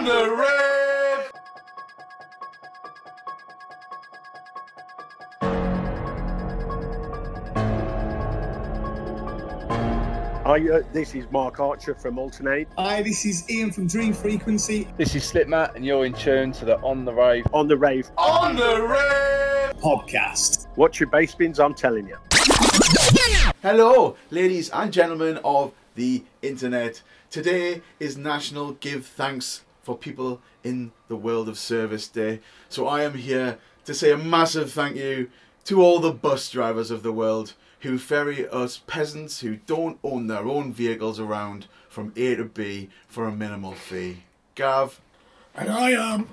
On the rave! Hi, uh, this is Mark Archer from Altern 8 Hi, this is Ian from Dream Frequency This is Slipmatt, and you're in tune to the On the Rave. on the rave. On the rave! podcast. Watch your bass bins, I'm telling you. Hello, ladies and gentlemen of the internet. Today is National Give Thanks for People in the World of Service Day. So I am here to say a massive thank you to all the bus drivers of the world who ferry us peasants who don't own their own vehicles around from A to B for a minimal fee. Gav, And I am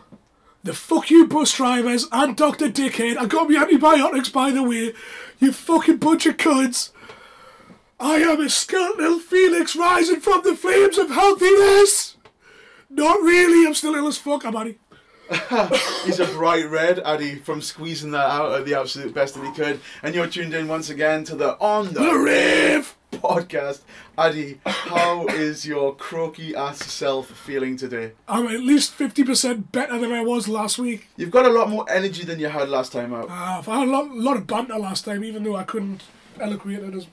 the fuck you bus drivers and Dr. Dickhead. I got me antibiotics by the way. You fucking bunch of cunts. I am a skeletal Felix rising from the flames of healthiness. Not really, I'm still ill as fuck, I'm Addy. He's a bright red, Addy, from squeezing that out at the absolute best that he could. And you're tuned in once again to the On the The rave! podcast. Addy, how is your croaky ass self feeling today? I'm at least 50% better than I was last week. You've got a lot more energy than you had last time out. Uh, I've had a lot, lot of banter last time, even though I couldn't eloquate it as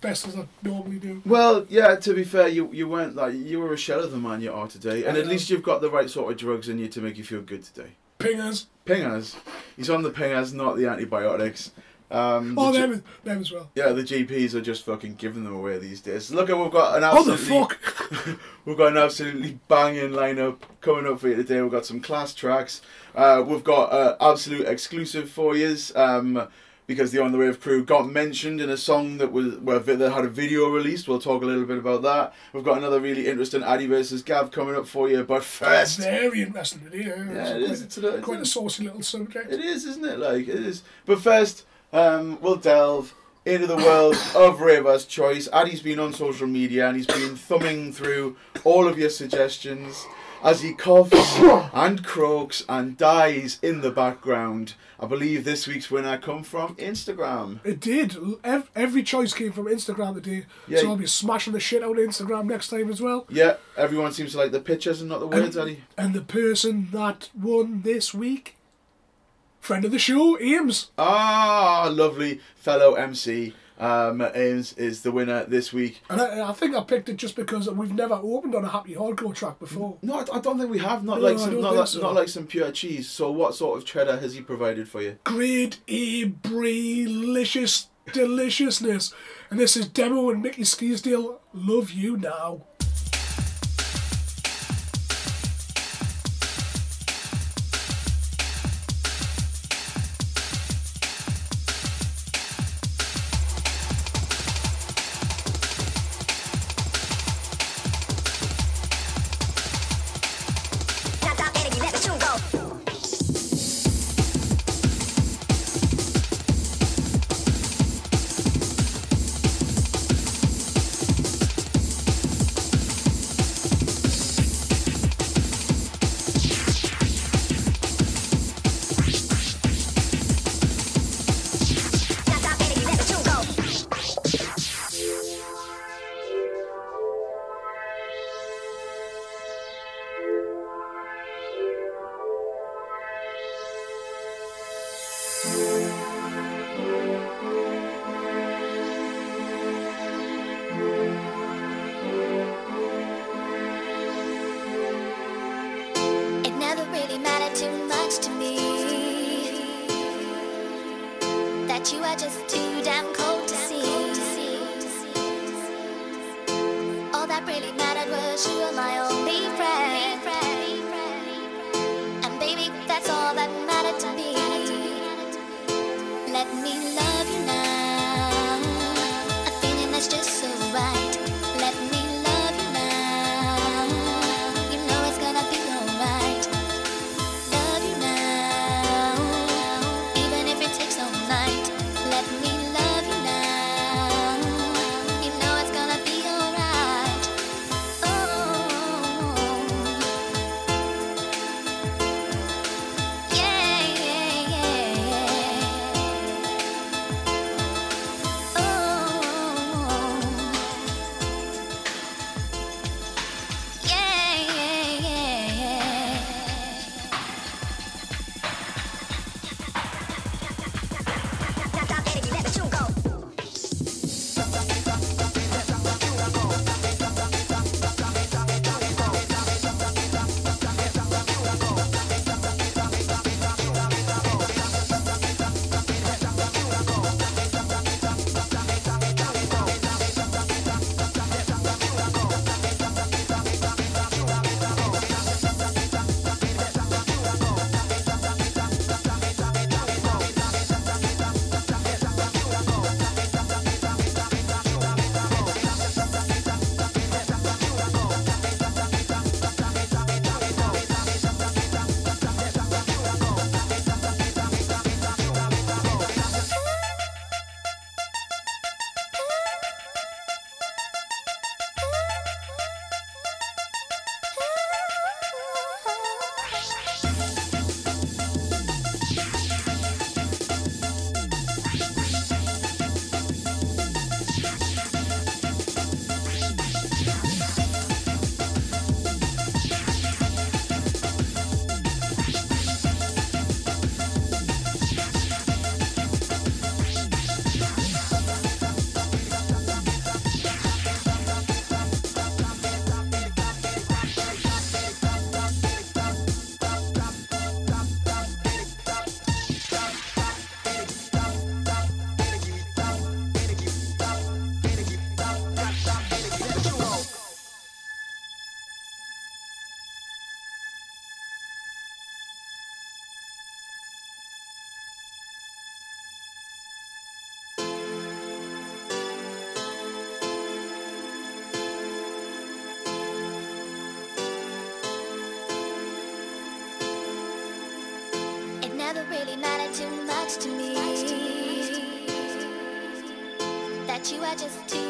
best as I normally do. Well, yeah, to be fair, you you weren't like you were a shell of the man you are today, and at least you've got the right sort of drugs in you to make you feel good today. Pingers. Pingers, he's on the pingers, not the antibiotics. Um, Oh, the G- them, them as well. yeah, the GPs are just fucking giving them away these days. Look at we've got an absolutely, Oh, the fuck? We've got an absolutely banging lineup coming up for you today. We've got some class tracks. Uh, we've got uh, absolute exclusive for you um, because the On the Rave crew got mentioned in a song that was where that had a video released. We'll talk a little bit about that. We've got another really interesting Addy versus Gav coming up for you. But first, Very interesting video. yeah, it is. It's a, Quite a saucy little subject. it is, isn't it? Like it is. But first, um, we'll delve into the world of Raver's Choice. Addy's been on social media and he's been thumbing through all of your suggestions as he coughs and croaks and dies in the background. I believe this week's winner come from Instagram. It did. Ev- Every choice came from Instagram today. Yeah. So I'll be smashing the shit out of Instagram next time as well. Yeah, everyone seems to like the pictures and not the words, Addy. And the person that won this week, friend of the show, Ames. Ah, lovely fellow MC. Um, Ames is the winner this week. And I, I think I picked it just because we've never opened on a happy hardcore track before. No, I I don't think we have. Not No, like some, don't like, so. not like some pure cheese. So, what sort of cheddar has he provided for you? Grade A delicious deliciousness. And this is Demo and Mickey Skeesdale, Love You Now. Never really mattered too much to me. That you are just too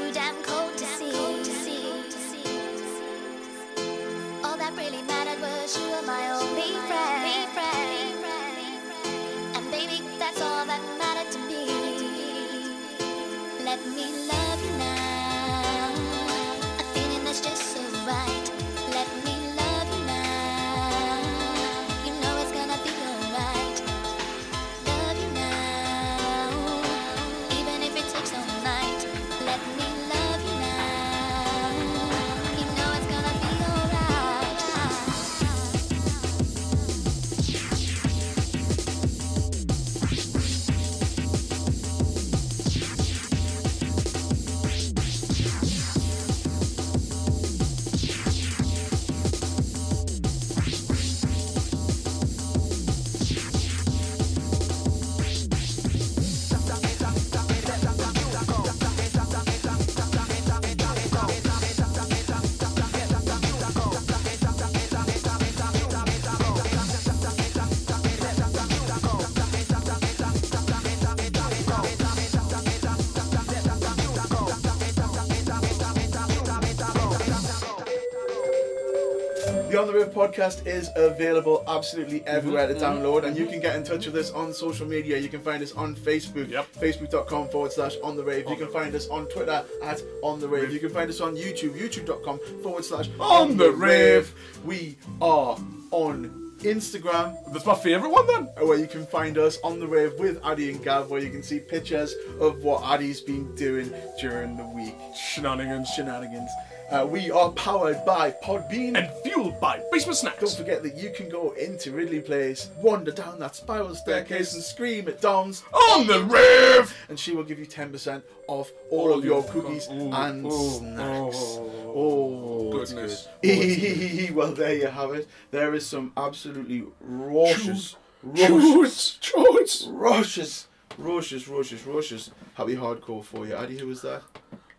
podcast is available absolutely mm-hmm, everywhere to mm-hmm. download, and you mm-hmm. can get in touch with us on social media. You can find us on Facebook, Yep. facebook.com forward slash on the rave. You can find us on Twitter at on the rave. You can find us on YouTube, youtube.com forward slash on the rave. We are on Instagram, That's my favourite one then. where you can find us on the rave with Addy and Gav, where you can see pictures of what Addy's been doing during the week. Shenanigans. Shenanigans. Uh, we are powered by Podbean. And fueled by Basement Snacks. Don't forget that you can go into Ridley Place, wander down that spiral staircase, and scream at Dom's On the rave! and she will give you 10% off all of your cookies and snacks. oh, Oh, goodness. good. well, there you have it. There is some absolutely raucous, raucous! Choice! raucous, raucous, raucous, raucous happy hardcore for you. Addy, who was that?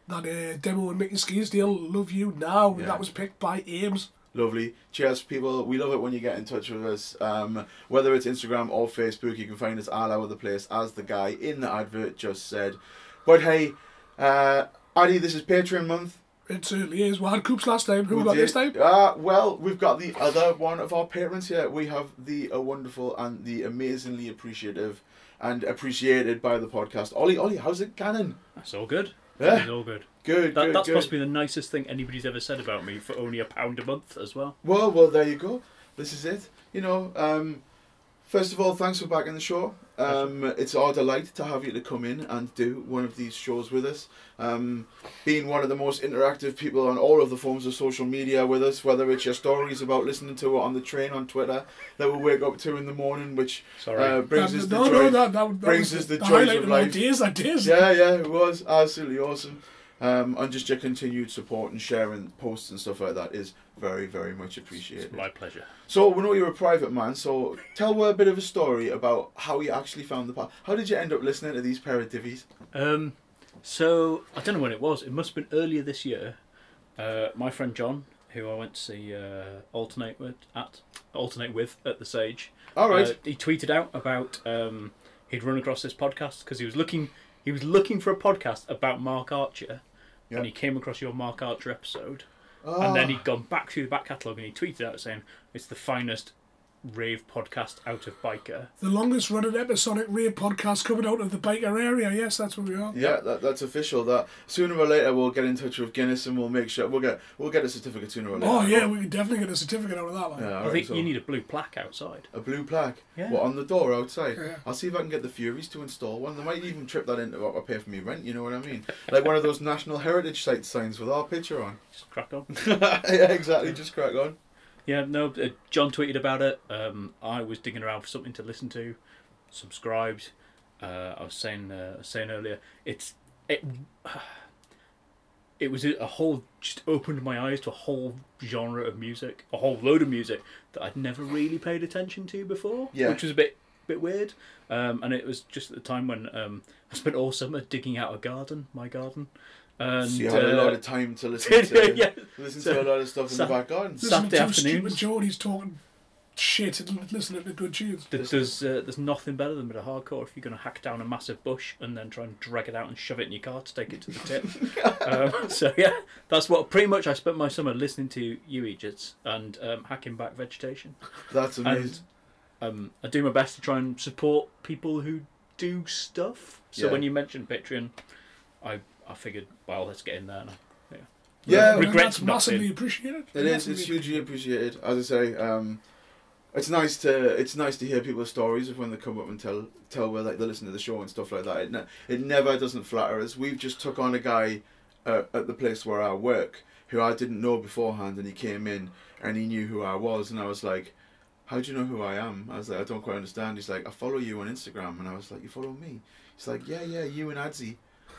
That uh, demo with Mickey Skeesdale, Love You Now, Yeah. that was picked by Ames. Lovely. Cheers, people. We love it when you get in touch with us. Um, whether it's Instagram or Facebook, you can find us all over the place, as the guy in the advert just said. But hey, uh, Addy, this is Patreon month. It certainly is. We had Coops last time. Who we We got did- this time? Uh, well, we've got the other one of our patrons here. We have the uh, wonderful and the amazingly appreciative and appreciated by the podcast. Ollie, Ollie, how's it canon? That's all good. Yeah. It's all good. Good, That, good, that's good. possibly the nicest thing anybody's ever said about me for only a pound a month as well. Well, well, there you go. This is it. You know, um, first of all, thanks for backing the show. Um, it's our delight to have you to come in and do one of these shows with us. Um, being one of the most interactive people on all of the forms of social media with us, whether it's your stories about listening to it on the train on Twitter that we wake up to in the morning, which Sorry. uh, brings us the joy. no, that, that, that brings was us the the joys highlight of of life. days, that days. Yeah, yeah, it was absolutely awesome. Um, and just your continued support and sharing posts and stuff like that is very, very much appreciated. It's my pleasure. So we know you're a private man. So tell a bit of a story about how you actually found the part. How did you end up listening to these pair of divvies? Um, so I don't know when it was. It must have been earlier this year. Uh, my friend John, who I went to see uh, Altern 8 with at Altern 8 with at the Sage, All right. uh, he tweeted out about um, he'd run across this podcast because he was looking he was looking for a podcast about Mark Archer, Yeah. and he came across your Mark Archer episode, Ah, and then he'd gone back through the back catalogue and he tweeted out saying it's the finest rave podcast out of Byker. The longest running episodic rave podcast coming out of the Byker area. Yes, that's what we are. yeah, that, that's official. That sooner or later we'll get in touch with Guinness and we'll make sure we'll get we'll get a certificate sooner or later. Oh, yeah, we can definitely get a certificate out of that one. Yeah, I alright, think so you need a blue plaque outside. a blue plaque. Yeah. What on the door outside? Yeah. I'll see if I can get the Furies to install one. They might even trip that into what I pay for me rent. You know what I mean? Like one of those national heritage site signs with our picture on. Just crack on. yeah, exactly. Just crack on. Yeah, no. Uh, John tweeted about it. Um, I was digging around for something to listen to. Subscribed. Uh, I was saying uh, saying earlier, it's it. It was a a whole just opened my eyes to a whole genre of music, a whole load of music that I'd never really paid attention to before, Yeah. which was a bit bit weird. Um, and it was just at the time when um, I spent all summer digging out a garden, my garden, and So you had a uh, lot of time to listen to yeah. listen So- to a lot of stuff in so- the back garden. Listening Saturday to afternoon. stupid Geordie's talking shit and listening to good tunes. There- There's uh, there's nothing better than a bit of hardcore if you're going to hack down a massive bush and then try and drag it out and shove it in your car to take it to the tip. um, so yeah, that's what pretty much I spent my summer listening to you Egypts and um, hacking back vegetation. That's amazing. And um, I do my best to try and support people who do stuff. So Yeah. when you mentioned Patreon, I I figured well let's get in there. Now. Yeah. Yeah, And regrets that's not massively in. appreciated. It is. It's hugely appreciated. As I say, um, it's nice to it's nice to hear people's stories of when they come up and tell tell where like they listen to the show and stuff like that. It, ne- it never doesn't flatter us. We've just took on a guy uh, at the place where I work who I didn't know beforehand, and he came in and he knew who I was, and I was like. How do you know who I am? I was like, I don't quite understand. He's like, I follow you on Instagram, and I was like, you follow me? He's like, yeah, yeah, you and Adzi.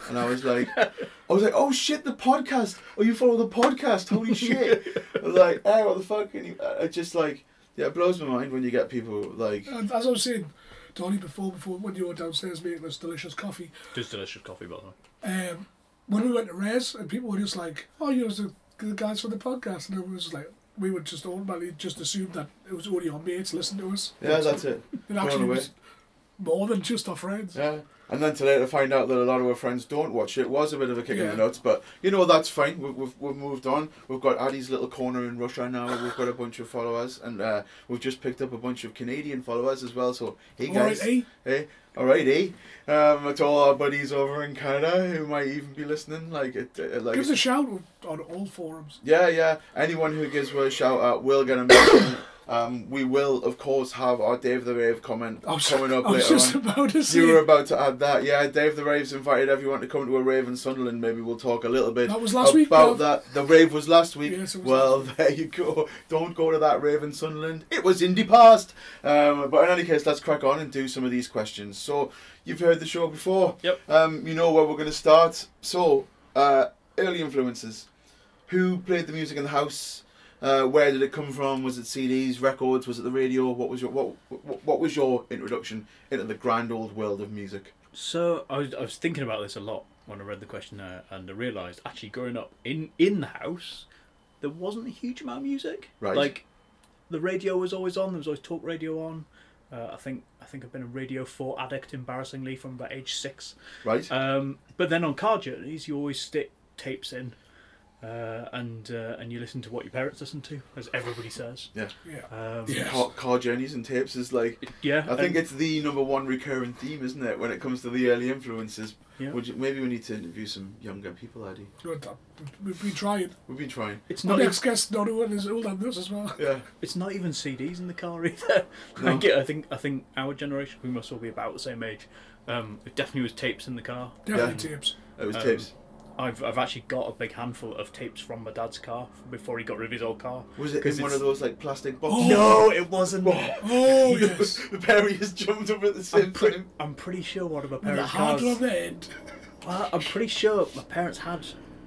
And I was like, I was like, oh shit, the podcast. Oh, you follow the podcast? Holy shit! I was like, hey, what the fuck? And you, it just like, yeah, it blows my mind when you get people like, And as I was saying, Donny, before before when you were downstairs making us delicious coffee, Just delicious coffee by the way. um, when we went to Res, and people were just like, "Oh, you're the, the guys from the podcast," and it was like we would just automatically just assume that it was only our mates listening to us. yeah, that's it. It actually was more than just our friends. Yeah. And then to later find out that a lot of our friends don't watch it was a bit of a kick in the nuts, but you know that's fine. We've, we've, we've moved on. We've got Addy's little corner in Russia now. We've got a bunch of followers, and uh, we've just picked up a bunch of Canadian followers as well. So hey All right, guys, eh? hey, all right, eh? Um, to all our buddies over in Canada who might even be listening, like it, uh, like Give us a shout on all forums. Yeah, yeah. Anyone who gives us a shout out will get a mention. um, we will, of course, have our Dave the Rave comment I was, coming up I was later just on. about to say You were about to add that, yeah. Dave the Rave's invited everyone to come to a rave in Sunderland. Maybe we'll talk a little bit That was last about week, Gav. that. The rave was last week. Yes, it was well, last there you go. Don't go to that rave in Sunderland. It was in the past. Um, but in any case, let's crack on and do some of these questions. So you've heard the show before. Yep. Um, you know where we're going to start. So uh, early influences. Who played the music in the house? Uh, where did it come from? Was it CDs, records? Was it the radio? What was your what, what, what was your introduction into the grand old world of music? So I was, I was thinking about this a lot when I read the questionnaire, and I realised actually growing up in in the house, there wasn't a huge amount of music. Right. Like the radio was always on. There was always talk radio on. Uh, I think I think I've been a Radio Four addict, embarrassingly, from about age six. Right. Um, but then on car journeys, you always stick tapes in, uh, and uh, and you listen to what your parents listen to, as everybody says. yeah. Yeah. Um, Yeah. Car, car journeys and tapes is like yeah. I think it's the number one recurring theme, isn't it, when it comes to the early influences? Yeah. Would you, maybe we need to interview some younger people, Addy. Good. We've been trying. We've been trying. it's not. even- next guest, not one is older than us as well. Yeah. It's not even CDs in the car either. No. Like, I think I think our generation, we must all be about the same age. Um, it definitely was tapes in the car. Definitely tapes. It was Um, tapes. I've I've actually got a big handful of tapes from my dad's car before he got rid of his old car. Was it in one of those like plastic boxes? No, it wasn't. Oh yes. the Perry has jumped up at the same I'm, pre- time. I'm pretty sure one of my With the parents' hard cars. on the end. Well, I'm pretty sure my parents had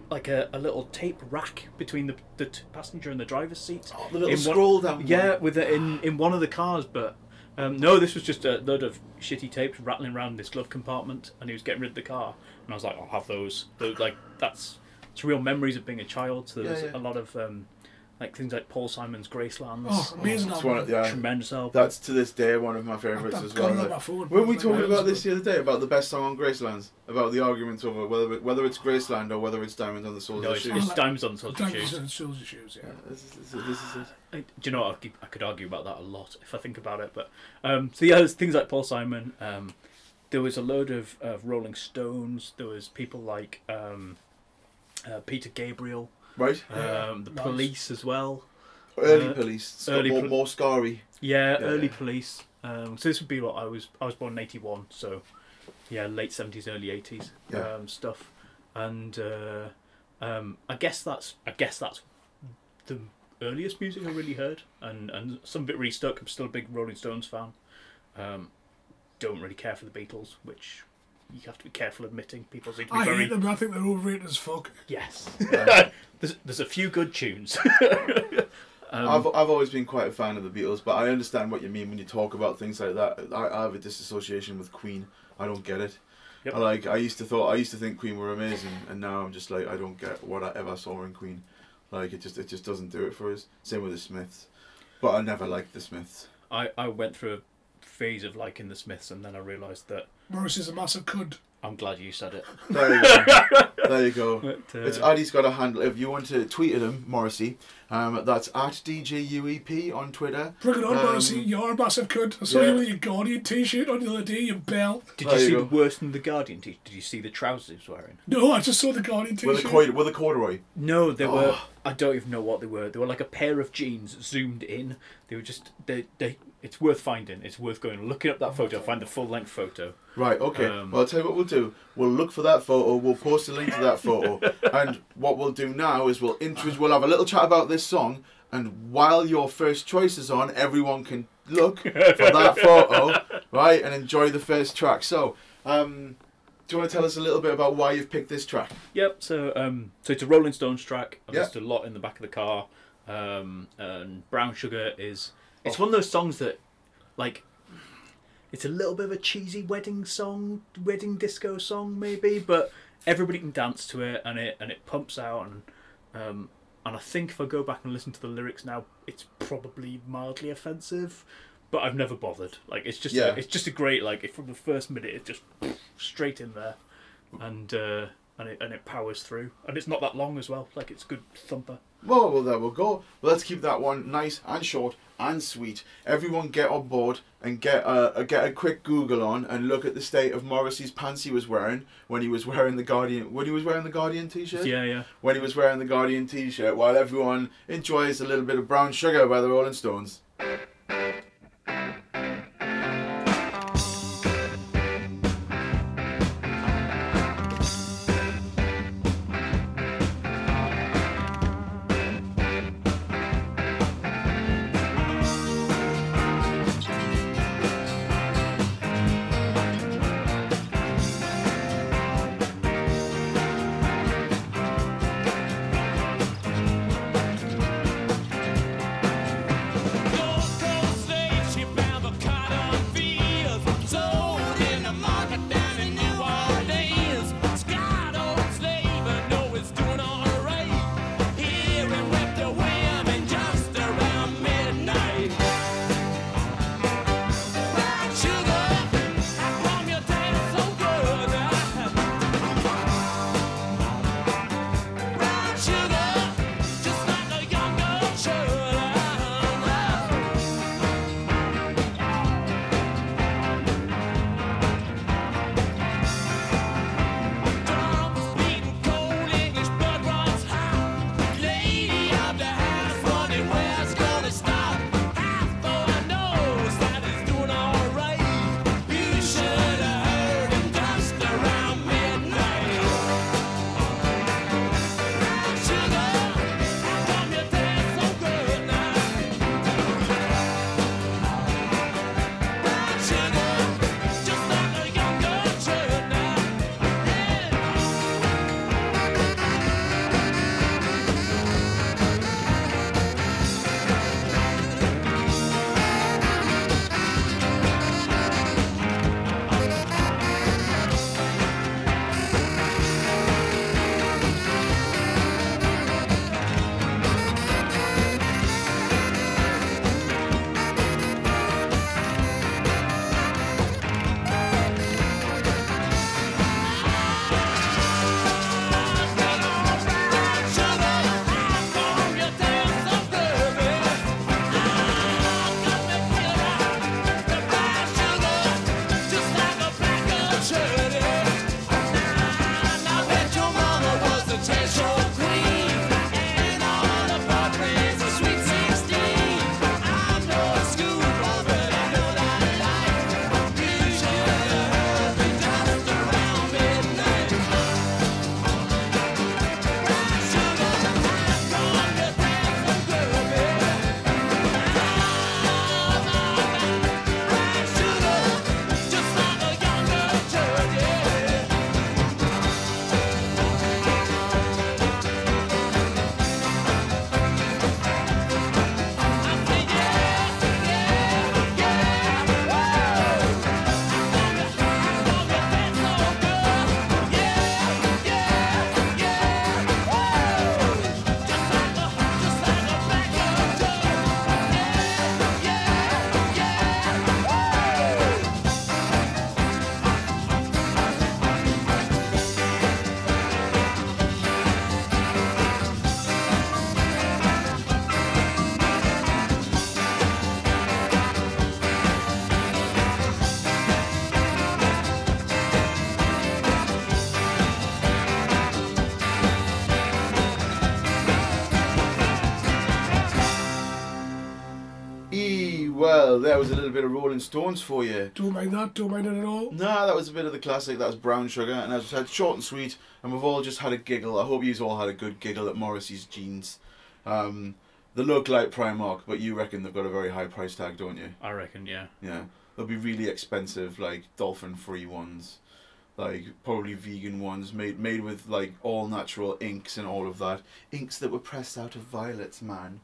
like a, a little tape rack between the, the t- passenger and the driver's seat. Oh, the little In scroll down Yeah, one. with it in in one of the cars, but. Um, no, this was just a load of shitty tapes rattling around this glove compartment, and he was getting rid of the car. And I was like, "I'll have those." those like that's it's real memories of being a child. So there's Yeah, yeah. a lot of um, like things like Paul Simon's Graceland. Oh, amazing It's album. one of- yeah. Tremendous album. That's to this day one of my favourites I've as got well. it on like- my phone. Weren't we Like, talking about this the other day about the best song on Graceland? About the arguments over whether it, whether it's Graceland or whether it's Diamonds on the Soles no, of it's, the Shoes. it's Diamonds on Soldier Diamonds Shoes. and Souls and Shoes, yeah. Yeah, this, is, this, is, this is it. I, do you know what? I could, I could argue about that a lot if I think about it. But um, so yeah, there's things like Paul Simon. Um, there was a load of, of Rolling Stones. There was people like um, uh, Peter Gabriel, Right? um, the nice. Police as well. Early Uh, police. It's got early more, pol- more scarry. Yeah, Yeah. early Police. Um, so this would be what I was. I was born in '81, so yeah, late '70s, early '80s Yeah. um, stuff. And uh, um, I guess that's I guess that's the earliest music I really heard, and and some of it really stuck. I'm still a big Rolling Stones fan. Um, don't really care for the Beatles, which you have to be careful admitting. People seem to be I very hate them. I think they're overrated as fuck. yes. there's there's a few good tunes. um, I've, I've always been quite a fan of the Beatles, but I understand what you mean when you talk about things like that. I, I have a disassociation with Queen. I don't get it. Yep. I like I used to thought I used to think Queen were amazing, and now I'm just like I don't get what I ever saw in Queen. Like it just it just doesn't do it for us. Same with the Smiths. but I never liked the Smiths. I, I went through a phase of liking the Smiths, and then I realised that Morrissey's a massive cunt. I'm glad you said it. There you go. there you go. But, uh, It's Addy's got a handle. If you want to tweet at him, Morrissey, um, that's at DJUEP E on Twitter. Bring it on, Um, Morrissey. You're a massive cunt. I saw yeah. you with your Guardian t-shirt on the other day, you bell. Did There you you see go. the worse than the Guardian? Did did you see the trousers he was wearing? No, I just saw the Guardian With a, t-shirt. coi- with a corduroy. No, they were. Oh. I don't even know what they were. They were like a pair of jeans zoomed in. They were just. They. They. It's worth finding. It's worth going looking up that photo. Find the full length photo. Right, okay. Um, well, I'll tell you what we'll do. We'll look for that photo. We'll post a link to that photo. and what we'll do now is we'll intro- we'll have a little chat about this song. And while your first choice is on, everyone can look for that photo, right, and enjoy the first track. So, um, do you want to tell us a little bit about why you've picked this track? Yep. So um. So it's a Rolling Stones track. I've Yeah. listened to a lot in the back of the car. Um. And Brown Sugar is. It's Oh. one of those songs that, like. It's a little bit of a cheesy wedding song, wedding disco song maybe, but everybody can dance to it, and it and it pumps out, and um, and I think if I go back and listen to the lyrics now, it's probably mildly offensive, but I've never bothered. Like it's just Yeah. a, it's just a great like from the first minute it just straight in there, and uh, and it and it powers through, and it's not that long as well. Like it's a good thumper. Well, well, there we'll go. Well, let's keep that one nice and short and sweet. Everyone get on board and get a, a get a quick Google on and look at the state of Morrissey's pants he was wearing when he was wearing the Guardian when he was wearing the Guardian t-shirt. Yeah, yeah. When he was wearing the Guardian t-shirt, while everyone enjoys a little bit of Brown Sugar by the Rolling Stones. There was a little bit of Rolling Stones for you. Don't mind that. Don't mind it at all. Nah, that was a bit of the classic. That was Brown Sugar, and as I said, short and sweet, and we've all just had a giggle. I hope you've all had a good giggle at Morrissey's jeans. Um, they look like Primark, but you reckon they've got a very high price tag, don't you? I reckon, yeah. Yeah, they'll be really expensive, like dolphin-free ones, like probably vegan ones, made made with like all natural inks and all of that. Inks that were pressed out of violets, man.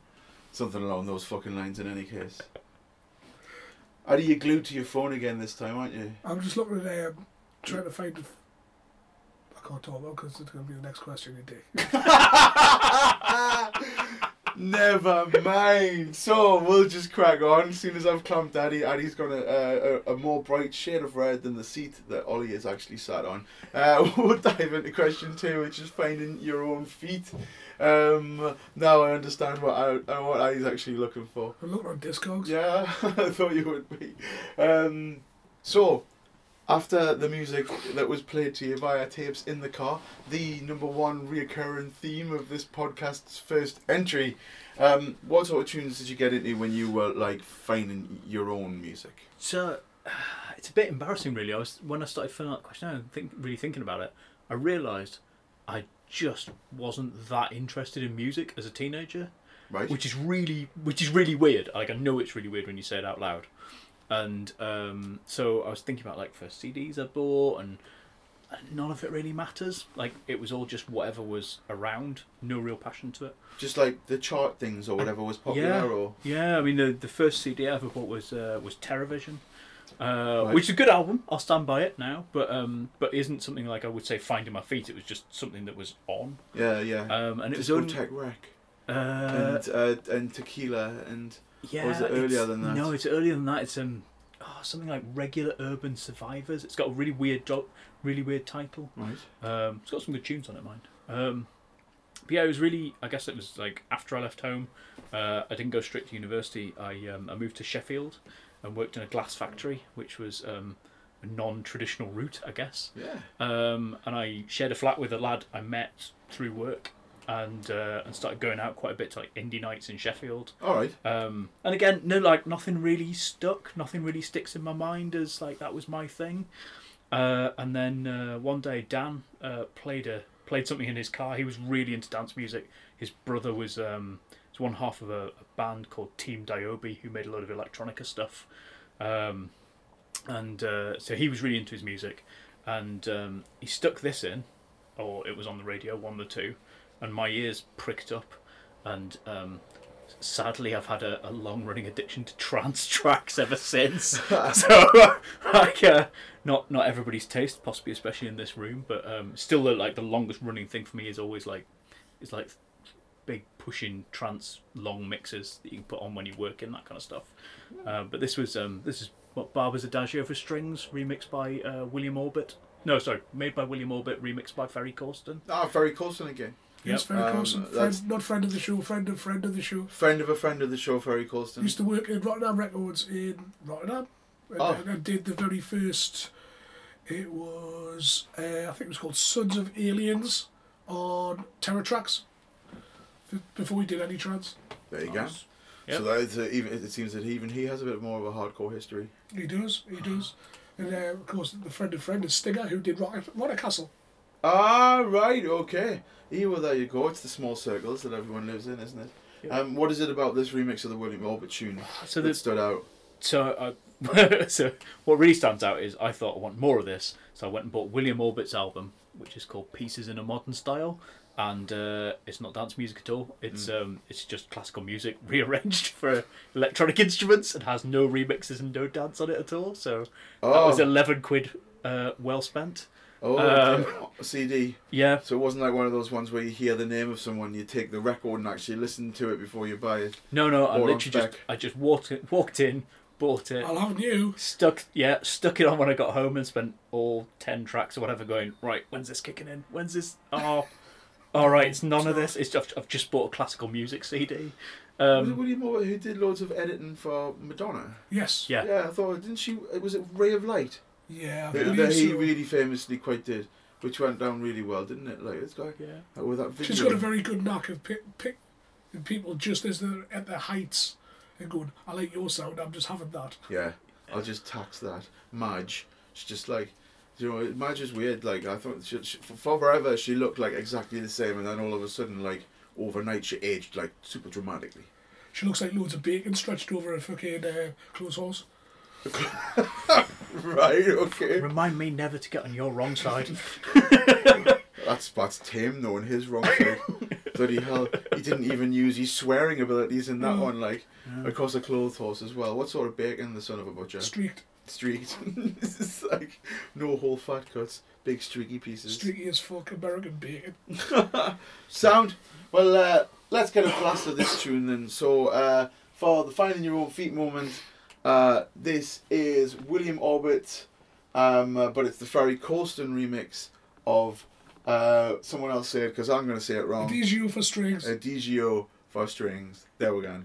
Something along those fucking lines. In any case. Are you glued to your phone again this time, aren't you? I'm just looking at um, trying to find. I can't talk about because it's going to be the next question, you dick. Never mind. So we'll just crack on. As soon as I've clamped Addy, Addy's got a, a, a more bright shade of red than the seat that Ollie is actually sat on. Uh, we'll dive into question two, which is finding your own feet. Um, now I understand what I, uh, what Addy's actually looking for. I'm looking on Discogs. Yeah, I thought you would be. Um, so, after the music that was played to you via tapes in the car, the number one reoccurring theme of this podcast's first entry, um, what sort of tunes did you get into when you were like finding your own music? So it's a bit embarrassing, really. I was when I started filling out the question, and think really thinking about it. I realised I just wasn't that interested in music as a teenager, Right? which is really, which is really weird. Like I know it's really weird when you say it out loud, and um, so I was thinking about like first CDs I bought, and none of it really matters. Like it was all just whatever was around, no real passion to it. Just like the chart things or whatever was popular, Yeah. or Yeah, I mean the the first CD I ever bought was uh, was Terrorvision, uh, Right. which is a good album. I'll stand by it now, but um, but isn't something like I would say finding my feet. It was just something that was on, yeah, yeah. um, and it was only Tech Wreck uh, and uh, and Tequila and yeah. was it earlier than that? No, it's earlier than that. It's um oh, something like Regular Urban Survivors. It's got a really weird do- really weird title. right. Um, it's got some good tunes on it, mind. Um, but yeah, it was really. I guess it was like after I left home, uh, I didn't go straight to university. I um, I moved to Sheffield and worked in a glass factory, which was um, a non-traditional route, I guess. Yeah. Um, and I shared a flat with a lad I met through work, and uh, and started going out quite a bit to like indie nights in Sheffield. All right. Um, and again, no, like nothing really stuck. Nothing really sticks in my mind as like that was my thing. Uh, and then uh, one day, Dan uh, played a played something in his car. He was really into dance music. His brother was um, was one half of a, a band called Team Doyobi, who made a lot of electronica stuff. Um, and uh, so he was really into his music, and um, he stuck this in, or it was on the radio, one of the two, and my ears pricked up, and um, sadly I've had a, a long running addiction to trance tracks ever since. so like uh, not not everybody's taste, possibly especially in this room, but um, still the, like the longest running thing for me is always like is like pushing trance long mixes that you can put on when you work in that kind of stuff. Uh, but this was um, this is what Barber's Adagio for strings, remixed by uh, William Orbit. No, sorry, made by William Orbit, remixed by Ferry Corsten. Ah, Ferry Corsten again. Yes, very Um, close. that's- Friend, not friend of the show, friend of friend of the show. Friend of a friend of the show, Ferry Corsten. Used to work in Rotterdam Records in Rotterdam. And, Oh. and did the very first. It was, uh, I think it was called Sons of Aliens on Terror Tracks. F- Before he did any trance, There you go. Yep. So that is a, even it seems that even he has a bit more of a hardcore history. he does, he does. And uh, of course, the friend of friend is Stinger, who did Rotter, Rotter Castle. Ah, right, okay. Yeah, well, there you go. It's the small circles that everyone lives in, isn't it? Yep. Um, what is it about this remix of the William Orbit tune So that the stood out? So, I, so what really stands out is I thought I want more of this, so I went and bought William Orbit's album, which is called Pieces in a Modern Style, and uh, it's not dance music at all. It's um, it's just classical music rearranged for electronic instruments and has no remixes and no dance on it at all. So that Oh, was eleven quid, uh, well spent. oh, um, okay. CD. Yeah, So it wasn't like one of those ones where you hear the name of someone, you take the record and actually listen to it before you buy it. no, no, I literally just. I just walked in, walked in, bought it. I'll have you. stuck yeah stuck it on when i got home and spent all 10 tracks or whatever going right when's this kicking in when's this oh all right it's none of this it's just i've just bought a classical music cd was it um William Orbit who did loads of editing for Madonna? Yes. yeah Yeah, I thought, didn't she? It was it Ray of Light? Yeah, I That, believe that he so. really famously quite did, which went down really well, didn't it? Like this guy yeah uh, with that video. She's got a very good knack of pick, pick people just as they're at their heights and going, I like your sound, I'm just having that. Yeah, I'll just tax that. Madge, she's just like, you know, Madge is weird. Like I thought, she, she, for forever she looked like exactly the same, and then all of a sudden, like overnight, she aged like super dramatically. She looks like loads of bacon stretched over a fucking uh, clothes horse. Right. Okay. Remind me never to get on your wrong side. That's that's Tim though, and his wrong side. Bloody hell, he didn't even use his swearing abilities in that No. one. Like, across a clothes horse as well. What sort of bacon, the son of a butcher? Streaked. Streaked. this is like no whole fat cuts, big streaky pieces. Streaky as fuck American bacon. Sound. Well, uh, let's get a blast of this tune then. So, uh, for the finding your own feet moment, uh, this is William Orbit, um, uh, but it's the Ferry Corsten remix of uh, someone else say it because I'm going to say it wrong. D G O for strings. A DGO for strings. There we go.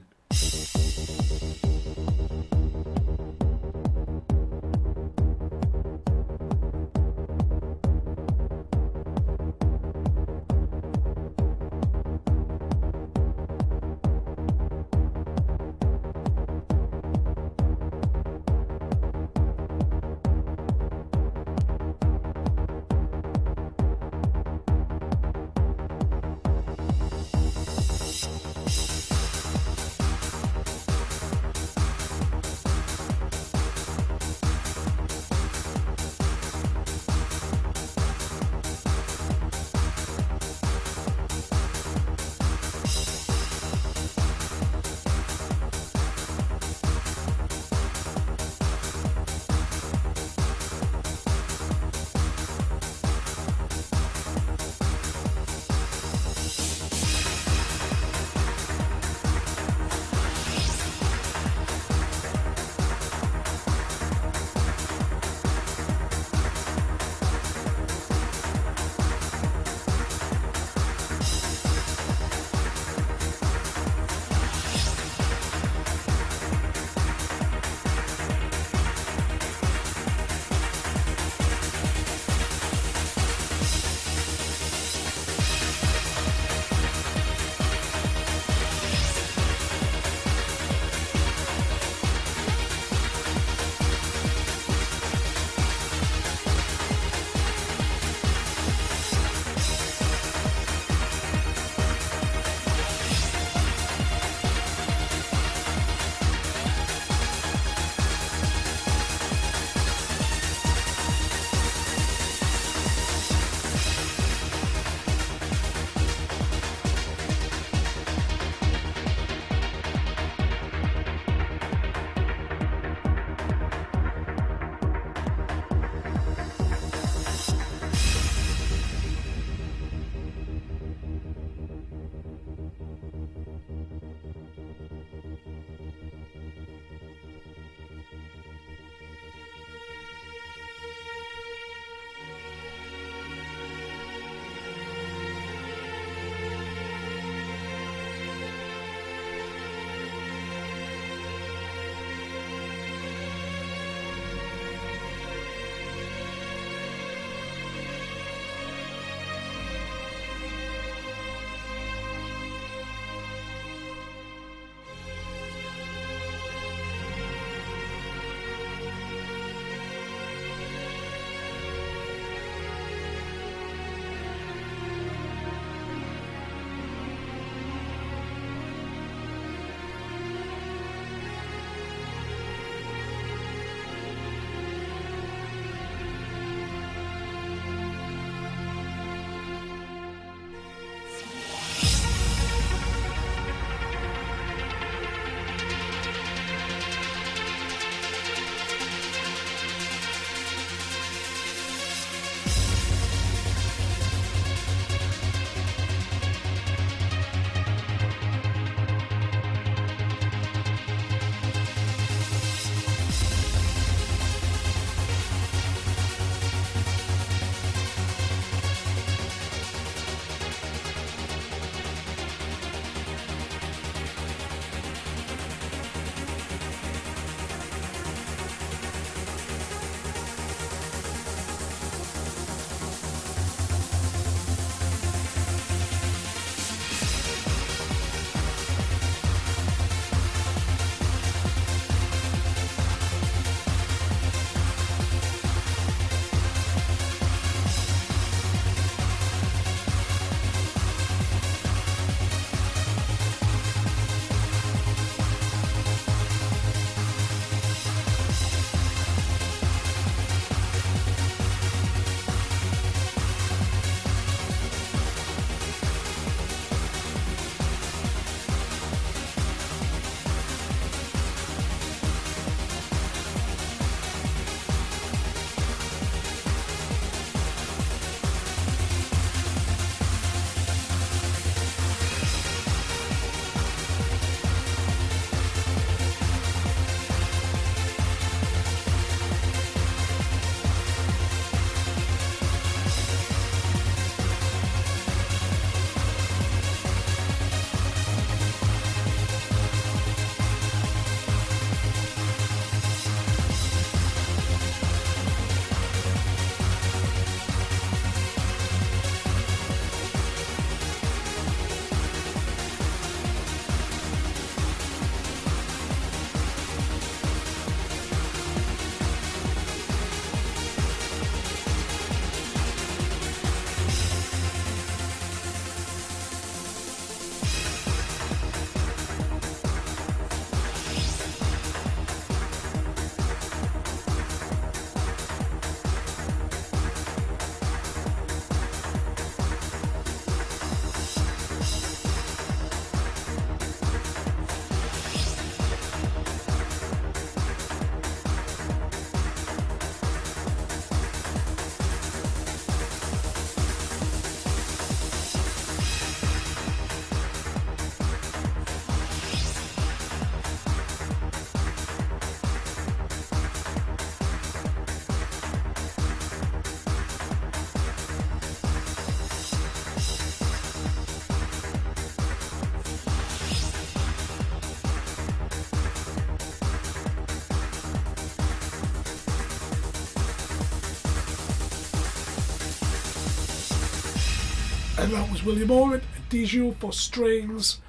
That was William Orbit, Adagio for strings.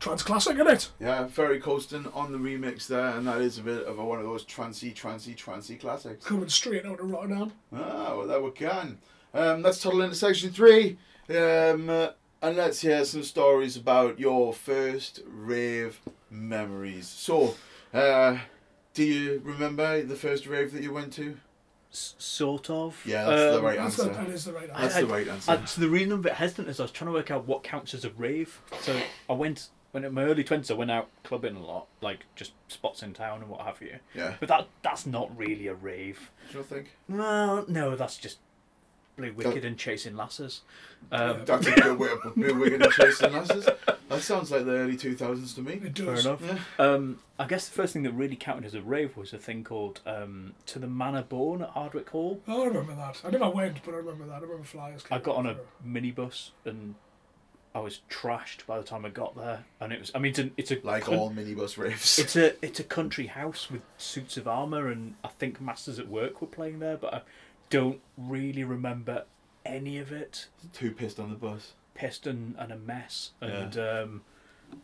Trans classic, in it? Yeah, Ferry Corsten on the remix there, and that is a bit of a, one of those trancy, trancy, trancy classics. Coming straight out of Rotterdam. Ah, well, there we can. Um, let's toddle into section three, um, uh, and let's hear some stories about your first rave memories. So, uh, do you remember the first rave that you went to? S- sort of. Yeah, that's the Um, right answer. that is the right answer. That's I- the right answer. Uh, so the reason I'm a bit hesitant is I was trying to work out what counts as a rave. So I went when in my early twenties, I went out clubbing a lot, like just spots in town and what have you. yeah. But that that's not really a rave. Do you think? Well, no, that's just Blue Wicked and chasing lasses. Um, That's a good way of putting it. We're going to chase the lasses. That sounds like the early 2000s to me. It fair enough. Yeah. Um, I guess the first thing that really counted as a rave was a thing called um, To the Manor Born at Hardwick Hall. Oh, I remember that. I never went, but I remember that. I remember flyers. I got on a out. minibus and I was trashed by the time I got there. And it was, I mean, it's a, it's a Like coun- all minibus raves. It's a it's a country house with suits of armor, and I think Masters at Work were playing there, but I don't really remember any of it. Too pissed on the bus. Pissed and, and a mess, and um,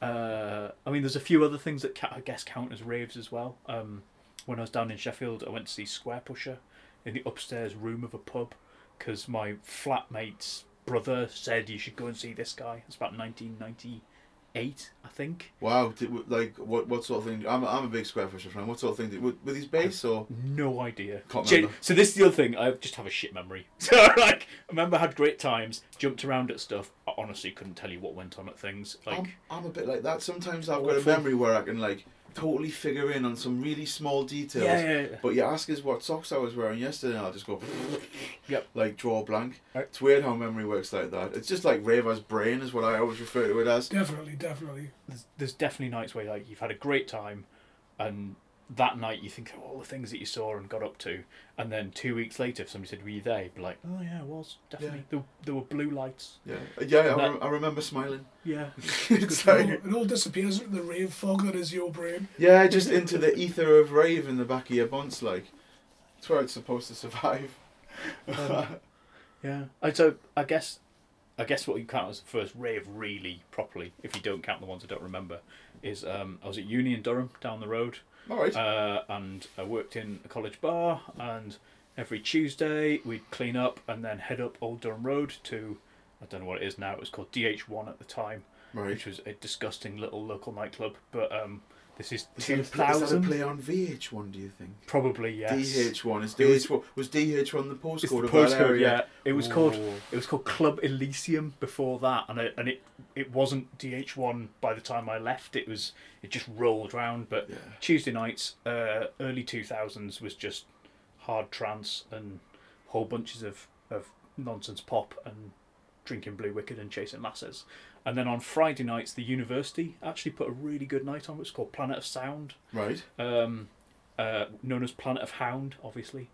uh, I mean, there's a few other things that ca- I guess count as raves as well. Um, when I was down in Sheffield, I went to see Squarepusher in the upstairs room of a pub because my flatmate's brother said you should go and see this guy. It's about 1998, I think. Wow, did, like what what sort of thing? I'm, I'm a big Squarepusher fan. What sort of thing? Did, his bass or? No idea. Gen- so this is the other thing. I just have a shit memory. So like, I remember I had great times, jumped around at stuff. I honestly couldn't tell you what went on at things. Like, I'm, I'm a bit like that. Sometimes I've got a memory where I can like totally figure in on some really small details. yeah, yeah, yeah. But you ask us what socks I was wearing yesterday, and I'll just go, Yep. like draw a blank. Right. It's weird how memory works like that. It's just like Raver's brain is what I always refer to it as. Definitely, definitely. There's, there's definitely nights where like you've had a great time, and that night you think of all the things that you saw and got up to, and then two weeks later, if somebody said, "Were you there?" You'd be like, "Oh yeah, I was definitely." There, there were blue lights. Yeah, yeah. I, That- rem- I remember smiling. Yeah. it's It all, like, it all disappears into the rave fog that is your brain. yeah, just into the ether of rave in the back of your bonds. Like, that's where it's supposed to survive. Yeah. I so I guess I guess what you count as the first rave really properly, if you don't count the ones I don't remember, is um, I was at uni in Durham down the road, All right. uh, and I worked in a college bar, and every Tuesday we'd clean up and then head up Old Durham Road to I don't know what it is now. It was called DH1 at the time, right. which was a disgusting little local nightclub. But um, this is Is that, a, two a play on VH1? Do you think? probably yes. DH1 is was- DH1 was DH1 the It's postcode the of that area? yeah. It was called it was called Club Elysium before that, and it, and it it wasn't DH1 by the time I left. It was it just rolled round. But Yeah. Tuesday nights, uh, early two thousands was just hard trance and whole bunches of of nonsense pop and drinking Blue Wicked and chasing lasses. And then on Friday nights, the university actually put a really good night on. It was called Planet of Sound Right. um, uh, known as Planet of Hound, obviously.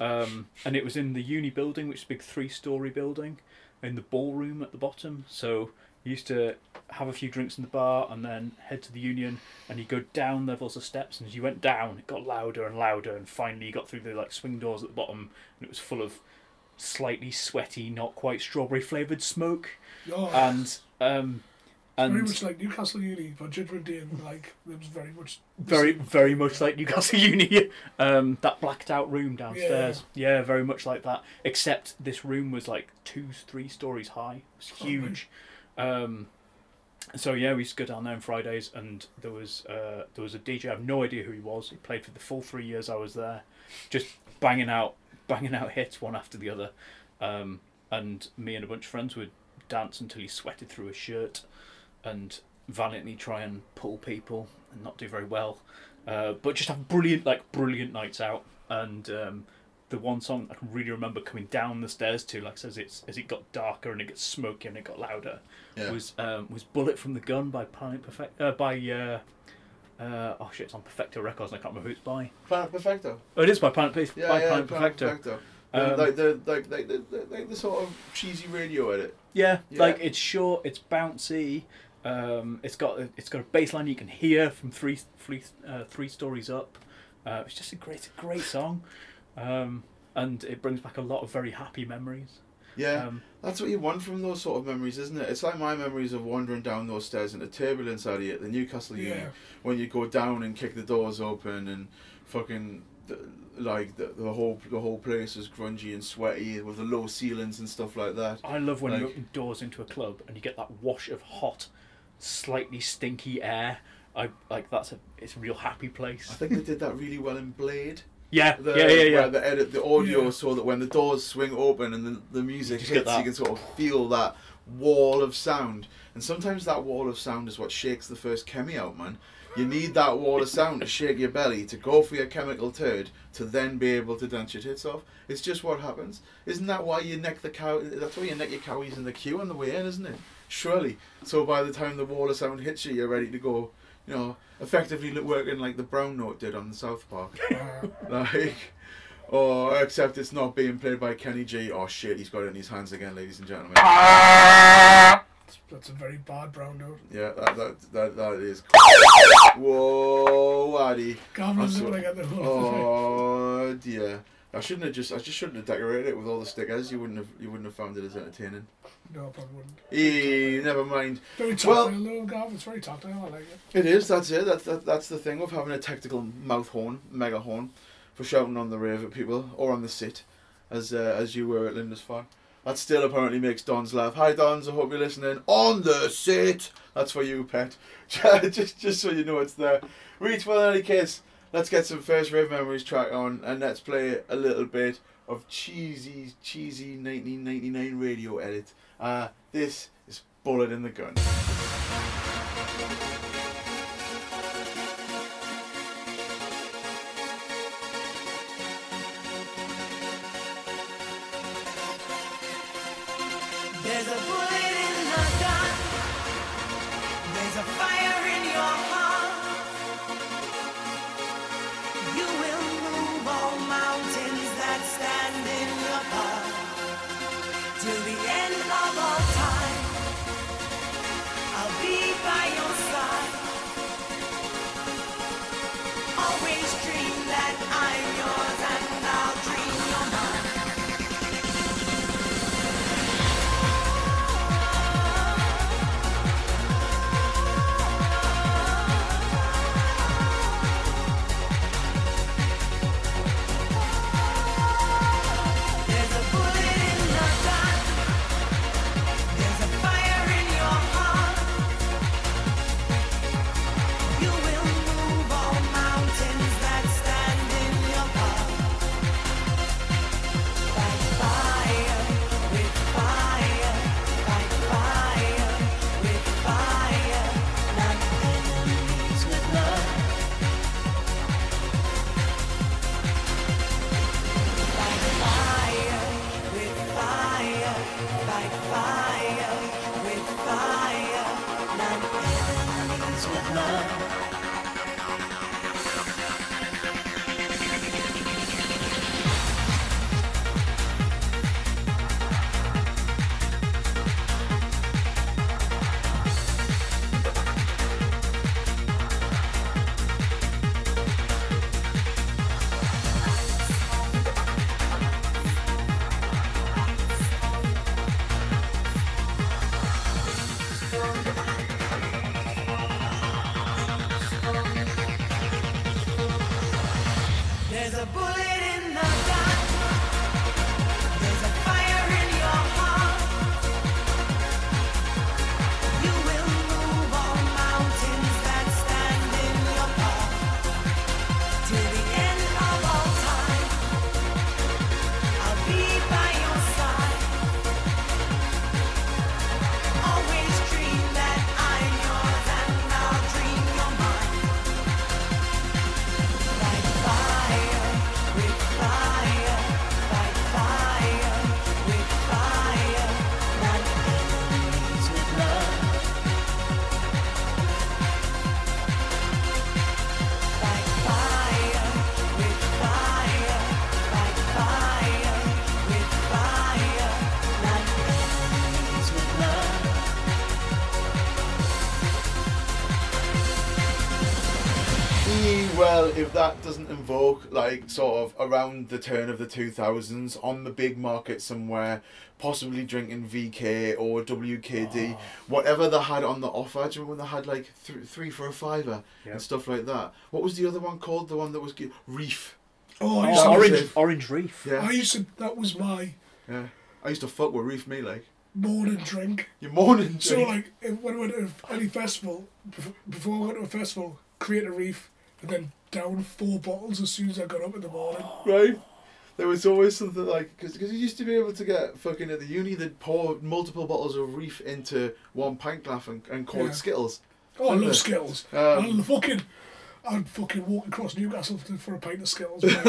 Um, and it was in the uni building, which is a big three story building, in the ballroom at the bottom. So you used to have a few drinks in the bar and then head to the union, and you go down levels of steps. And as you went down, it got louder and louder, and finally you got through the like swing doors at the bottom, and it was full of slightly sweaty, not quite strawberry flavoured smoke. Oh, And um, very much like Newcastle Uni, but Judgment Day, and like it was very much very very much like Newcastle Uni. Um, that blacked out room downstairs. Yeah. very much like that. Except this room was like two, three stories high. It was Oh, huge. Um, so yeah, we used to go down there on Fridays, and there was uh, there was a DJ. I have no idea who he was. He played for the full three years I was there, just banging out banging out hits one after the other. Um, and me and a bunch of friends would dance until he sweated through his shirt, and valiantly try and pull people and not do very well. Uh, but just have brilliant, like brilliant nights out. And um, the one song I can really remember coming down the stairs to, like as it's as it got darker and it got smoky and it got louder, Yeah. was um, was "Bullet from the Gun" by Planet Perfect uh, by uh, uh, oh shit, it's on Perfecto Records. and I can't remember who it's by. Planet Perfecto. Oh, it is by Planet, Yeah, by yeah, Planet Planet Perfecto. Perfecto. Um, like the like like the, the, like the sort of cheesy radio edit. Yeah, Yeah. like it's short, it's bouncy. Um, it's got a, it's got a bass line you can hear from three three uh, three stories up. Uh, it's just a great a great song, um, and it brings back a lot of very happy memories. Yeah, Um, that's what you want from those sort of memories, isn't it? It's like my memories of wandering down those stairs into turbulence out at the Newcastle Uni when you go down and kick the doors open and fucking the, like the, the whole the whole place is grungy and sweaty with the low ceilings and stuff like that. I love when you open doors into a club and you get that wash of hot, slightly stinky air. I like that's a it's a real happy place. I think they did that really well in Blade. Yeah, The, yeah, yeah, yeah. Where they edit the audio Yeah. so that when the doors swing open and the, the music just get hits, you can sort of feel that wall of sound. And sometimes that wall of sound is what shakes the first chemi out, man. You need that wall of sound to shake your belly, to go for your chemical turd, to then be able to dance your tits off. It's just what happens. Isn't that why you neck the cow? That's why you neck your cowies in the queue on the way in, isn't it? Surely. So by the time the wall of sound hits you, you're ready to go. You know, effectively working like the Brown Note did on the South Park. like, or except it's not being played by Kenny G. Oh shit, he's got it in his hands again, ladies and gentlemen. That's a very bad brown note. Yeah, that that that, that is. Whoa, Addy. Gavlin's That's when I what- get the whole Oh dear. I shouldn't have just. I just shouldn't have decorated it with all the stickers. You wouldn't have. You wouldn't have found it as entertaining. No, I probably wouldn't. Eh, never mind. Very Well- tactile though, Gav. It's very tactile. I like it. It is. That's it. That's that, that's the thing of having a tactical mouth horn, mega horn, for shouting on the rave at people or on the sit, as uh, as you were at Lindisfarne. That still apparently makes Dons laugh. Hi Dons, I hope you're listening. On the sit. That's for you, pet. just just so you know it's there. Reach for any case. Let's get some first rave memories track on and let's play a little bit of cheesy cheesy 1999 radio edit. Uh, this is Bullet in the Gun. That like sort of around the turn of the 2000s on the big market somewhere possibly drinking vk or wkd ah. whatever they had on the offer do you remember when they had like th- three for a fiver uh, Yeah. and stuff like that what was the other one called the one that was gi- reef Oh, I Oh, used, to, orange, it. orange reef. yeah I used to. That was my yeah i used to fuck with reef me like morning drink. your morning So drink. like, if, when I went to any festival, bef- before I went to a festival, create a reef, and then down four bottles as soon as I got up in the morning. right? There was always something like because you used to be able to get fucking at the uni they'd pour multiple bottles of reef into one pint glass and, and call Yeah. it Skittles. Oh, I Wonder. love Skittles. Um, I fucking. I'd fucking walk across Newcastle for, for a pint of Skittles. but,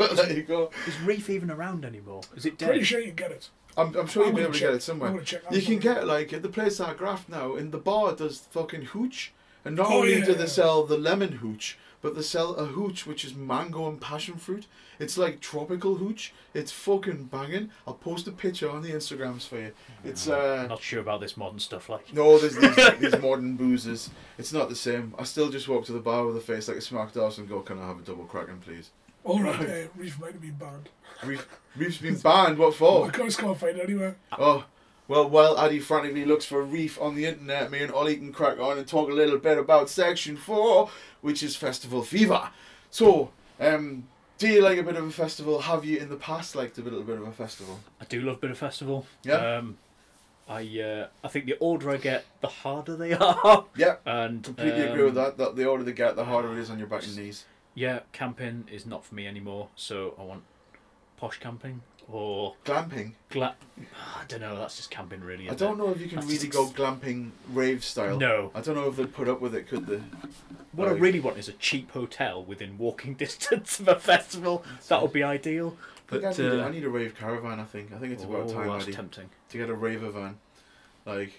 uh, there you go. Is reef even around anymore? Is it dead? pretty sure you can get it. I'm, I'm sure I'm you'll be gonna able to check- get it somewhere. I'm somewhere. gonna check that You can somewhere. get like at the place I Graft now in the bar does fucking hooch, and not Oh, only yeah, do yeah. they sell the lemon hooch, but they sell a hooch which is mango and passion fruit. It's like tropical hooch. It's fucking banging. I'll post a picture on the Instagrams for you. It's uh. Not sure about this modern stuff. Like, No, there's these, these modern boozers. It's not the same. I still just walk to the bar with a face like a smacked arse and go, "Can I have a double kraken, please?" All right, uh, reef might have been banned. Reef, Reef's been banned. What I for? just can't find it anywhere. Oh, well, while Addy frantically looks for a Reef on the internet, me and Ollie can crack on and talk a little bit about Section Four, which is Festival Fever. So, um, do you like a bit of a festival? Have you in the past liked a little bit of a festival? I do love a bit of festival. Yeah. Um, I uh, I think the older I get, the harder they are. Yeah, And completely agree with um, that. That the older they get, the harder it is on your back and knees. Yeah, camping is not for me anymore. So I want posh camping or Glamping. gla- I don't know. That's just camping, really. I don't it? know if you can That's really just go ex- glamping rave style. No. I don't know if they'd put up with it, could they? What I really want is a cheap hotel within walking distance of a festival. That would be ideal. I, think But I, need a, uh, I need a rave caravan. I think. I think it's about oh, time, that's Eddie, tempting. to get a raver van. Like,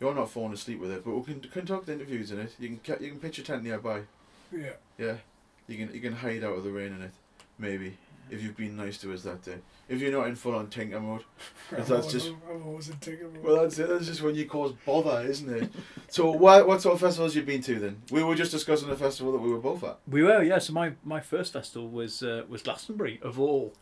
you're not falling asleep with it, but we can conduct interviews in it. You can you can pitch a tent nearby. Yeah. Yeah, you can you can hide out of the rain in it, maybe if you've been nice to us that day. If you're not in full on tinker mode, Because that's just- I'm always in Tinker mode. well that's it. That's just when you cause bother, isn't it? so what what sort of festivals you been to then? We were just discussing the festival that we were both at. We were, yeah. So my, my first festival was uh, was Glastonbury of all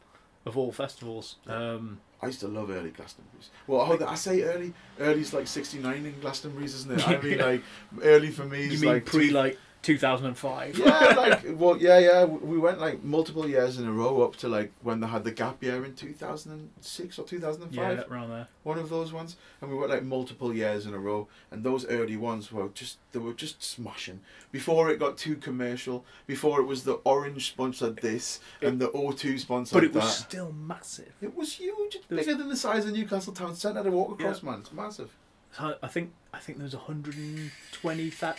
of all festivals. Um, I used to love early Glastonbury's. Well, hold on, I say early. Early's like '69 in Glastonbury's, isn't it? I mean, like early for me you is mean like pre two- like two thousand and five? yeah, like well, yeah, yeah. We went like multiple years in a row up to like when they had the gap year in 2006 or 2005. yeah, around there. one of those ones, and we went like multiple years in a row. And those early ones were just they were just smashing. Before it got too commercial, before it was the Orange sponsored this and the O2 sponsored But it that. was still massive. It was huge. It's bigger than the size of Newcastle Town Centre to walk across, Yeah. man. It's massive. I think I think there was hundred and twenty that.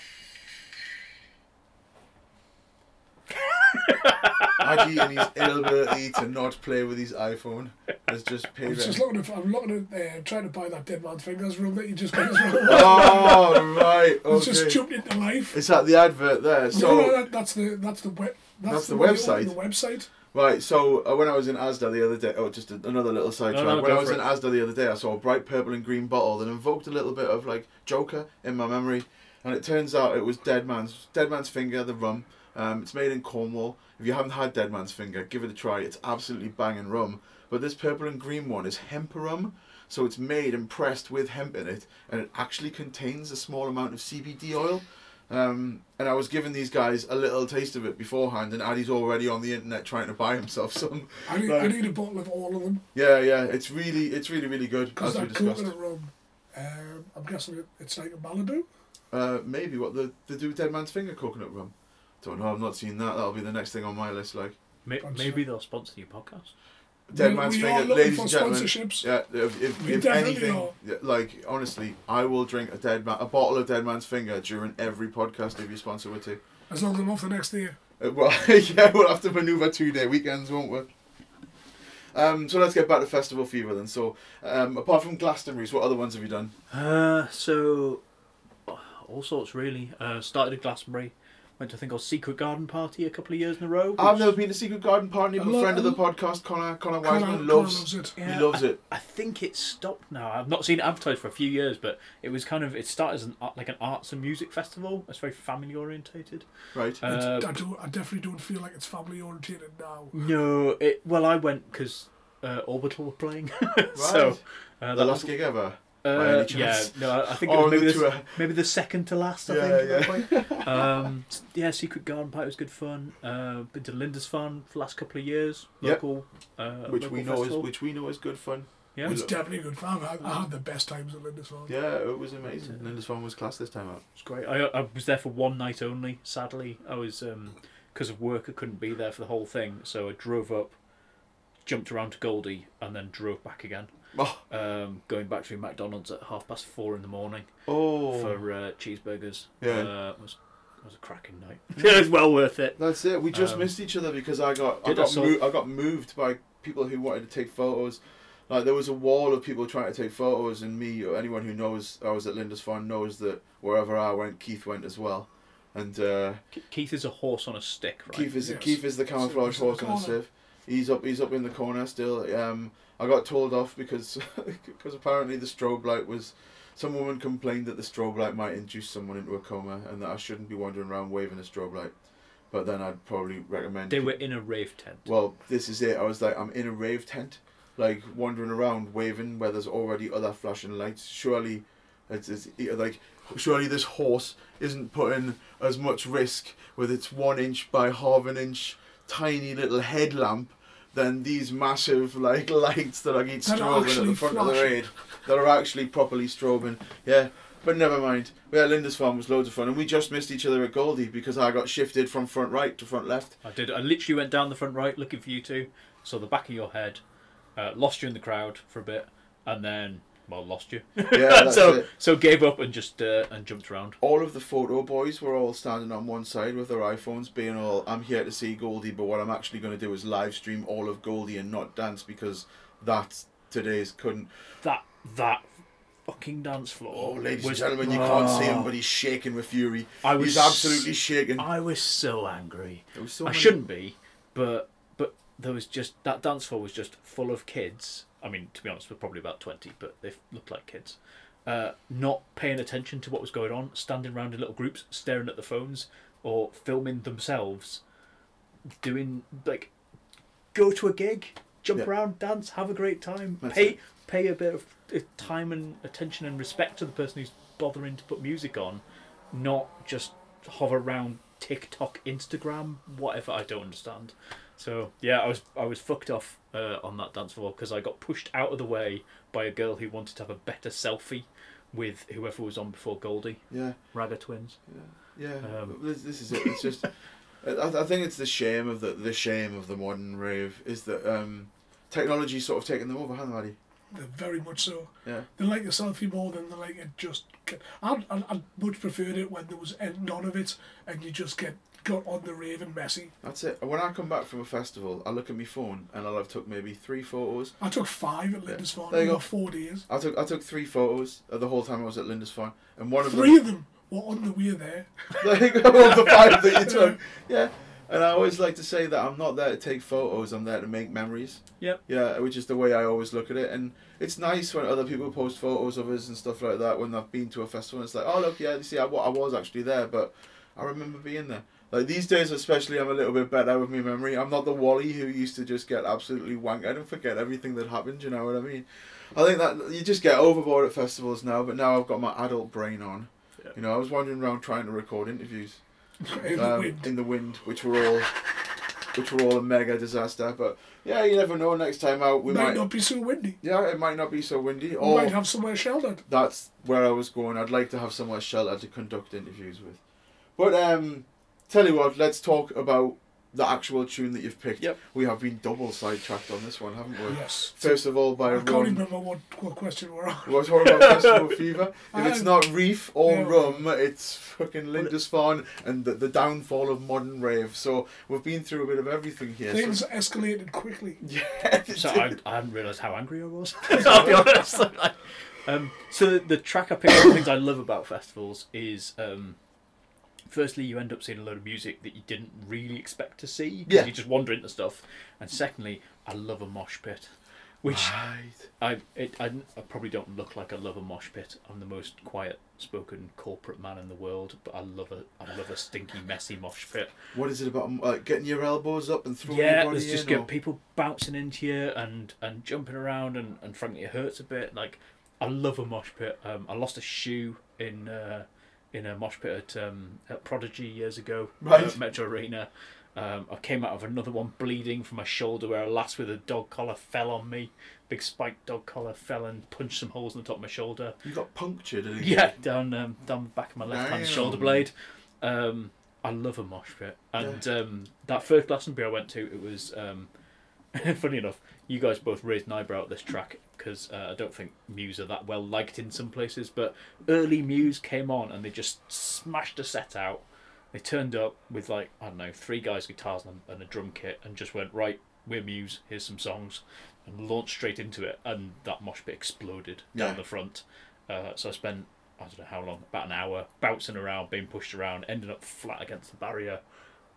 Addy and his inability to not play with his iPhone has just I paid was just rent. looking at, I'm looking at, uh, trying to buy that Dead Man's Fingers room that you just got. Oh right, It's just okay. jumped into life. It's at the advert there. So no, no, that, that's the that's the web. That's, That's the one you website. The website. Right, so uh, when I was in Asda the other day, oh, just a, another little sidetrack. No, no, when I was in it. Asda the other day, I saw a bright purple and green bottle that invoked a little bit of like Joker in my memory, and it turns out it was Dead Man's Dead Man's Finger, the rum. Um, it's made in Cornwall. If you haven't had Dead Man's Finger, give it a try. It's absolutely banging rum. But this purple and green one is hemp rum, so it's made and pressed with hemp in it, and it actually contains a small amount of CBD oil. Um, and I was giving these guys a little taste of it beforehand, and Addy's already on the internet trying to buy himself some. I need, I need a bottle of all of them Yeah, yeah, it's really, it's really, really good because as we that discussed. coconut rum. Um, I'm guessing it, it's like a Malibu. Uh, maybe what the the do Dead Man's Finger coconut rum. Don't know. I've not seen that. That'll be the next thing on my list. Like May- Maybe they'll sponsor your podcast. Dead We- Man's we Finger, are ladies for and gentlemen. sponsorships. Yeah, if, if, We if anything, are. yeah, like honestly, I will drink a dead man, a bottle of Dead Man's Finger during every podcast if you sponsor it to. As long as I'm off the next year. Uh, well, yeah, we'll have to manoeuvre two day weekends, won't we? Um, so let's get back to Festival Fever then. So, um, apart from Glastonbury's, what other ones have you done? Uh, so all sorts really. Uh, started at Glastonbury, went to a thing called Secret Garden Party a couple of years in a row. I've never been to Secret Garden Party, but I a lo- friend of the podcast, Connor, Connor Connor- Wiseman, Connor loves. loves it. Yeah, he loves I, it. I think it's stopped now. I've not seen it advertised for a few years, but it was kind of it started as an like an arts and music festival. It's very family orientated. Right. Uh, I, do, I definitely don't feel like it's family orientated now. no, it well I went because uh, Orbital were playing, so Right. uh, the last was- gig ever. Uh, by any yeah, no, I- I think it was maybe the the, maybe the second to last. I Yeah, think. at that point. um, yeah, Secret Garden Party was good fun. Uh, been to Lindisfarne for the last couple of years. Yep. Local, uh, Which local we know is which we know is good fun. yeah. It's definitely good fun. I, I had the best times at Lindisfarne. Yeah, it was amazing. Lindisfarne was class this time out. It's great. I, I was there for one night only. Sadly, I was because of work. I couldn't be there for the whole thing, so I drove up, jumped around to Goldie, and then drove back again. Oh, Um, going back to McDonald's at half past four in the morning oh. for uh, cheeseburgers. Yeah. uh, it was it was a cracking night. it was well worth it. That's it. We just Um, missed each other because I got I did I got mo- I got moved by people who wanted to take photos. Like there was a wall of people trying to take photos, and me or anyone who knows I was at Lindisfarne knows that wherever I went, Keith went as well. And uh, Keith is a horse on a stick, right? Keith is Yes. Keith is the camouflage he's in the horse on a corner. sieve. He's up he's up in the corner still. Um, I got told off because because apparently the strobe light was. Some woman complained that the strobe light might induce someone into a coma, and that I shouldn't be wandering around waving a strobe light. But then I'd probably recommend. They were in a rave tent. Well, this is it. I was like, I'm in a rave tent, like wandering around waving where there's already other flashing lights. Surely, it's, it's like, surely this horse isn't putting as much risk with its one inch by half an inch tiny little headlamp than these massive like lights that I keep strobing are at the actually front of the raid that are actually properly strobing. Yeah. But never mind. Yeah, Lindisfarne was loads of fun, and we just missed each other at Goldie because I got shifted from front right to front left. I did. I literally went down the front right looking for you two. Saw the back of your head. Uh, lost you in the crowd for a bit, and then well, lost you. Yeah, so it. so gave up and just uh, and jumped around. all of the photo boys were all standing on one side with their iPhones, being all, "I'm here to see Goldie, but what I'm actually going to do is live stream all of Goldie and not dance because that's today's couldn't." That that fucking dance floor. Oh, ladies and gentlemen, you can't see him, Oh. but he's shaking with fury. I was he's absolutely shaking. I was so angry. Was so I many- shouldn't be, but but there was just that dance floor was just full of kids. I mean, to be honest, we're probably about twenty, but they looked like kids. Uh, not paying attention to what was going on, standing around in little groups, staring at the phones, or filming themselves, doing like, go to a gig, jump Yeah. around, dance, have a great time, That's pay it. pay a bit of uh, time and attention and respect to the person who's bothering to put music on, not just hover around TikTok, Instagram, whatever. I don't understand. So yeah, I was I was fucked off uh, on that dance floor because I got pushed out of the way by a girl who wanted to have a better selfie with whoever was on before Goldie, Yeah, Ragga Twins. yeah. Um, this, this is it. It's just. I, I think it's the shame of the the shame of the modern rave is that um, technology's sort of taken them over, hasn't it, Maddie? They're very much so. Yeah. They like the selfie more than they like it just. I'd, I'd, I'd much preferred it when there was uh, none of it and you just get got on the rave and messy. That's it. When I come back from a festival, I look at my phone and I'll have took maybe three photos. I took five at Lindisfarne There you over go. four days. I took I took three photos uh, the whole time I was at Lindisfarne, and one of Three them. of them were on the way there. There you go, of the five that you took. Yeah. And I always like to say that I'm not there to take photos, I'm there to make memories. Yep. Yeah, which is the way I always look at it. And it's nice when other people post photos of us and stuff like that when they've been to a festival. It's like, oh, look, yeah, you see, I, I was actually there, but I remember being there. Like these days, especially, I'm a little bit better with my memory. I'm not the Wally who used to just get absolutely wanked and forget everything that happened. You know what I mean? I think that you just get overboard at festivals now. But now I've got my adult brain on. Yeah. You know, I was wandering around trying to record interviews in the um, wind. in the wind, which were all, which were all a mega disaster. But yeah, you never know. Next time out, we might, might. not be so windy. yeah, it might not be so windy. We Or might have somewhere sheltered. that's where I was going. I'd like to have somewhere sheltered to conduct interviews with. But um, tell you what, let's talk about the actual tune that you've picked. Yep. We have been double sidetracked on this one, haven't we? Yes. First of all, by I can't rum. remember what, what question we're on. We're talking about Festival Fever. If it's not Reef or yeah. Rum, it's fucking Lindisfarne and the, the downfall of modern rave. So we've been through a bit of everything here. so- Things escalated quickly. yeah, So I, I hadn't realised how angry I was. I'll be honest. um, so the, the track I picked, one of the things I love about festivals is um, firstly, you end up seeing a load of music that you didn't really expect to see. Yeah. You just wander into stuff. And secondly, I love a mosh pit. Which Right. I, it, I, I probably don't look like I love a mosh pit. I'm the most quiet spoken corporate man in the world, but I love a I love a stinky, messy mosh pit. What is it about like getting your elbows up and throwing your Yeah, body there's just in? get or- people bouncing into you and, and jumping around and, and frankly it hurts a bit. Like I love a mosh pit. Um, I lost a shoe in uh, in a mosh pit at, um, at Prodigy years ago, Right. at Metro Arena. Um, I came out of another one bleeding from my shoulder where a lass with a dog collar fell on me. Big spiked dog collar fell and punched some holes in the top of my shoulder. You got punctured. didn't you? Yeah, down um, down the back of my left hand shoulder blade. Um, I love a mosh pit, and um, that first Glastonbury I went to, it was um, funny enough. You guys both raised an eyebrow at this track because uh, I don't think Muse are that well liked in some places, but early Muse came on and they just smashed a set out. They turned up with like I don't know three guys' guitars and a, and a drum kit, and just went right. We're Muse. Here's some songs, and launched straight into it, and that mosh pit exploded down Yeah. the front. Uh, so I spent I don't know how long, about an hour, bouncing around, being pushed around, ending up flat against the barrier,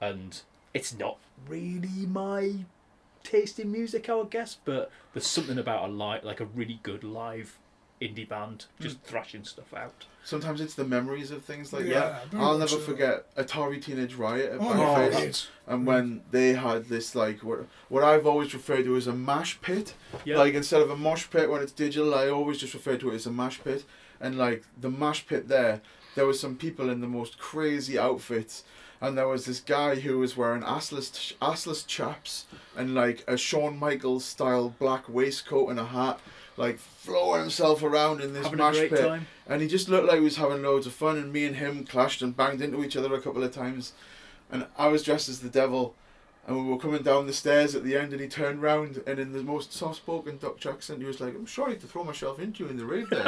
and it's not really my taste in music, I would guess, but there's something about a live, like a really good live indie band just hmm. thrashing stuff out. Sometimes it's the memories of things like Yeah, that. I'll never forget Atari Teenage Riot at Oh, Bangface. yeah, oh, it's- and when they had this like what what I've always referred to as a mash pit. Yeah. Like instead of a mosh pit when it's digital, I always just refer to it as a mash pit. And like the mash pit there, there was some people in the most crazy outfits. And there was this guy who was wearing assless assless chaps and like a Shawn Michaels style black waistcoat and a hat, like throwing himself around in this Having a mash great pit. time. And he just looked like he was having loads of fun. And me and him clashed and banged into each other a couple of times. And I was dressed as the devil. And we were coming down the stairs at the end, and he turned round, and in the most soft-spoken Dutch accent, he was like, "I'm sorry to throw myself into you in the rave there.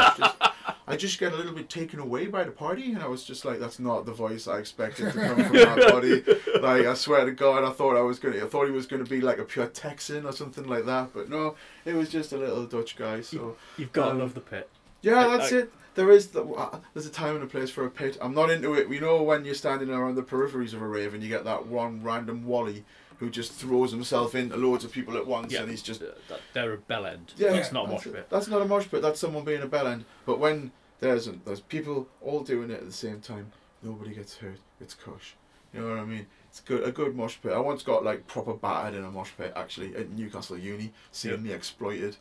It's just, I just get a little bit taken away by the party." And I was just like, "That's not the voice I expected to come from that body." Like, I swear to God, I thought I was gonna, I thought he was gonna be like a pure Texan or something like that, but no, it was just a little Dutch guy. So You've got to Um, love the pit. yeah, I- that's I- it. There is the, uh, there's a time and a place for a pit. I'm not into it. We know when you're standing around the peripheries of a rave and you get that one random Wally who just throws himself into loads of people at once Yeah, and he's just uh, that- they're a bell end. yeah, that's not a mosh that's, pit. That's not a mosh pit. That's someone being a bell end. But when there's there's people all doing it at the same time, nobody gets hurt. It's cush. You know what I mean? It's good. A good mosh pit. I once got like proper battered in a mosh pit actually at Newcastle Uni, seeing Yeah. The Exploited,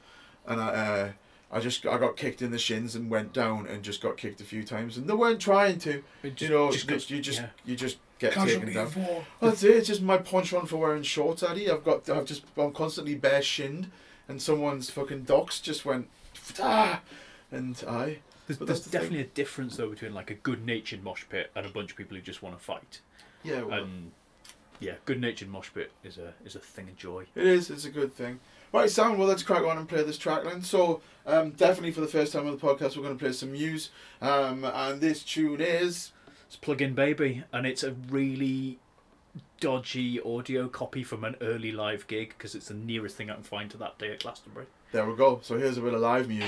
and I. Uh, I just I got kicked in the shins and went down and just got kicked a few times and they weren't trying to. It you know, just you you just yeah. you just get taken down. war. That's it. It's just my punch on for wearing shorts, Addy. I've got I've just I'm constantly bare shinned, and someone's fucking docks just went ah, and I. There's, there's the thing. definitely a difference though between like a good-natured mosh pit and a bunch of people who just want to fight. Yeah, well, And yeah, good-natured mosh pit is a is a thing of joy. it is. It's a good thing. Right, Sam. Well, let's crack on and play this track then. So, um, definitely for the first time on the podcast, we're going to play some Muse, um, and this tune is It's Plug In Baby, and it's a really dodgy audio copy from an early live gig because it's the nearest thing I can find to that day at Glastonbury. there we go. So here's a bit of live Muse.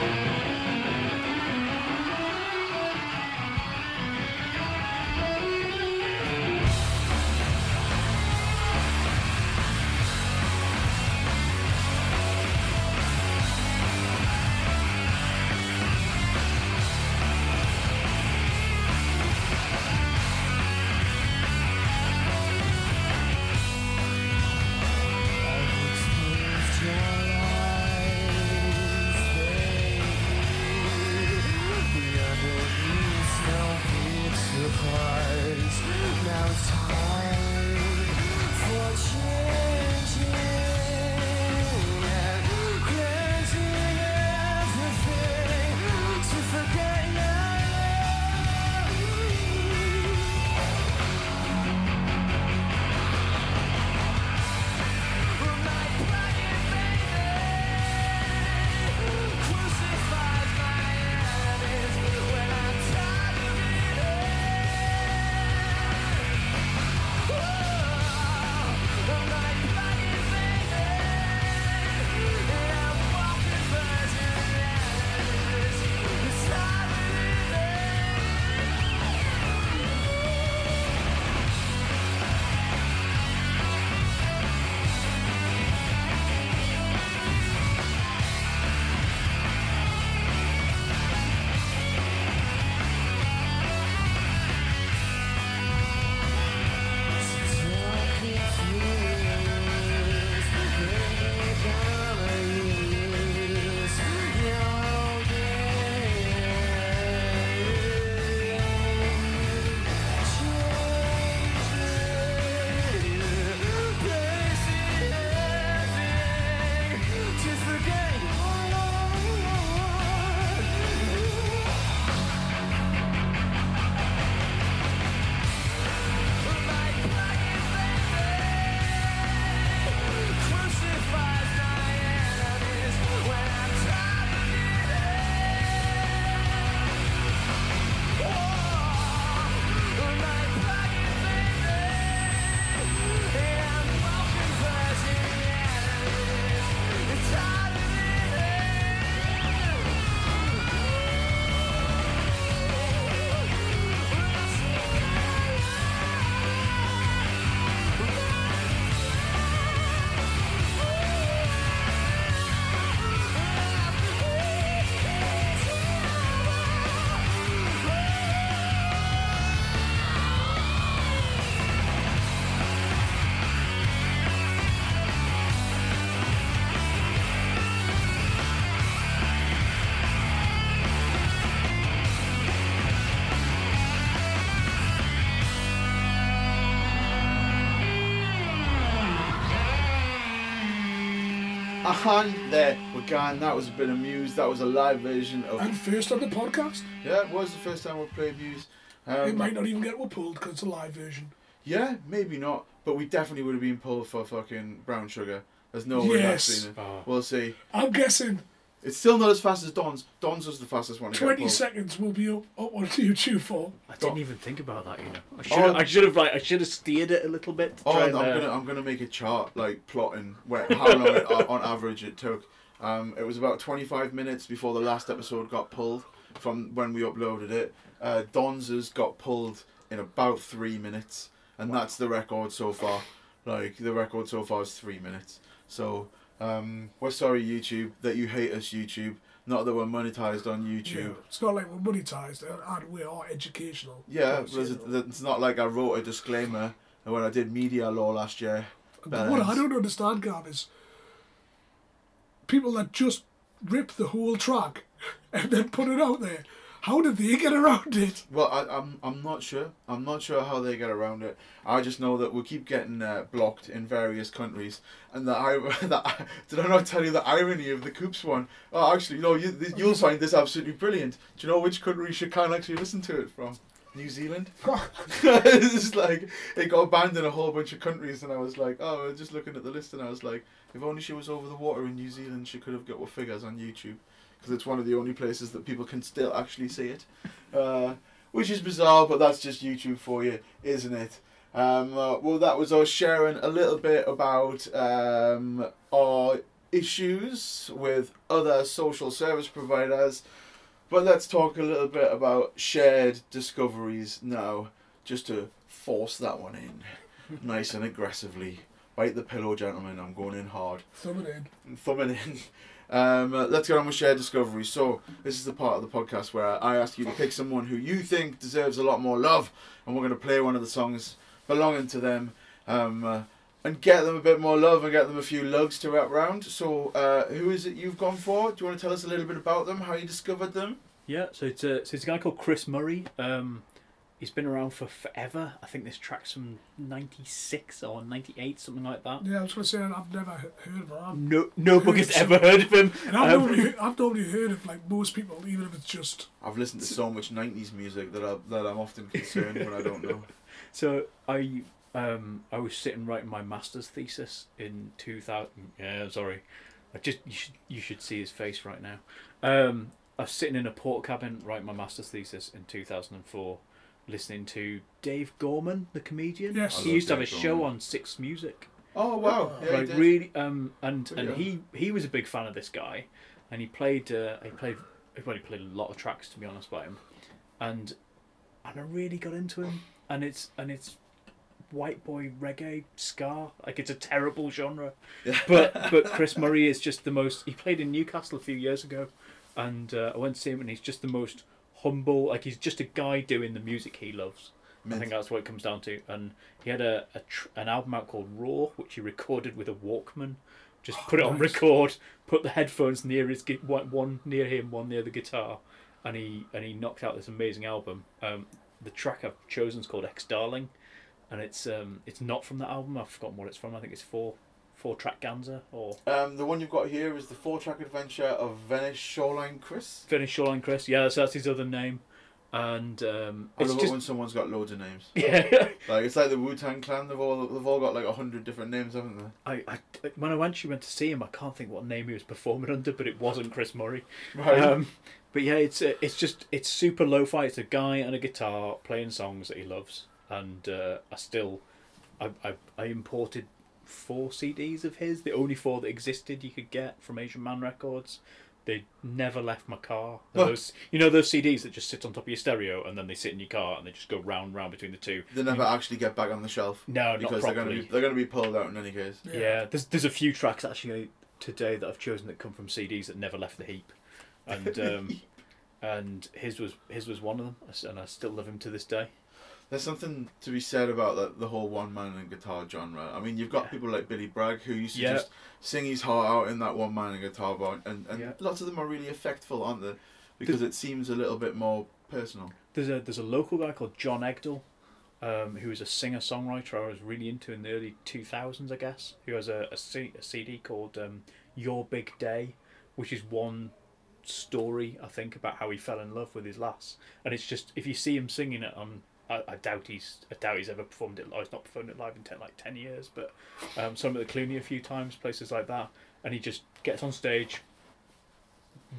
And there we're gone. That was a bit of Muse. That was a live version of. And first on the podcast, Yeah, it was the first time we played Muse. it Um, might not even get pulled because it's a live version. yeah, maybe not, but we definitely would have been pulled for fucking brown sugar. There's no way that's Yes. been it. Oh. We'll see. I'm guessing It's still not as fast as Don's. Don's was the fastest one. to get 20 pulled. seconds will be up, up on YouTube for. I didn't even think about that. You know, I should Oh. have. I should have like. I should have steered it a little bit. To Oh, try I'm, and, I'm uh, gonna I'm gonna make a chart like plotting where how long it, on on average it took. Um, it was about 25 minutes before the last episode got pulled from when we uploaded it. Uh, Don's got pulled in about three minutes, and that's the record so far. Like the record so far is three minutes. So um, we're sorry YouTube that you hate us YouTube. Not that we're monetized on Yeah, YouTube. it's not like we're monetized and we are educational. Yeah, Because, there's you it's not like I wrote a disclaimer when I did media law last year. But what I don't understand, Gav, is people that just rip the whole track and then put it out there. How did they get around it? Well, I, I'm I'm not sure. I'm not sure how they get around it. I just know that we keep getting uh, blocked in various countries, and that I that did I not tell you the irony of the Coops one? Oh, actually, no. You you'll find this absolutely brilliant. Do you know which country can actually listen to it from? New Zealand. it's like it got banned in a whole bunch of countries, and I was like, oh, I was just looking at the list, and I was like, if only she was over the water in New Zealand, she could have got her figures on YouTube, because it's one of the only places that people can still actually see it, uh, which is bizarre, but that's just YouTube for you, isn't it? Um, uh, well, that was us sharing a little bit about um, our issues with other social service providers. But let's talk a little bit about shared discoveries now, just to force that one in, nice and aggressively. Bite the pillow, gentlemen. I'm going in hard. Thumbing in. Thumbing in. Um, uh, let's get on with shared discoveries. So this is the part of the podcast where I ask you to pick someone who you think deserves a lot more love, and we're going to play one of the songs belonging to them. Um, uh, and get them a bit more love and get them a few lugs to wrap round. So, uh, who is it you've gone for? Do you want to tell us a little bit about them, how you discovered them? Yeah, so it's a so it's a guy called Chris Murray. Um, he's been around for forever. I think this track's from '96 or '98, something like that. Yeah, I was going to say I've never heard of him. No, nobody's ever heard of him. And I've, Um, normally, I've normally heard of like most people, even if it's just I've listened to so much '90s music that I, that I'm often concerned when I don't know. So I um I was sitting writing my master's thesis in 2000. Yeah, sorry. I just you should you should see his face right now. Um, I was sitting in a port cabin writing my master's thesis in 2004, listening to Dave Gorman, the comedian. Yes. He love used to have a Dave show Gorman. on Six Music. Oh wow! Yeah, he like did. really um and Pretty and he he was a big fan of this guy and he played uh, he played well, he played a lot of tracks to be honest by him and and I really got into him and it's and it's white boy reggae ska like it's a terrible genre but but Chris Murray is just the most he played in Newcastle a few years ago and uh, I went to see him and he's just the most humble like he's just a guy doing the music he loves I think that's what it comes down to. And he had a, a tr- an album out called Raw, which he recorded with a Walkman. Just put it on record, put the headphones near his gu- one, one near him, one near the guitar, and he and he knocked out this amazing album. Um, the track I've chosen is called Ex Darling, and it's um it's not from that album. I've forgotten what it's from. I think it's four four track Ganza or Um, the one you've got here is the four-track adventure of Venice Shoreline Chris. Venice Shoreline Chris. Yeah, that's, that's his other name. And um, I it's love it when someone's got loads of names. yeah. Like it's like the Wu Tang Clan. They've all they've all got like a hundred different names, haven't they? I, I when I actually went to see him, I can't think what name he was performing under, but it wasn't Chris Murray. Right. Um, but yeah, it's uh, it's just it's super lo-fi. It's a guy and a guitar playing songs that he loves, and uh, I still, I, I I imported four CDs of his, the only four that existed you could get from Asian Man Records. They never left my car. Huh. Those, you know those CDs that just sit on top of your stereo and then they sit in your car and they just go round round between the two. they never actually get back on the shelf No, because they're gonna properly. be they're gonna be pulled out in any case. Yeah. there's there's a few tracks actually today that I've chosen that come from CDs that never left the heap, and um, and his was his was one of them, and I still love him to this day. There's something to be said about the, the whole one man and guitar genre. I mean, you've got Yeah. people like Billy Bragg who used to Yeah. just sing his heart out in that one man and guitar band, and, and Yeah. lots of them are really effectful, aren't they? Because it seems a little bit more personal. There's a there's a local guy called John Egdal, um, who was a singer songwriter I was really into in the early 2000s, I guess. Who has a, a, C, a CD called um, Your Big Day, which is one story I think about how he fell in love with his lass, and it's just if you see him singing it on. I, I doubt he's I doubt he's ever performed it. live. He's not performed it live in ten, like ten years, but um, some at the Cluny a few times, places like that, and he just gets on stage,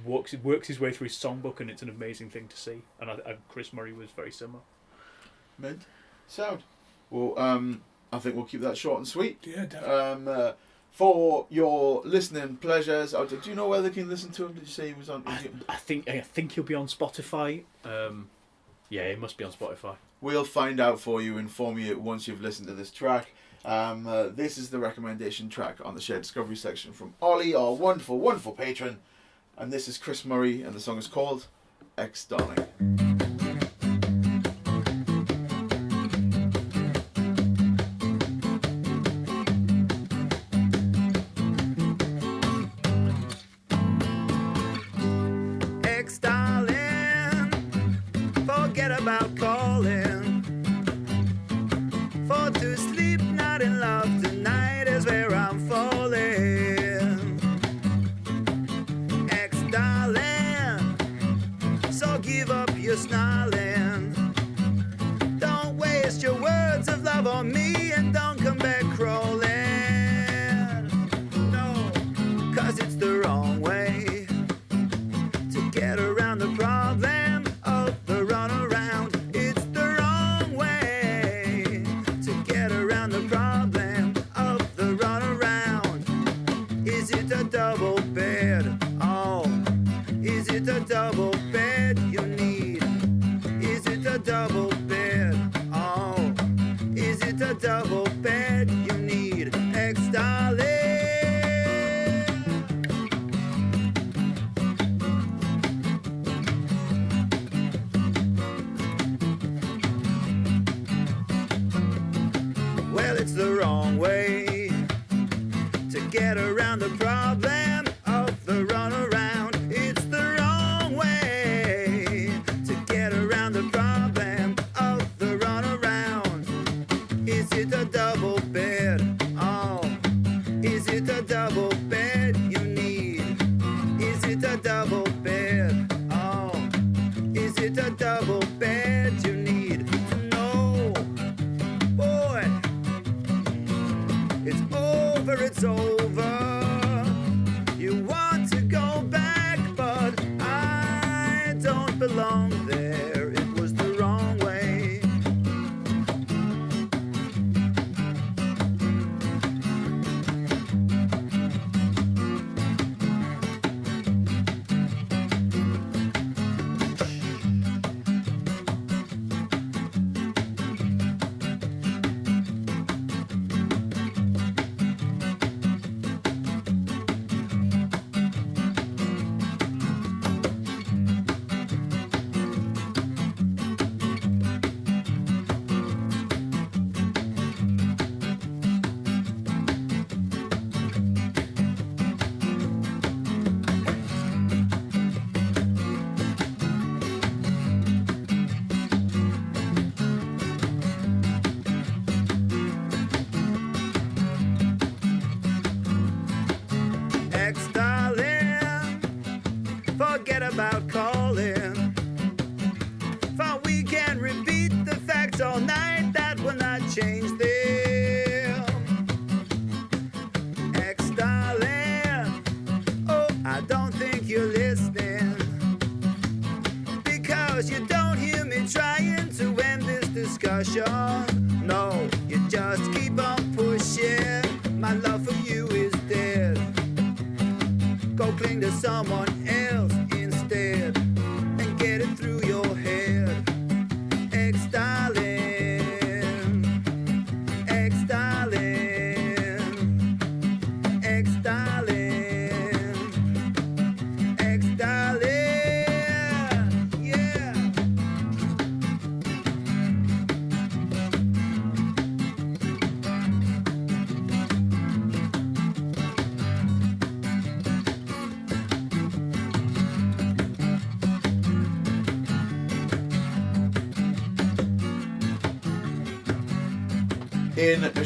works works his way through his songbook, and it's an amazing thing to see. And I, I, Chris Murray was very similar. Mint. Sound. Well, um, I think we'll keep that short and sweet. Yeah, definitely. Um, uh, for your listening pleasures, oh, do you know where they can listen to him? Did you say he was on? I, I think I think he'll be on Spotify. Um, yeah, he must be on Spotify. We'll find out for you, inform you once you've listened to this track. Um, uh, this is the recommendation track on the Shared Discovery section from Ollie, our wonderful, wonderful patron. And this is Chris Murray, and the song is called Ex Darling.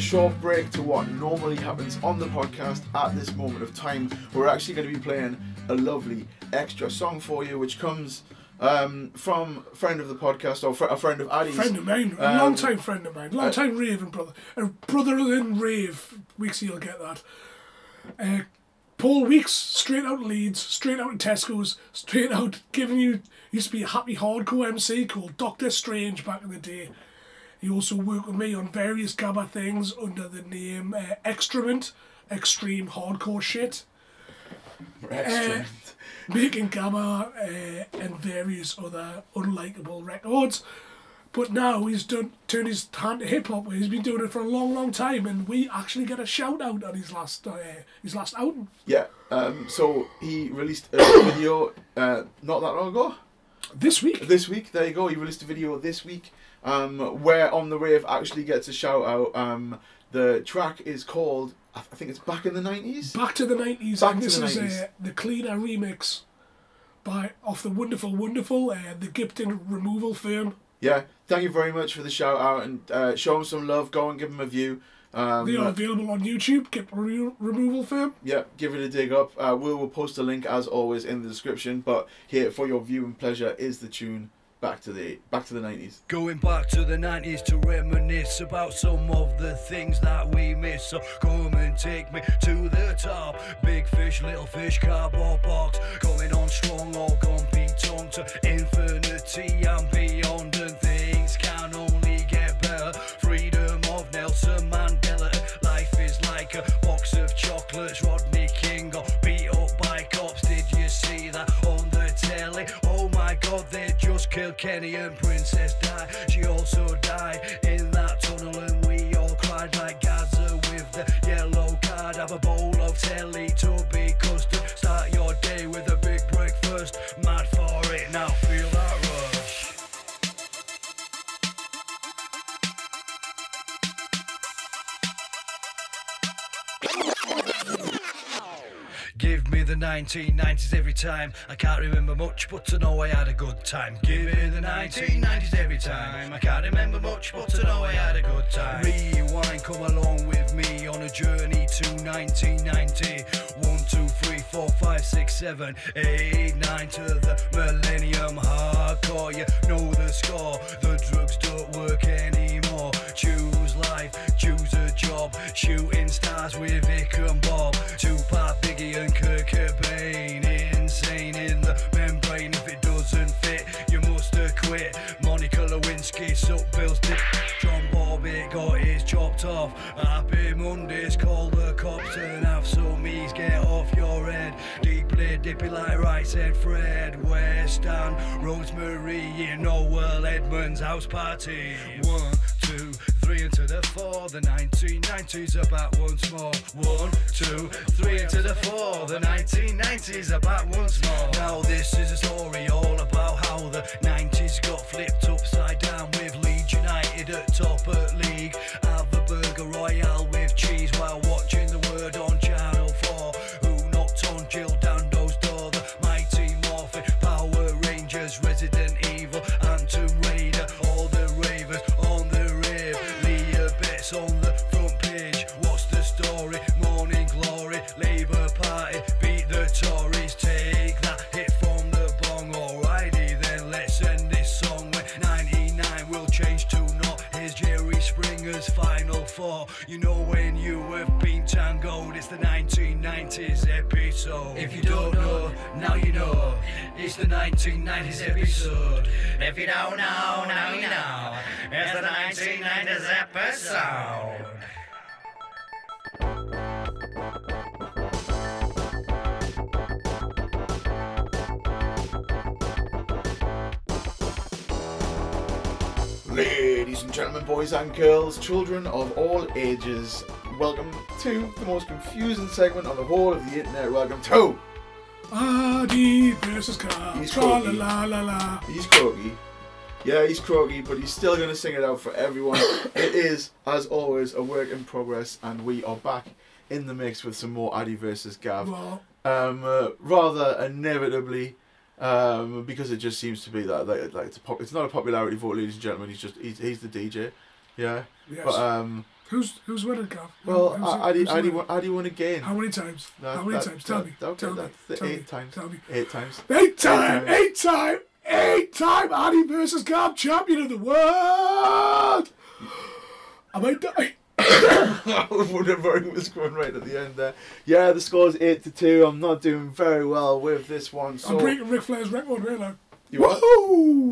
Short break to what normally happens on the podcast at this moment of time, we're actually going to be playing a lovely extra song for you, which comes um, from a friend of the podcast or fr- a friend of Addie's. Friend of mine, a Um, long time friend of mine, long time raving brother, a brother in rave. Weeksy, you'll get that. Uh, Paul Weeks, straight out Leeds, straight out of Tesco's, straight out giving you. Used to be a happy hardcore MC called Doctor Strange back in the day. He also worked with me on various Gabba things under the name uh, Extrement, Extreme Hardcore Shit. Extra. making Gabba uh, and various other unlikable records. But now he's done turned his hand to hip hop. He's been doing it for a long, long time, and we actually get a shout out on his last uh, his last album Yeah. Um, so he released a video uh, not that long ago. this week. This week, there you go. He released a video this week um, where On the Rave actually gets a shout out. Um, the track is called, I I think it's Back in the 90s. Back to the nineties, Back and to this the is 90s. uh, the cleaner remix by off the wonderful, wonderful uh, the Gipton removal firm. Yeah, thank you very much for the shout out and uh, show him some love. Go and give them a view. Um, They are available on YouTube. Gipton Re- removal firm. Yeah, give it a dig up. Uh, we will post a link as always in the description. But here for your viewing pleasure is the tune back to the back to the nineties. Going back to the 90s to reminisce about some of the things that we miss. So come and take me to the top. Big fish, little fish, cardboard box. coming on strong or Kenny and Princess Di. She also died in that tunnel, and we all cried like Gazza with the yellow card. Have a bowl of telly to be custard. Start your day with a big breakfast. Mad for it now, feel that rush. Give me the 1990s every time. I can't remember much, but to know I had a good time. Give me the 1990s every time. I can't remember much, but to know I had a good time. Rewind, come along with me on a journey to 1990. One, two, three, four, five, six, seven, eight, nine to the millennium. Hardcore, you know the score. The drugs don't work anymore. Choose life, choose a job. Shooting stars with Vic and Bob. Tupac, Biggie, and Kurt off. Happy Mondays, call the cops and have some ease. Get off your head. Deeply dippy like right said Fred. West Ham, Rosemary, you know Noel Edmonds house party. One, two, three into the four. The 1990s are back once more. One, two, three into the four. The 1990s are back once more. Now this is a story all about how the 90s got flipped upside down with Leeds United at top at 1990s episode. If you don't know, now you know. It's the 1990s episode. If you don't know, now you know. It's the 1990s episode. Ladies and gentlemen, boys and girls, children of all ages, welcome to the most confusing segment on the whole of the internet. Welcome to. Addy versus Gav. He's Tra la croaky. la la la. He's croaky. Yeah, he's croaky, but he's still going to sing it out for everyone. it is, as always, a work in progress, and we are back in the mix with some more Addy versus Gav. Well, Um, uh, rather inevitably, um, because it just seems to be that like, like it's, a pop- it's not a popularity vote, ladies and gentlemen. He's just he's, he's the DJ. Yeah. Yes. But um, Who's who's winning, Gav? well, Who's- I- who's Addy, won, Addy won again. How many times? That- How many that- times? Tell that- me. Okay, tell me. tell eight me. times. Tell me. Eight times. Eight time, times. eight time, eight time Addy versus Gav, champion of the world. I might die. Whatever it was going right at the end there. Yeah, the score's eight to two. I'm not doing very well with this one. So I'm breaking Ric Flair's record, really. you what?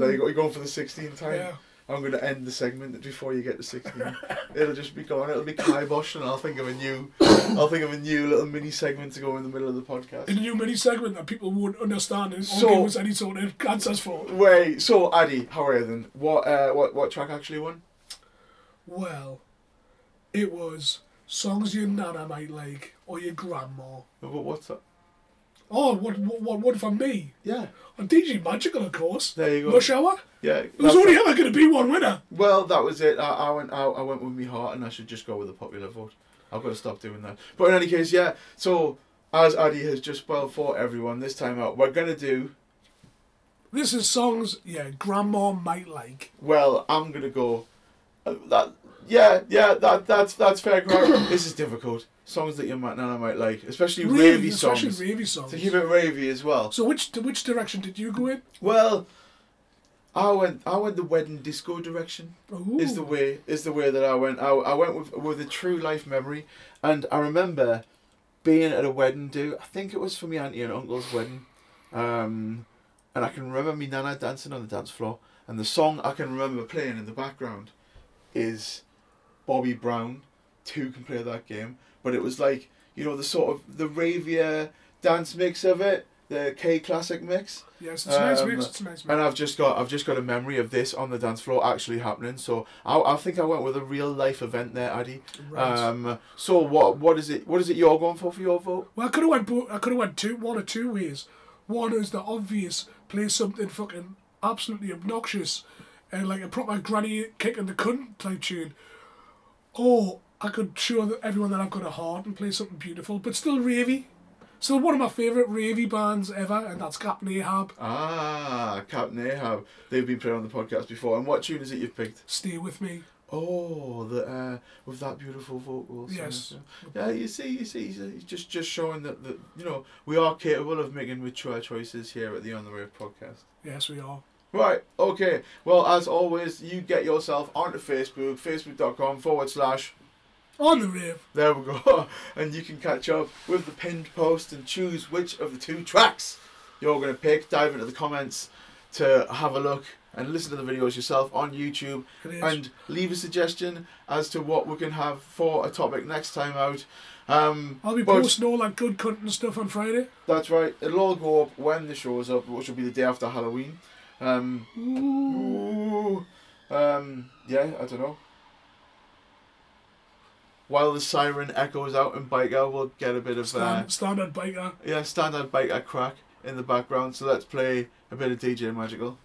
There you go. You're going for the 16th time. Yeah. I'm going to end the segment before you get to 16. It'll just be gone. It'll be kibosh, and I'll think of a new, I'll think of a new little mini segment to go in the middle of the podcast. In a new mini segment that people won't understand and So- won't give us any sort of answers for. Wait, so Addy, how are you then? What, uh, what, what track actually won? Well, it was songs your nana might like or your grandma. What, what's that? Oh, what what what, for me? Yeah. On DJ Magical, of course. There you go. Rush Hour. Yeah. There's that's- only ever going to be one winner. Well, that was it. I, I went out. I went with my heart, and I should just go with the popular vote. I've got to stop doing that. But in any case, yeah. So as Addy has just well fought everyone this time out, we're gonna do. This is songs, yeah, grandma might like. Well, I'm gonna go. Uh, that yeah yeah that that's that's fair. This is difficult. Songs that your ma- nana might like, especially Ravey, ravey songs. especially ravey songs. To keep it ravey as well. So which which direction did you go in? Well, I went I went the wedding disco direction. Is the way is the way that I went. I, I went with with a true life memory, and I remember being at a wedding do. I think it was for my auntie and uncle's wedding, um, and I can remember me nana dancing on the dance floor, and the song I can remember playing in the background is Bobby Brown. Two can play that game, but it was like you know the sort of the ravier dance mix of it, the K classic mix. Yes, it's a nice Um, mix. It's a nice mix. And I've just got I've just got a memory of this on the dance floor actually happening. So I, I think I went with a real life event there, Addy. Right. Um. So what what is it what is it you're going for for your vote? Well, I could have went. bo- I could have went two, one or two ways. One is the obvious, play something fucking absolutely obnoxious, and like a proper granny kick in the cunt type tune. Or I could show everyone that I've got a heart and play something beautiful, but still ravey. Still one of my favourite ravey bands ever, and that's Captain Ahab. Ah, Captain Ahab. They've been playing on the podcast before. And what tune is it you've picked? Stay with me. Oh, the uh, with that beautiful vocals. Yes. Yeah, you see, you see, he's just just showing that that you know we are capable of making mature choices here at the On the Rave podcast. Yes, we are. Right, okay. Well, as always, you get yourself onto Facebook, facebook.com forward slash. On the rave. There we go. And you can catch up with the pinned post and choose which of the two tracks you're going to pick. Dive into the comments to have a look and listen to the videos yourself on YouTube. Is. And leave a suggestion as to what we can have for a topic next time out. Um, I'll be posting all that good cunt and stuff on Friday. That's right. It'll all go up when the show's up, which will be the day after Halloween. Um, ooh. Um, yeah, I don't know. While the siren echoes out in Byker, we'll get a bit of uh, Stand, standard Byker. yeah standard Byker crack in the background. So let's play a bit of DJ Magical.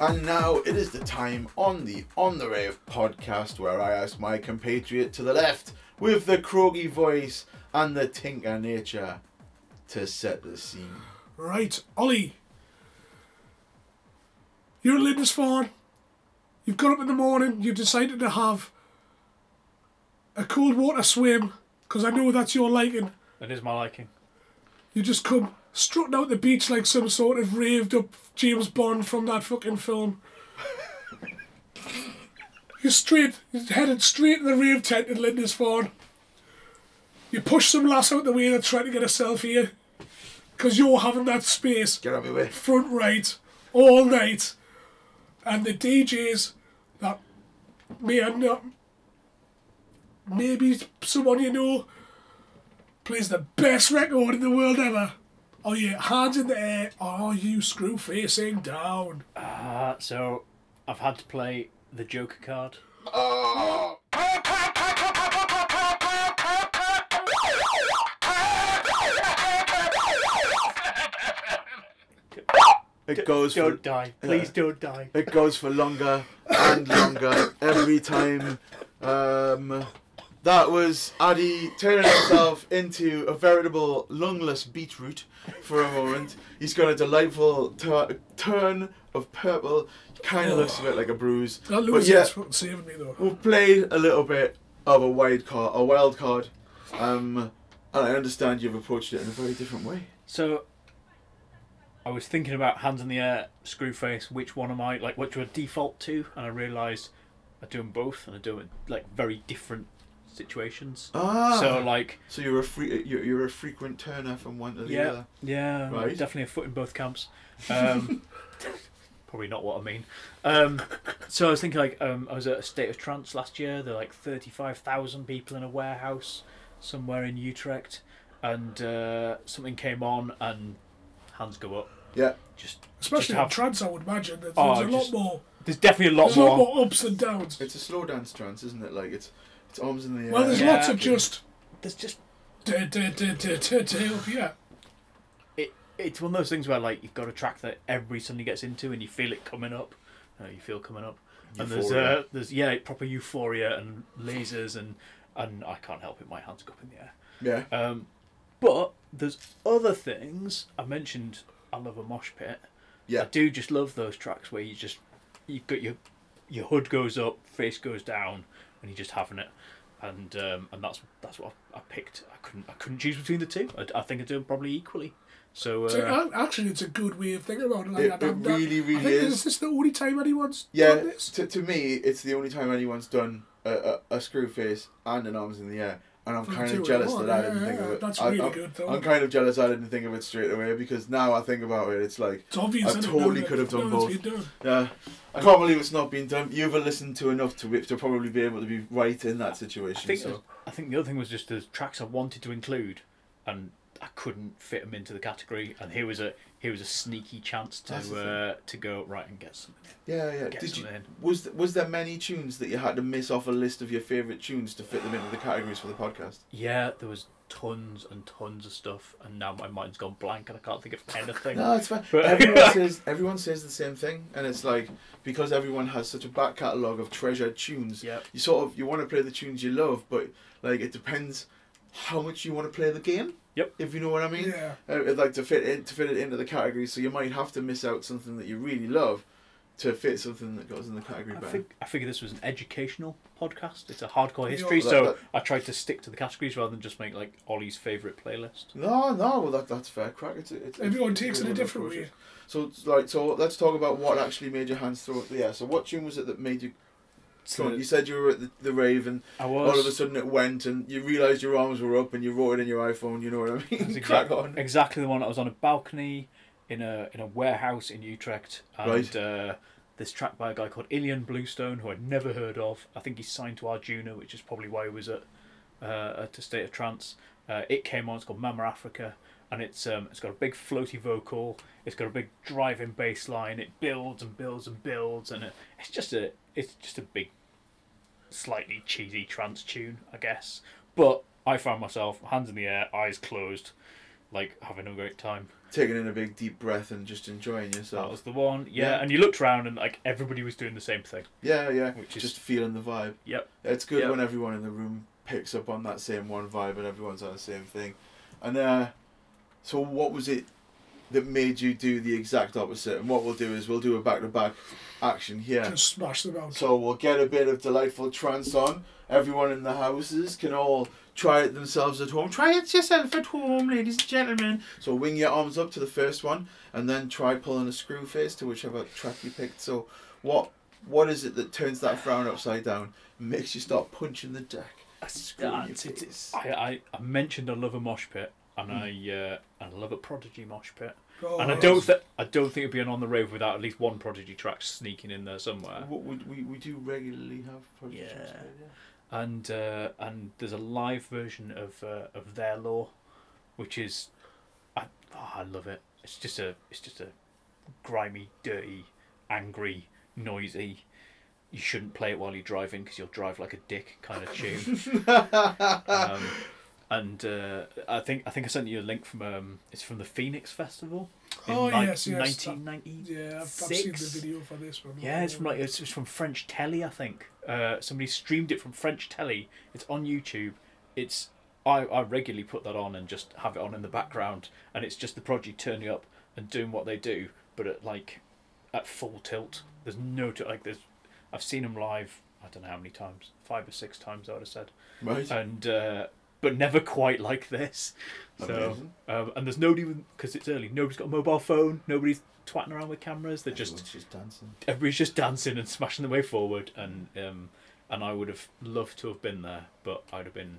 And now it is the time on the On the Rave podcast where I ask my compatriot to the left with the croaky voice and the tinker nature to set the scene. Right, Ollie. You're at Lindisfarne. You've got up in the morning. You've decided to have a cold water swim because I know that's your liking. That is my liking. You just come strutting out the beach like some sort of raved up James Bond from that fucking film. You're straight, you're headed straight to the rave tent in Lindisfarne. You push some lass out the way that's trying to get a selfie eh? because you're having that space Get out of my way. front right all night. And the DJs that may or not, maybe someone you know, plays the best record in the world ever. Are you hands in the air are you screw facing down? Uh, so I've had to play the Joker card. It goes for Don't die. Please don't die. it goes for longer and longer every time. Um, that was Addy turning himself into a veritable lungless beetroot for a moment. He's got a delightful tu- turn of purple. Kind of looks a bit like a bruise. That But loses yeah, is fucking saving me though. we've played a little bit of a wild card, a wild card, um, and I understand you've approached it in a very different way. So I was thinking about hands in the air, screw face. Which one am I like? Which would default to? And I realised I do them both, and I do it like very different situations. Ah, So like so you're a free, you're, you're a frequent turner from one to the yeah, other. yeah, Right. definitely a foot in both camps. Um, probably not what I mean. Um, so I was thinking like um, I was at a state of trance last year. There were like thirty five thousand people in a warehouse somewhere in Utrecht, and uh, something came on and hands go up. Yeah. Just Especially just in have- trance, I would imagine. There's, Oh, there's a just- lot more. There's definitely a lot There's a lot more. more ups and downs. It's a slow dance trance, isn't it? Like it's it's arms in the air. Well, there's Yeah. lots of just. There's just Da, da, da, da, da, da, up here. it. It's one of those things where like you've got a track that everybody suddenly gets into and you feel it coming up. Uh, you feel coming up, and there's Euphoria. uh, there's yeah proper euphoria and lasers and and I can't help it. My hands go up in the air. Yeah. Um, but there's other things. I mentioned I love a mosh pit. Yeah. I do just love those tracks where you just you got your your hood goes up, face goes down, and you're just having it. And um, and that's that's what I, I picked. I couldn't I couldn't choose between the two. I, I think I do them probably equally. So, So, uh, uh, actually, it's a good way of thinking about it. Like It- it I'm- really, really I think, is. Is this the only time anyone's Yeah, done this? to, to me, it's the only time anyone's done a, a, a screw face and an arms in the air, and I'm kind of jealous that I didn't think yeah, of it. that's I, really I'm, good, though. I'm kind of jealous I didn't think of it straight away because now I think about it, it's like It's obvious. I totally could have done both. it's been done. Yeah, I can't believe it's not been done. You've listened to enough to be- to probably be able to be right in that I situation. think so I think the other thing was just the tracks I wanted to include, and I couldn't fit them into the category. And here was a here was a sneaky chance to uh, to go right and get something. yeah, yeah. Get Did you in. was th- was there many tunes that you had to miss off a list of your favorite tunes to fit them into the categories for the podcast? Yeah, there was tons and tons of stuff, and now my mind's gone blank and I can't think of anything. No, it's fine. But- everyone says everyone says the same thing, and it's like because everyone has such a back catalogue of treasured tunes. Yep. You sort of you want to play the tunes you love, but like it depends how much you want to play the game. Yep. If you know what I mean. Yeah. Uh, it'd like to fit in to fit it into the category, so you might have to miss out something that you really love to fit something that goes in the category I better. think I figured this was an educational podcast. It's a hardcore Yeah, history, that- so that- I tried to stick to the categories rather than just make like Ollie's favourite playlist. No, no, well that that's fair. Crack. It's, it's, Everyone it's takes it good a different way. So like so let's talk about what actually made your hands throw up the air. So what tune was it that made you So you said you were at the, the rave and I was all of a sudden it went and you realised your arms were up and you wrote it in your iPhone, you know what I mean? That's Crack on. exactly the one. I was on a balcony in a in a warehouse in Utrecht, and Right. uh, this track by a guy called Ilan Bluestone, who I'd never heard of. I think he's signed to Anjuna, which is probably why he was at uh, at a state of trance. Uh, it came on. It's called Mama Africa, and it's um, it's got a big floaty vocal. It's got a big driving bass line. It builds and builds and builds, and it, it's just a it's just a big, slightly cheesy trance tune, I guess. But I found myself hands in the air, eyes closed, like having a great time. Taking in a big deep breath and just enjoying yourself. That was the one. Yeah, Yeah. and you looked around and like everybody was doing the same thing. Yeah, yeah. Which is- just feeling the vibe. Yep. It's good Yep. when everyone in the room picks up on that same one vibe and everyone's on the same thing. And uh, so, what was it that made you do the exact opposite? And what we'll do is we'll do a back to back action here. Just smash them out. So we'll get a bit of delightful trance on. Everyone in the houses can all try it themselves at home. Try it yourself at home, ladies and gentlemen. So wing your arms up to the first one, and then try pulling a screw face to whichever track you picked. So what what is it that turns that frown upside down and makes you start punching the deck? Screw That's face. I, I, I mentioned I love a mosh pit, and Mm. I uh, and I love a prodigy mosh pit. Oh, and I don't th- I don't think it'd be an on the road without at least one prodigy track sneaking in there somewhere. What we, we, we do regularly have Prodigy Yeah. tracks, yeah. and uh, and there's a live version of uh, of their law, which is, I oh, I love it. It's just a it's just a grimy, dirty, angry, noisy. You shouldn't play it while you're driving because you'll drive like a dick kind of tune. um, and uh, I think I think I sent you a link from um, it's from the Phoenix Festival. in Oh, ni- yes, yes. 1990. Yeah, I've, I've seen the video for this one. Yeah, it's from like it's, it's from French telly, I think. Uh, somebody streamed it from French telly. It's on YouTube. It's I, I regularly put that on and just have it on in the background, and it's just the Prodigy turning up and doing what they do, but at like at full tilt. There's no t- like there's I've seen them live. I don't know how many times, five or six times I would have said. Right. And uh, but never quite like this. So um, and there's nobody because it's early. Nobody's got a mobile phone. Nobody's twatting around with cameras. They're just Everyone's just dancing. everybody's just dancing and smashing their way forward and um and I would have loved to have been there but I'd have been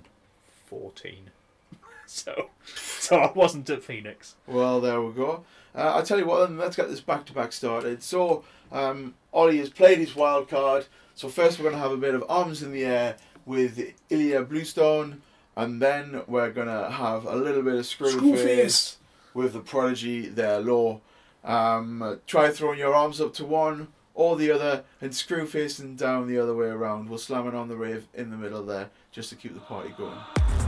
14 so so I wasn't at Phoenix Well, there we go. Uh, I'll tell you what, then let's get this back to back started. So, um, Ollie has played his wild card. So, first, we're going to have a bit of arms in the air with Ilan Bluestone, and then we're going to have a little bit of Screwface Screwface. with the Prodigy, their law. Um, try throwing your arms up to one or the other, and Screwface and down the other way around. We'll slam it on the rave in the middle there just to keep the party going.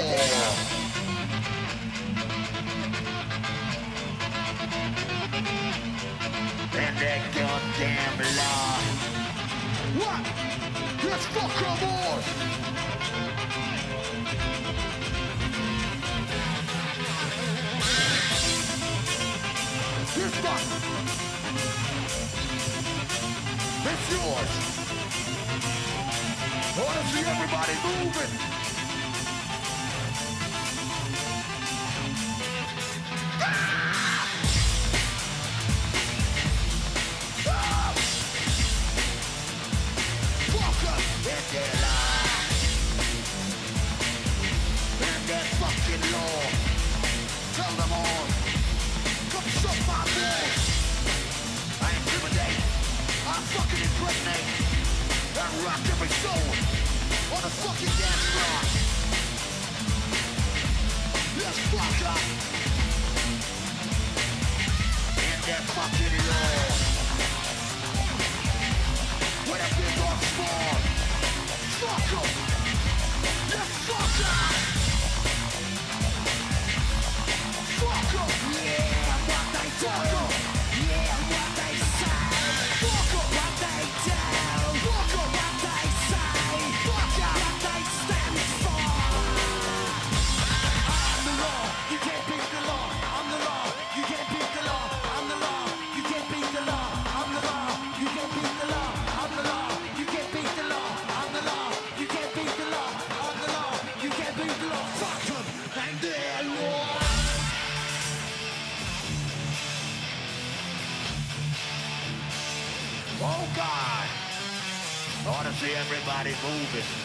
You're what everybody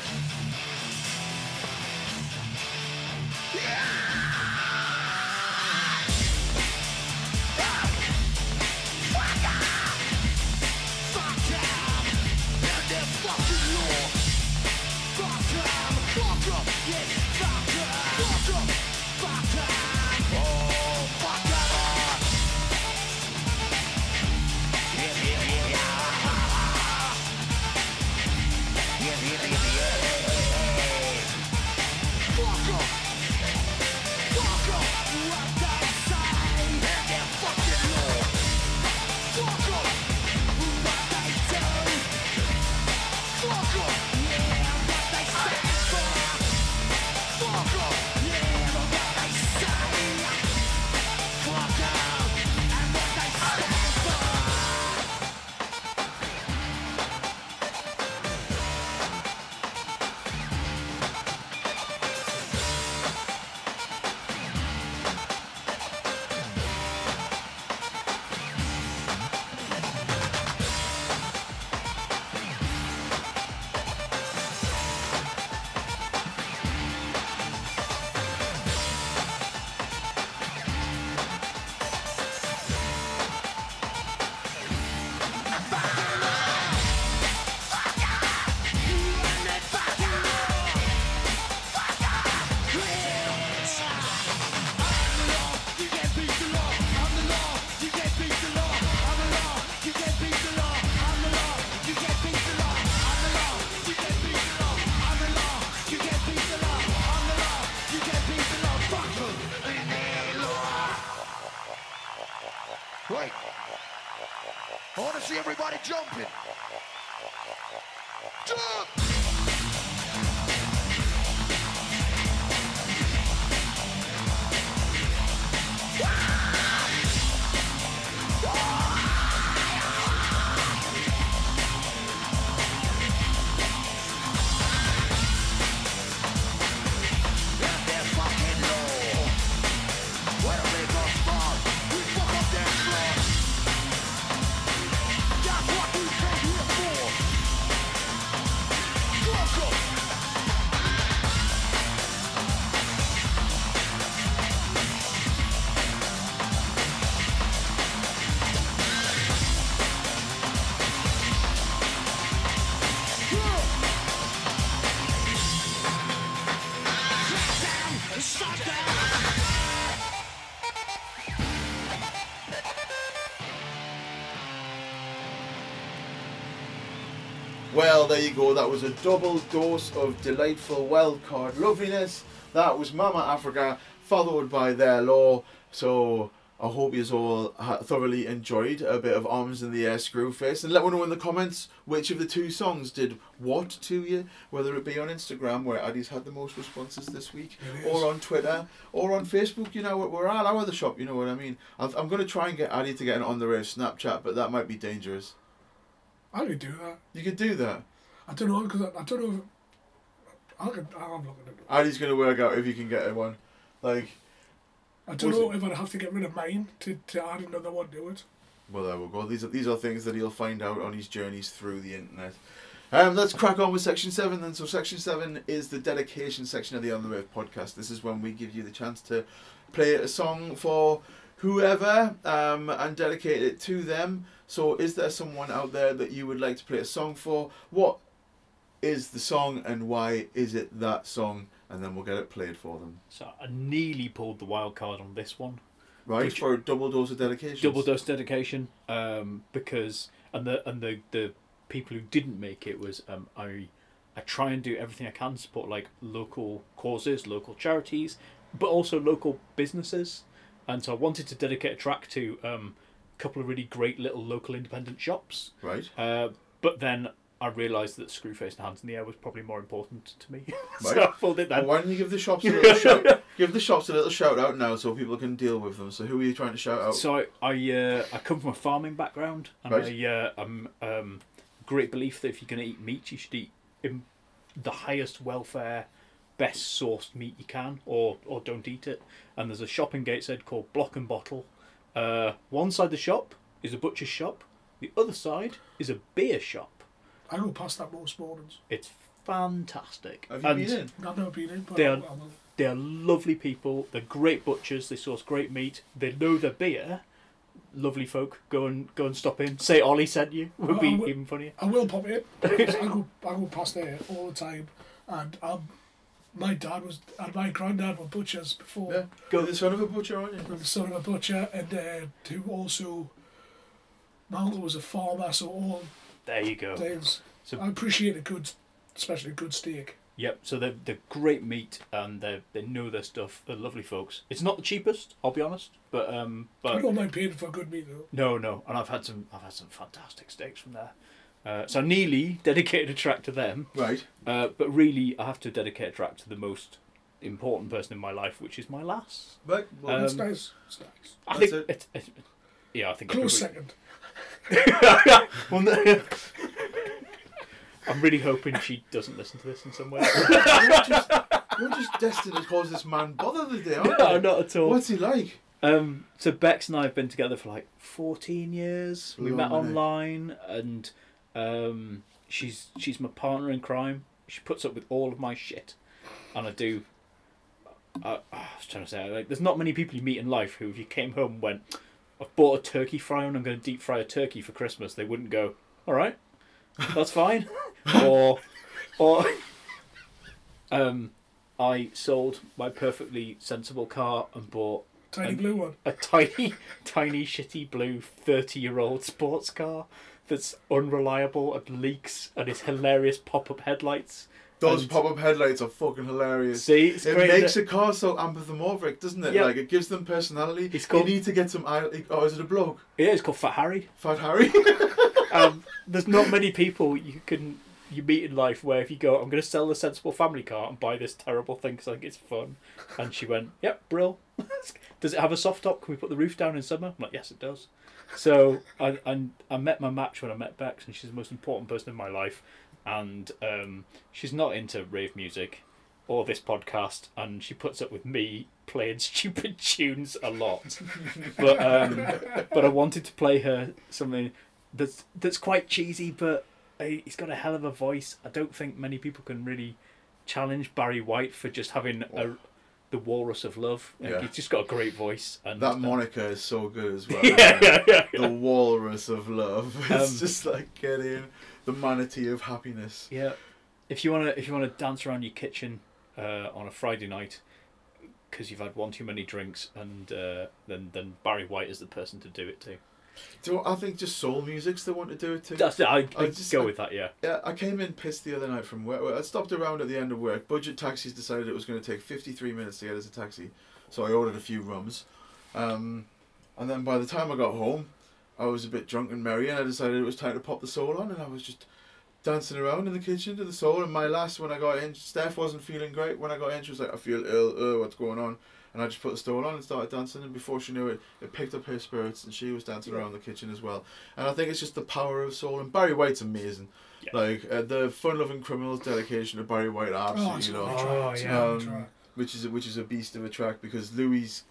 there you go. That was a double dose of delightful wildcard loveliness. That was Mama Africa, followed by Their Law. So I hope you all thoroughly enjoyed a bit of Arms in the Air Screwface. And let me know in the comments which of the two songs did what to you, whether it be on Instagram, where Addy's had the most responses this week, or on Twitter, or on Facebook. You know, we're all over the shop, you know what I mean? I'm going to try and get Addy to get an on the rave Snapchat, but that might be dangerous. I could do that. You could do that. I don't know because I, I don't know. If, I could. I'm it. Addy's going to work out if you can get one. Like, I don't know if I'd have to get rid of mine to, to add another one to it. Well, there we go. These are these are things that he'll find out on his journeys through the internet. Um, let's crack on with section seven then. So section seven is the dedication section of the On the Rave podcast. This is when we give you the chance to play a song for whoever um, and dedicate it to them. So, is there someone out there that you would like to play a song for? What is the song and why is it that song? And then we'll get it played for them. So I nearly pulled the wild card on this one. Right Which- for a double dose of dedication. double dose dedication um, because and the and the the people who didn't make it was um, I I try and do everything I can to support like local causes, local charities, but also local businesses. And so I wanted to dedicate a track to um, a couple of really great little local independent shops. Right. Uh, but then I realised that Screwface and Hands in the Air was probably more important to me. so I pulled it then. Well, why don't you give the shops a little shout? Give the shops a little shout out now, so people can deal with them. So who are you trying to shout out? So I I, uh, I come from a farming background, and Right. I uh, I'm um, great belief that if you're going to eat meat, you should eat in the highest welfare, best sourced meat you can, or or don't eat it. And there's a shop in Gateshead called Block and Bottle. Uh, one side of the shop is a butcher's shop. The other side is a beer shop. I go past that most mornings. It's fantastic. Have you And been in? I've never been in, but they are, I will. they are lovely people. They're great butchers. They source great meat. They know their beer. Lovely folk. Go and go and stop in. Say Ollie sent you. Would be I will- even funnier. I will pop in. I go I go past there all the time, and um, my dad was and my granddad were butchers before. Yeah. Go the son of a butcher, aren't you? The son of a butcher, and uh, who also. My uncle was a farmer, so all There you go. things. So- I appreciate a good, especially a good steak. Yep. So they're they're great meat and they they know their stuff. They're lovely folks. It's not the cheapest, I'll be honest, but um, I but don't mind paying for good meat though. no, no. And I've had some I've had some fantastic steaks from there. Uh, so I nearly dedicated a track to them. Right. Uh, but really, I have to dedicate a track to the most important person in my life, which is my lass. Right. Well, That's Um, nice. It's nice. I That's think it. it. it, yeah, I think I Close could second. Well, no- I'm really hoping she doesn't listen to this in some way. you're, just, you're just destined to cause this man bother today, aren't no, you? not at all. What's he like? Um, so Bex and I have been together for like 14 years. We met Blimey. online, and um, she's she's my partner in crime. She puts up with all of my shit, and I do. I, I was trying to say, like, there's not many people you meet in life who, if you came home and went, "I've bought a turkey fryer and I'm going to deep fry a turkey for Christmas," they wouldn't go, "All right, that's fine," or, or, um, I sold my perfectly sensible car and bought Tiny blue one. a tiny, tiny, shitty blue 30 year old sports car that's unreliable and leaks and is hilarious pop up headlights. Those pop up headlights are fucking hilarious. See, it's it great. makes a car so anthropomorphic, doesn't it? Yeah. Like it gives them personality. It's called- You need to get some. Oh, is it a bloke? Yeah, it's called Fat Harry. Fat Harry. Um, there's not many people you can you meet in life where if you go, I'm going to sell the sensible family car and buy this terrible thing because I think it's fun. And she went, Yep, brill. does it have a soft top? Can we put the roof down in summer? I'm like, Yes, it does. So I, I, I met my match when I met Bex, and she's the most important person in my life. And um, she's not into rave music or this podcast, and she puts up with me playing stupid tunes a lot. but um, but I wanted to play her something that's that's quite cheesy, but uh, he's got a hell of a voice. I don't think many people can really challenge Barry White for just having a, the Walrus of Love. Yeah. He's just got a great voice. And that uh, moniker is so good as well. Yeah, isn't yeah, yeah, The walrus of love. It's Um, just like getting the manatee of happiness. Yeah, if you wanna if you wanna dance around your kitchen uh, on a Friday night because you've had one too many drinks, and uh, then then Barry White is the person to do it to. Do I think just soul music's the one to do it to. That's it. I, I just- go I- with that. Yeah. Yeah, I came in pissed the other night from work. I stopped around at the end of work. Budget Taxis decided it was going to take 53 minutes to get us a taxi. So I ordered a few rums. Um, and then by the time I got home, I was a bit drunk and merry and I decided it was time to pop the soul on and I was just dancing around in the kitchen to the soul. And my last, when I got in, Steph wasn't feeling great. When I got in, she was like, I feel ill, uh, what's going on? And I just put the stole on and started dancing, and before she knew it, it picked up her spirits, and she was dancing around the kitchen as well. And I think it's just the power of soul. And Barry White's amazing. Like uh, the Fun Loving Criminals dedication to Barry White, I Oh, absolutely it's a love. great track, it's a great Um, which is a, which is a beast of a track because Louis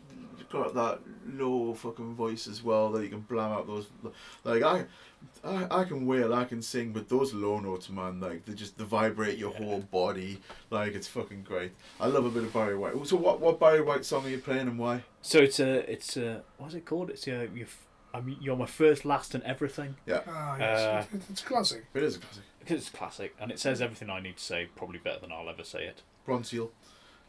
got that low fucking voice as well that you can blam out those like I, I I can wail I can sing but those low notes man like they just they vibrate your whole body like it's fucking great I love a bit of Barry White so what what Barry White song are you playing and why So it's a it's a what's it called? It's a you. I mean, you're my first, last, and everything. Yeah. Ah, yes. Uh, it's classic. it is a classic it's classic and it says everything I need to say, probably better than I'll ever say it. Ronseal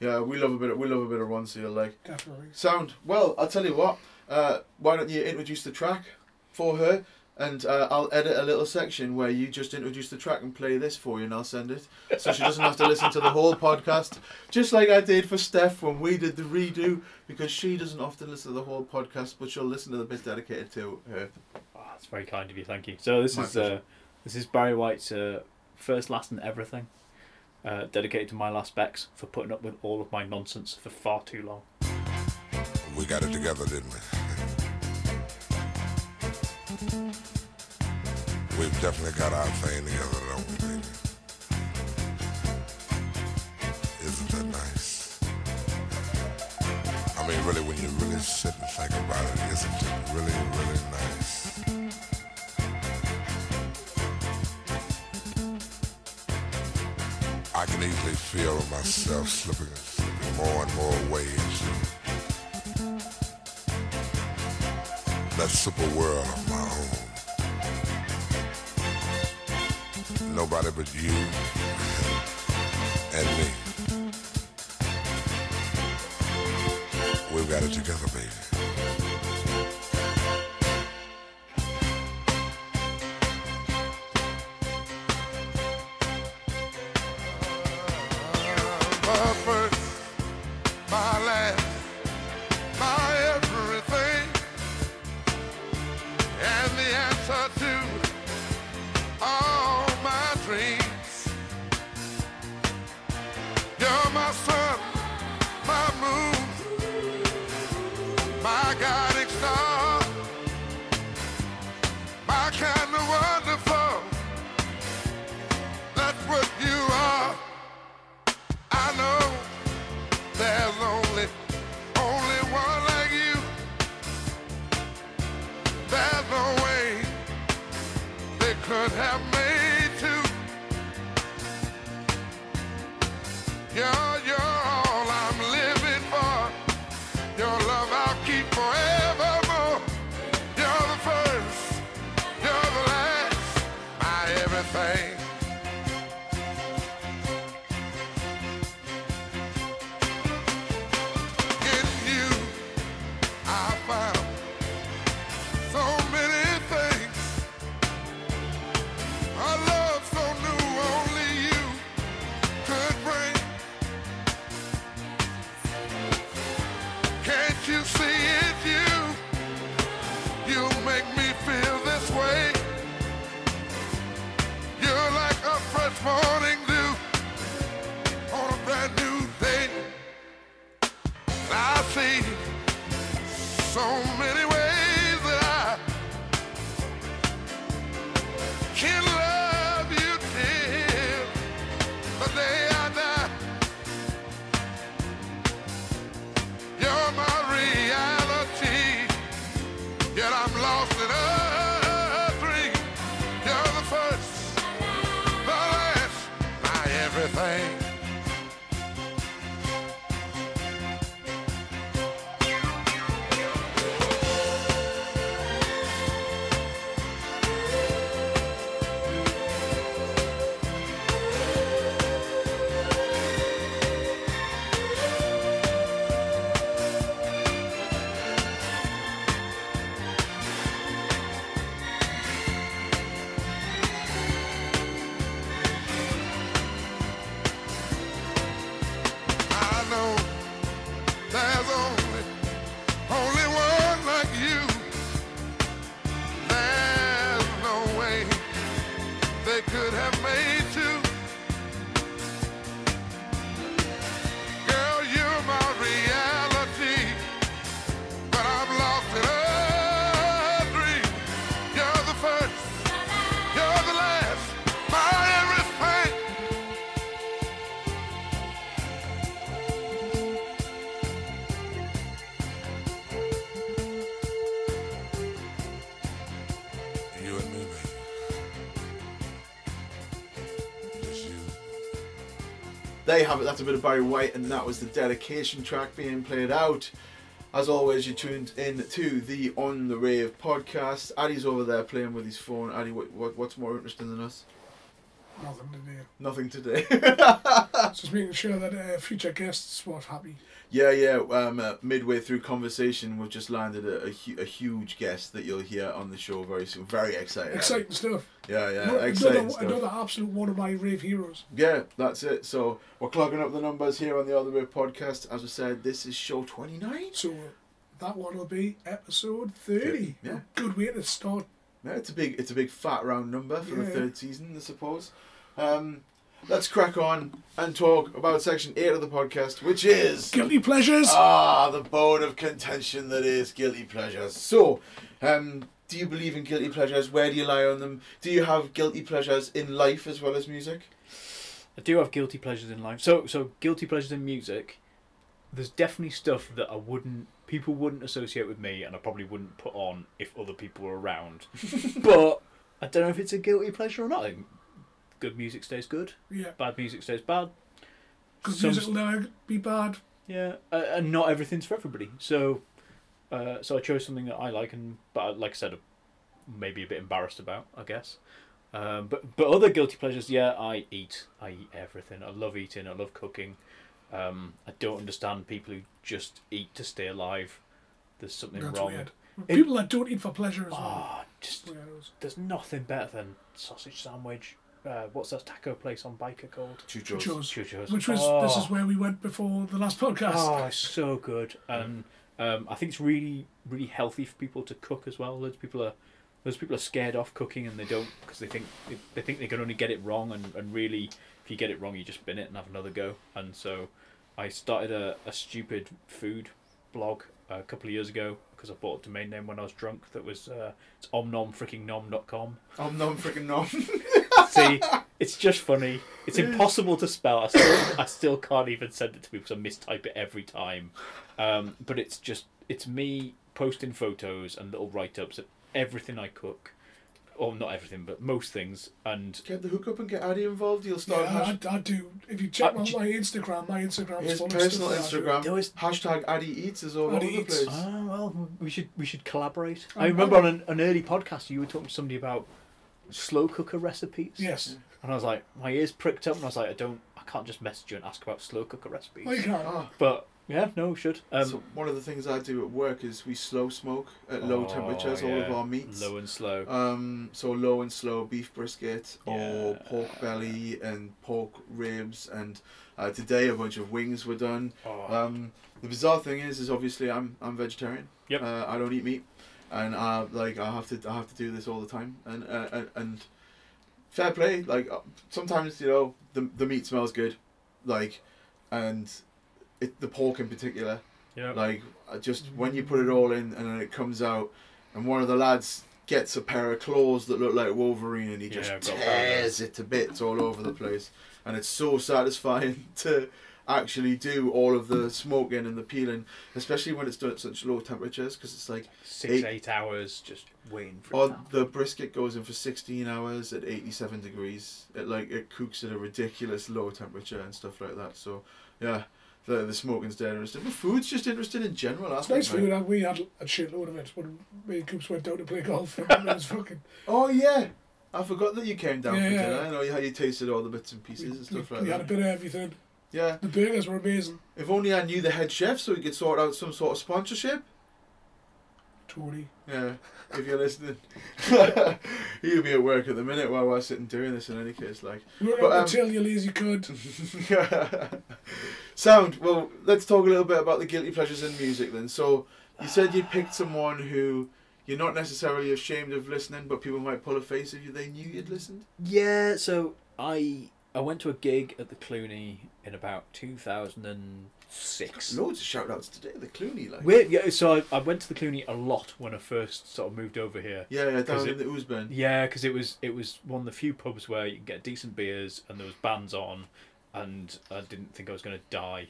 yeah we love a bit of, we love a bit of Ronseal like Definitely. Sound. Well, I'll tell you what. Uh, why don't you introduce the track for her, and uh, I'll edit a little section where you just introduce the track and play this for you, and I'll send it, so she doesn't have to listen to the whole podcast, just like I did for Steph when we did the redo, because she doesn't often listen to the whole podcast, but she'll listen to the bit dedicated to her. Oh, that's very kind of you. Thank you. So this My is uh, this is Barry White's uh, first, last, and everything. Uh, dedicated to my last Bex for putting up with all of my nonsense for far too long. We got it together, didn't we? We've definitely got our thing together, don't we, baby? Isn't that nice? I mean, really, when you really sit and think about it, isn't it really, really nice? I can easily feel myself slipping, slipping more and more into that super world of my own. Nobody but you and me. We've got it together, baby. There you have it. That's a bit of Barry White, and that was the dedication track being played out. As always, you tuned in to the On the Rave podcast. Addy's over there playing with his phone. Addy, what, what, what's more interesting than us? Nothing to do. Nothing today. Just making sure that uh, future guests were happy. Yeah, yeah. Um, uh, midway through conversation, we've just landed a, a, hu- a huge guest that you'll hear on the show very soon. Very excited. Exciting stuff. Yeah, yeah, Another- exciting another, stuff. another absolute one of my rave heroes. Yeah, that's it. So we're clogging up the numbers here on the On the Rave podcast. As I said, this is show twenty nine. So that one will be episode 30. Yeah. Good way to start. Yeah, it's a big, it's a big fat round number for the third season, I suppose. Um, let's crack on and talk about section eight of the podcast, which is Guilty pleasures. Ah, the bone of contention that is guilty pleasures. So, um, do you believe in guilty pleasures? Where do you lie on them? Do you have guilty pleasures in life as well as music? I do have guilty pleasures in life. So so guilty pleasures in music. There's definitely stuff that I wouldn't people wouldn't associate with me, and I probably wouldn't put on if other people were around. but I don't know if it's a guilty pleasure or not. Think Good music stays good. Yeah. Bad music stays bad. Good Some- music will never be bad. Yeah, uh, and not everything's for everybody. So, uh, so I chose something that I like, and but like I said, maybe a bit embarrassed about, I guess. Um, but but other guilty pleasures, yeah, I eat. I eat everything. I love eating. I love cooking. Um, I don't understand people who just eat to stay alive. There's something That's wrong. weird. It- People that don't eat for pleasure as well. Ah, just there's nothing better than sausage sandwich. Uh, what's that taco place on Byker called? Chuchos. Chuchos. Chuchos. Which was this is where we went before the last podcast. Oh, it's so good, and um, I think it's really, really healthy for people to cook as well. Loads of people are, loads of people are scared off cooking, and they don't because they think they, they think they can only get it wrong, and, and really, if you get it wrong, you just bin it and have another go. And so, I started a, a stupid food blog a couple of years ago because I bought a domain name when I was drunk. That was uh, it's omnomfreakingnom.com. Om nom nom. See, it's just funny. It's impossible to spell. I still, I still can't even send it to people because I mistype it every time. Um, but it's just, it's me posting photos and little write ups of everything I cook. Or not everything, but most things. And Get the hookup and get Addy involved. You'll start. Yeah, hash- I, I do. If you check Uh, my, j- my Instagram, my Instagram's his full personal of stuff. that Instagram. hashtag Addy eats is all Addy over the Eats. place. Oh well, we should we should collaborate. Um, I remember on an, an early podcast you were talking to somebody about slow cooker recipes. Yes. And I was like, my ears pricked up, and I was like, I don't, I can't just message you and ask about slow cooker recipes. Oh, you can. Ah. But yeah, no, we should. Um, so one of the things I do at work is we slow smoke at low Oh, temperatures all of our meats. Low and slow. Um, so low and slow beef brisket or Yeah. pork belly and pork ribs and uh, today a bunch of wings were done. Oh. Um, the bizarre thing is, is obviously I'm I'm vegetarian. Yep. Uh, I don't eat meat, and uh, like I have to I have to do this all the time. And uh, and, and fair play. Like uh, sometimes you know the the meat smells good, like, and it the pork in particular. Yeah. Like just when you put it all in and then it comes out, and one of the lads gets a pair of claws that look like Wolverine and he just Yeah, tears it to bits all over the place, and it's so satisfying to actually do all of the smoking and the peeling, especially when it's done at such low temperatures because it's like Six, eight, hours just waiting for it Oh, the brisket goes in for 16 hours at 87 degrees. It like it cooks at a ridiculous low temperature and stuff like that. So yeah, the the smoking's dead. But food's just interesting in general. Think, nice food. and We had a shitload of it when me and Coops went down to play golf. And it was fucking. Oh yeah, I forgot that you came down Yeah, for dinner. I know how you tasted all the bits and pieces and stuff we like had a bit of everything. Yeah. The burgers were amazing. If only I knew the head chef, so we could sort out some sort of sponsorship. Tony. Yeah, if you're listening, he'll be at work at the minute while we're sitting doing this. In any case, like. We're But, out um, tell you lazy could. Sound. Well, let's talk a little bit about the guilty pleasures in music then. So, you said you picked someone who you're not necessarily ashamed of listening, but people might pull a face if you, they knew you'd listened. Yeah, so I I went to a gig at the Cluny in about two thousand and six. Loads of shout outs today. The Cluny, like. Weird, yeah. So I, I went to the Cluny a lot when I first sort of moved over here. Yeah, yeah, 'Cause down it- in the Ouseburn. Yeah, because it was it was one of the few pubs where you can get decent beers and there was bands on, and I didn't think I was going to die.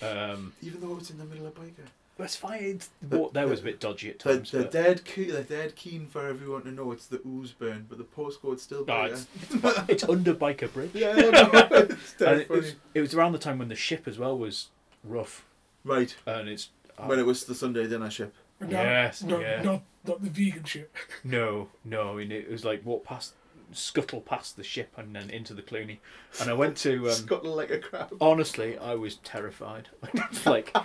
Um, Even though it's in the middle of Byker. That's fine. It's, what, there was a bit dodgy at They're, times. they're but- dead. Key, they're dead keen for everyone to know it's the Ouseburn, but the postcode's still No, there. it's, it's, it's under Byker Bridge. Yeah, I know. It's dead And it, was, it was around the time when the ship as well was rough. Right. And it's uh, when it was the Sunday dinner ship. And Yes, not, yeah. not, not the vegan ship. No, no. I mean, it was like walk past, scuttle past the ship and then into the Cluny. And I went to um, Scuttle like a crab. Honestly, I was terrified. like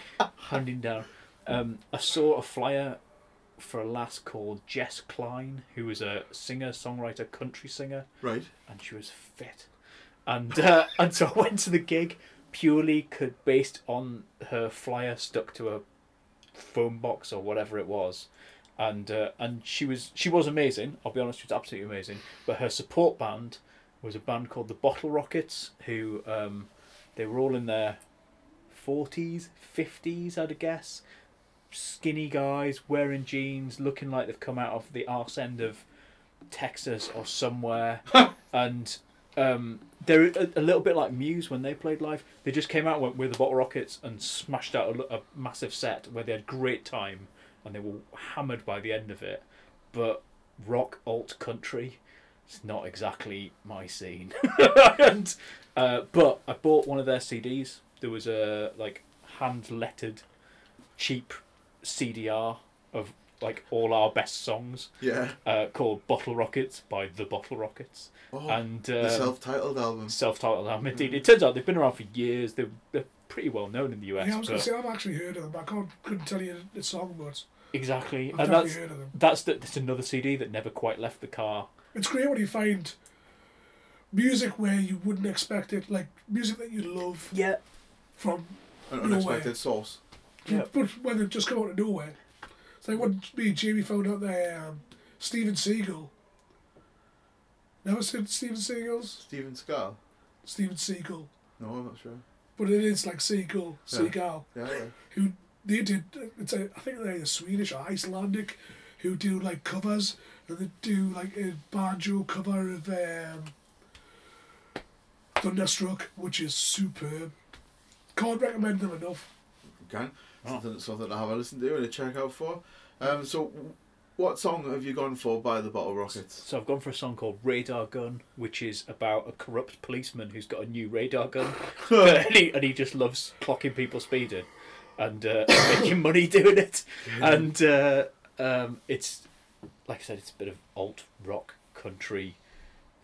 handing down. Um, I saw a flyer for a lass called Jess Klein, who was a singer, songwriter, country singer. Right. And she was fit. And uh, and so I went to the gig purely could based on her flyer stuck to a phone box or whatever it was. And uh, and she was she was amazing. I'll be honest, she was absolutely amazing. But her support band was a band called the Bottle Rockets, who um, they were all in their forties, fifties, I'd guess. Skinny guys wearing jeans, looking like they've come out of the arse end of Texas or somewhere, and um, they're a, a little bit like Muse when they played live. They just came out with, with the Bottle Rockets and smashed out a, a massive set where they had great time and they were hammered by the end of it. But rock alt country, it's not exactly my scene. and, uh, but I bought one of their CDs. There was a like hand lettered, cheap CDR of like all our best songs. Yeah. Uh, called Bottle Rockets by the Bottle Rockets. Oh, and the um, self-titled album. Self-titled album. Indeed, it turns out they've been around for years. They're, they're pretty well known in the US. yeah, I was going but- to say, I've actually heard of them. but I can't, couldn't tell you the song, but Exactly, I've and that's heard of them. that's the, that's another CD that never quite left the car. it's great when you find music where you wouldn't expect it, like music that you love. Yeah. From An nowhere. unexpected source. But, but when it just come out of nowhere. It's like when me and Jamie found out that um, Steven Seagal. Never seen Steven Seagal's? Steven Seagal. Steven Seagal. No, I'm not sure. But it is like Seagal, Yeah. Seagal. Yeah, yeah. Who they did, it's a, I think they're either Swedish or Icelandic, who do like covers. And they do like a banjo cover of um, Thunderstruck, which is superb. Can't recommend them enough. Can something something to have a listen to and a check out for. Um, so, what song have you gone for by the Bottle Rockets? So I've gone for a song called Radar Gun, which is about a corrupt policeman who's got a new radar gun, and, he, and he just loves clocking people speeding and uh, making money doing it. And uh, um, it's like I said, it's a bit of alt rock country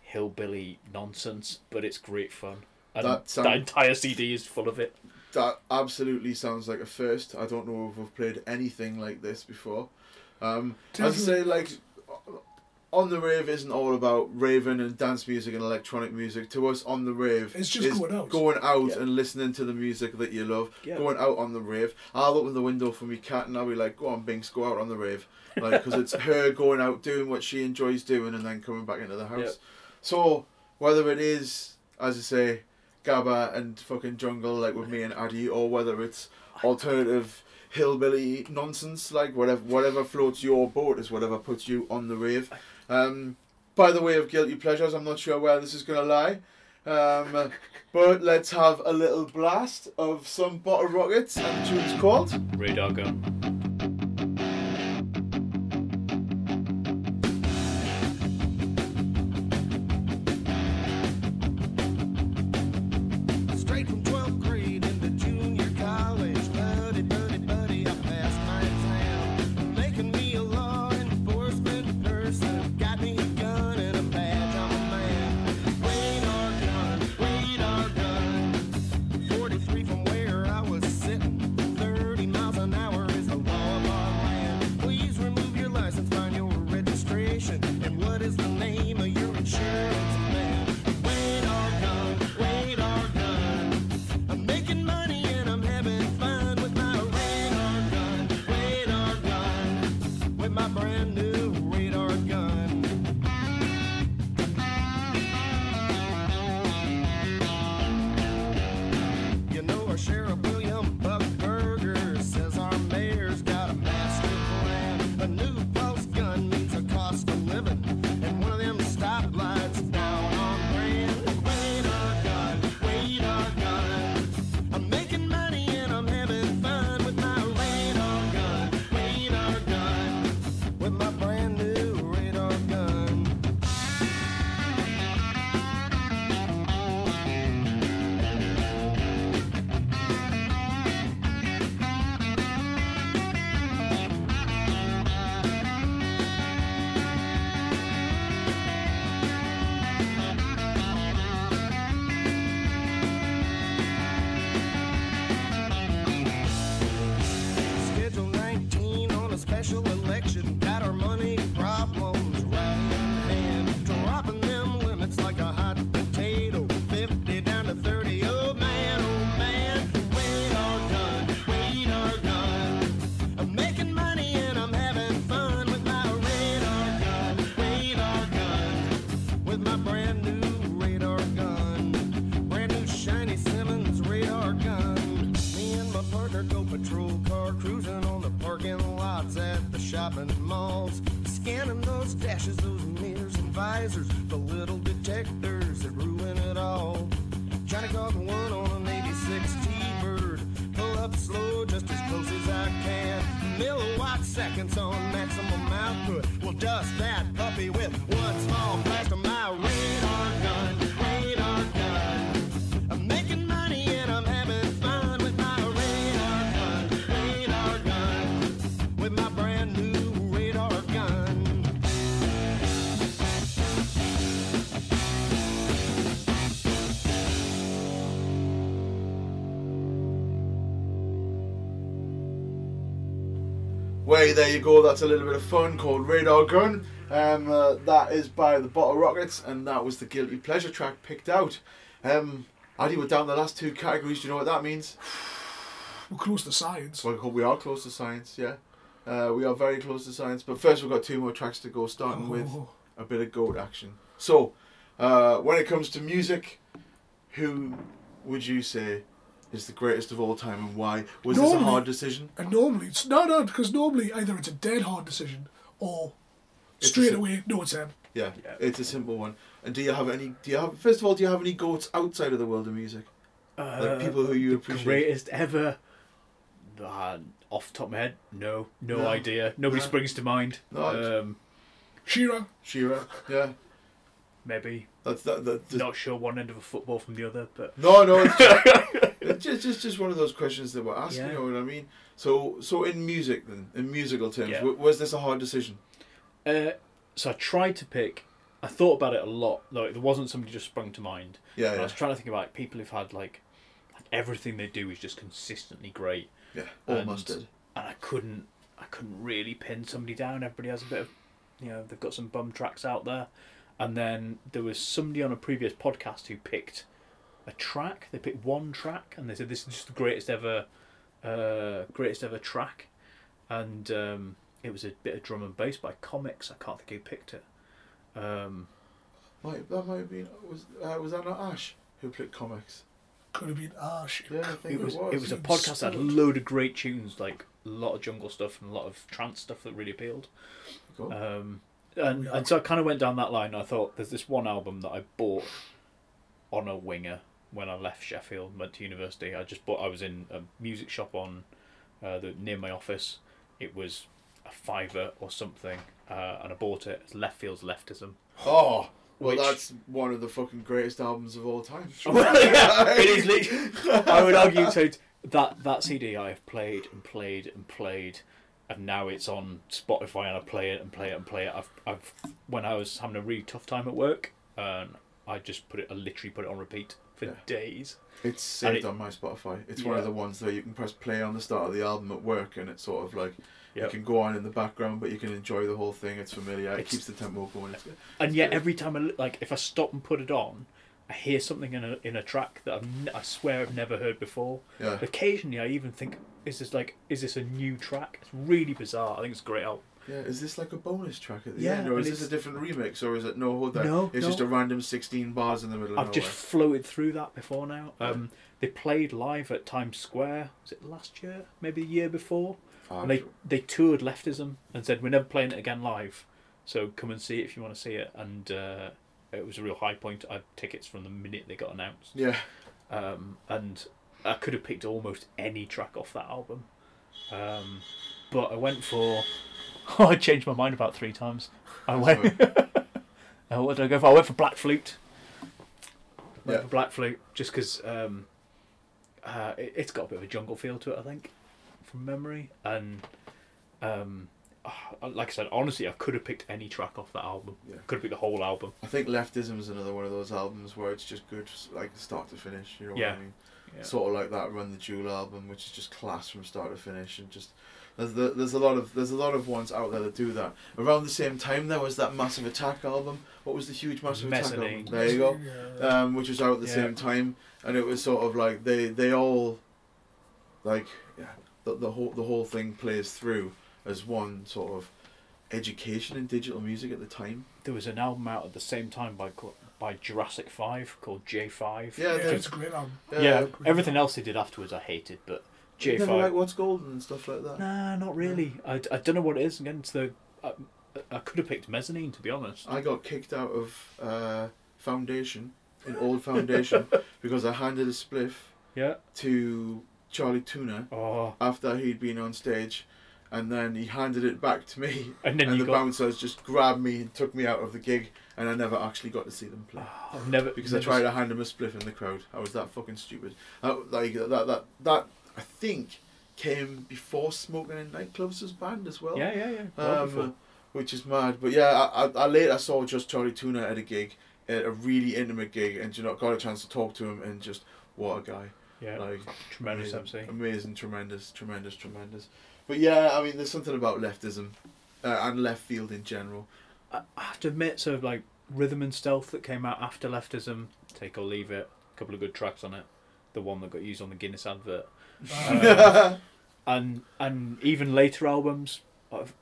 hillbilly nonsense, but it's great fun. And That that, entire CD is full of it. That absolutely sounds like a first. I don't know if we've played anything like this before. Um, as I say, like on the rave isn't all about raving and dance music and electronic music. To us, on the rave, It's just is going out. going out Yeah. and listening to the music that you love. Yeah. Going out on the rave. I'll open the window for me cat and I'll be like, "Go on, Binks, go out on the rave," like because it's her going out doing what she enjoys doing and then coming back into the house. Yeah. So whether it is, as I say, Gabba and fucking jungle like with me and Addy, or whether it's alternative hillbilly nonsense like whatever whatever floats your boat is whatever puts you on the rave. Um, by the way of guilty pleasures, I'm not sure where this is gonna lie. Um, but let's have a little blast of some bottle rockets and tune's called Radar Gun. There you go. That's a little bit of fun called Radar Gun. Um, uh, that is by the Bottle Rockets, and that was the Guilty Pleasure track picked out. Um, Adi, we're down the last two categories. Do you know what that means? We're close to science. Well, we are close to science, yeah. Uh, we are very close to science. But first, we've got two more tracks to go, starting with Oh. a bit of goat action. So, uh, when it comes to music, who would you say is the greatest of all time and why? Was this a hard decision? And normally, it's, no, no, because normally either it's a dead hard decision or It's straight sim- away, no, it's him. Yeah, yeah, it's a simple one. And do you have any? Do you have first of all? Do you have any goats outside of the world of music? Uh, like people who you the appreciate. Greatest ever. Uh, off the top of my head, no, no, No. idea. Nobody No. springs to mind. No. Um, Shearer. Shearer, yeah. maybe. That's that. that, that Not sure one end of a football from the other, but No, no, it's just, just, just one of those questions that we're asking. Yeah. You know what I mean? So, so in music, then, in musical terms, Yeah. w- was this a hard decision? Uh, so I tried to pick. I thought about it a lot. Like there wasn't somebody just sprung to mind. Yeah, yeah. I was trying to think about people who've had like, like everything they do is just consistently great. Yeah, all and. And I couldn't. I couldn't really pin somebody down. Everybody has a bit of, you know, they've got some bum tracks out there, and then there was somebody on a previous podcast who picked a track. They picked one track, and they said this is just the greatest ever, uh, greatest ever track, and um, it was a bit of drum and bass by Commix. I can't think who picked it. Um, Might that might have been was uh, was that not Ash who picked Commix? Could have been Ash. Yeah, I think it was, was. it was a podcast that had a load of great tunes, like a lot of jungle stuff and a lot of trance stuff that really appealed. Cool. Um, and, and so I kind of went down that line. I thought there's this one album that I bought on a winger when I left Sheffield, and went to university. I just bought. I was in a music shop on uh, the near my office. It was a fiver or something, uh, and I bought it. It's Leftfield's Leftism. Oh, well, Which- that's one of the fucking greatest albums of all time. it is literally. I would argue so. That that CD I have played and played and played, and now it's on Spotify and I play it and play it and play it. I've I've when I was having a really tough time at work, and I just put it. I literally put it on repeat for days. It's saved it- on my Spotify. It's one of the ones that you can press play on the start of the album at work, and it's sort of like Yep. you can go on in the background, but you can enjoy the whole thing. It's familiar. It keeps the tempo going. It's good. And yet every time I li- like if I stop and put it on, I hear something in a in a track that I've n- I swear I've never heard before. Yeah. Occasionally I even think, is this like is this a new track? It's really bizarre. I think it's a great album. Yeah, is this like a bonus track at the Yeah, end, or is this a different remix, or is it no? Hold that. No, it's just a random sixteen bars in the middle. I've just floated through that before now. Um, they played live at Times Square. Was it last year? Maybe the year before. And they sure. they toured Leftism and said we're never playing it again live. So come and see it if you want to see it. And uh, it was a real high point. I had tickets from the minute they got announced. Yeah. Um, and I could have picked almost any track off that album. Um, but I went for. Oh, I changed my mind about three times. I went. uh, what did I go for? I went for Black Flute. Went Yeah. for Black Flute just because um, uh, it, it's got a bit of a jungle feel to it, I think, from memory. And um, ah, like I said, honestly, I could have picked any track off that album. Yeah. Could have picked the whole album. I think Leftism is another one of those albums where it's just good, like start to finish. You know Yeah. what I mean? Yeah. Sort of like that Run the Jewel album, which is just class from start to finish, and just There's the, there's a lot of there's a lot of ones out there that do that. Around the same time, there was that Massive Attack album. What was the huge Massive Attack album? There you go. Yeah. Um, which was out at the Yeah. same time, and it was sort of like they they all, like yeah, the, the whole the whole thing plays through as one sort of education in digital music at the time. There was an album out at the same time by co- by Jurassic Five called J Five. Yeah, Yeah, it's a great album. Yeah, everything else they did afterwards I hated, but J Never like What's Golden and stuff like that. Nah, not really. I, I don't know what it is. Again, it's the I, I could have picked Mezzanine to be honest. I got kicked out of uh, Foundation, in old Foundation, because I handed a spliff Yeah. to Charlie Tuna Oh, after he'd been on stage, and then he handed it back to me, And then you the got- bouncers just grabbed me and took me out of the gig, and I never actually got to see them play. I've never because I tried to hand him a spliff in the crowd. I was that fucking stupid. That, like that, that, that, I think came before smoking in nightclubs was banned as well. Yeah, yeah, yeah. Um, which is mad. But yeah, I, I, I later saw just Chali 2na at a gig, at a really intimate gig, and you know got a chance to talk to him, and just what a guy. Yeah, Like tremendous amazing, MC. amazing, tremendous, tremendous, tremendous. But yeah, I mean, there's something about leftism uh, and Leftfield in general. I I have to admit, sort of like Rhythm and Stealth that came out after Leftism, Take or Leave It, a couple of good tracks on it. The one that got used on the Guinness advert. Um, and and even later albums, I've,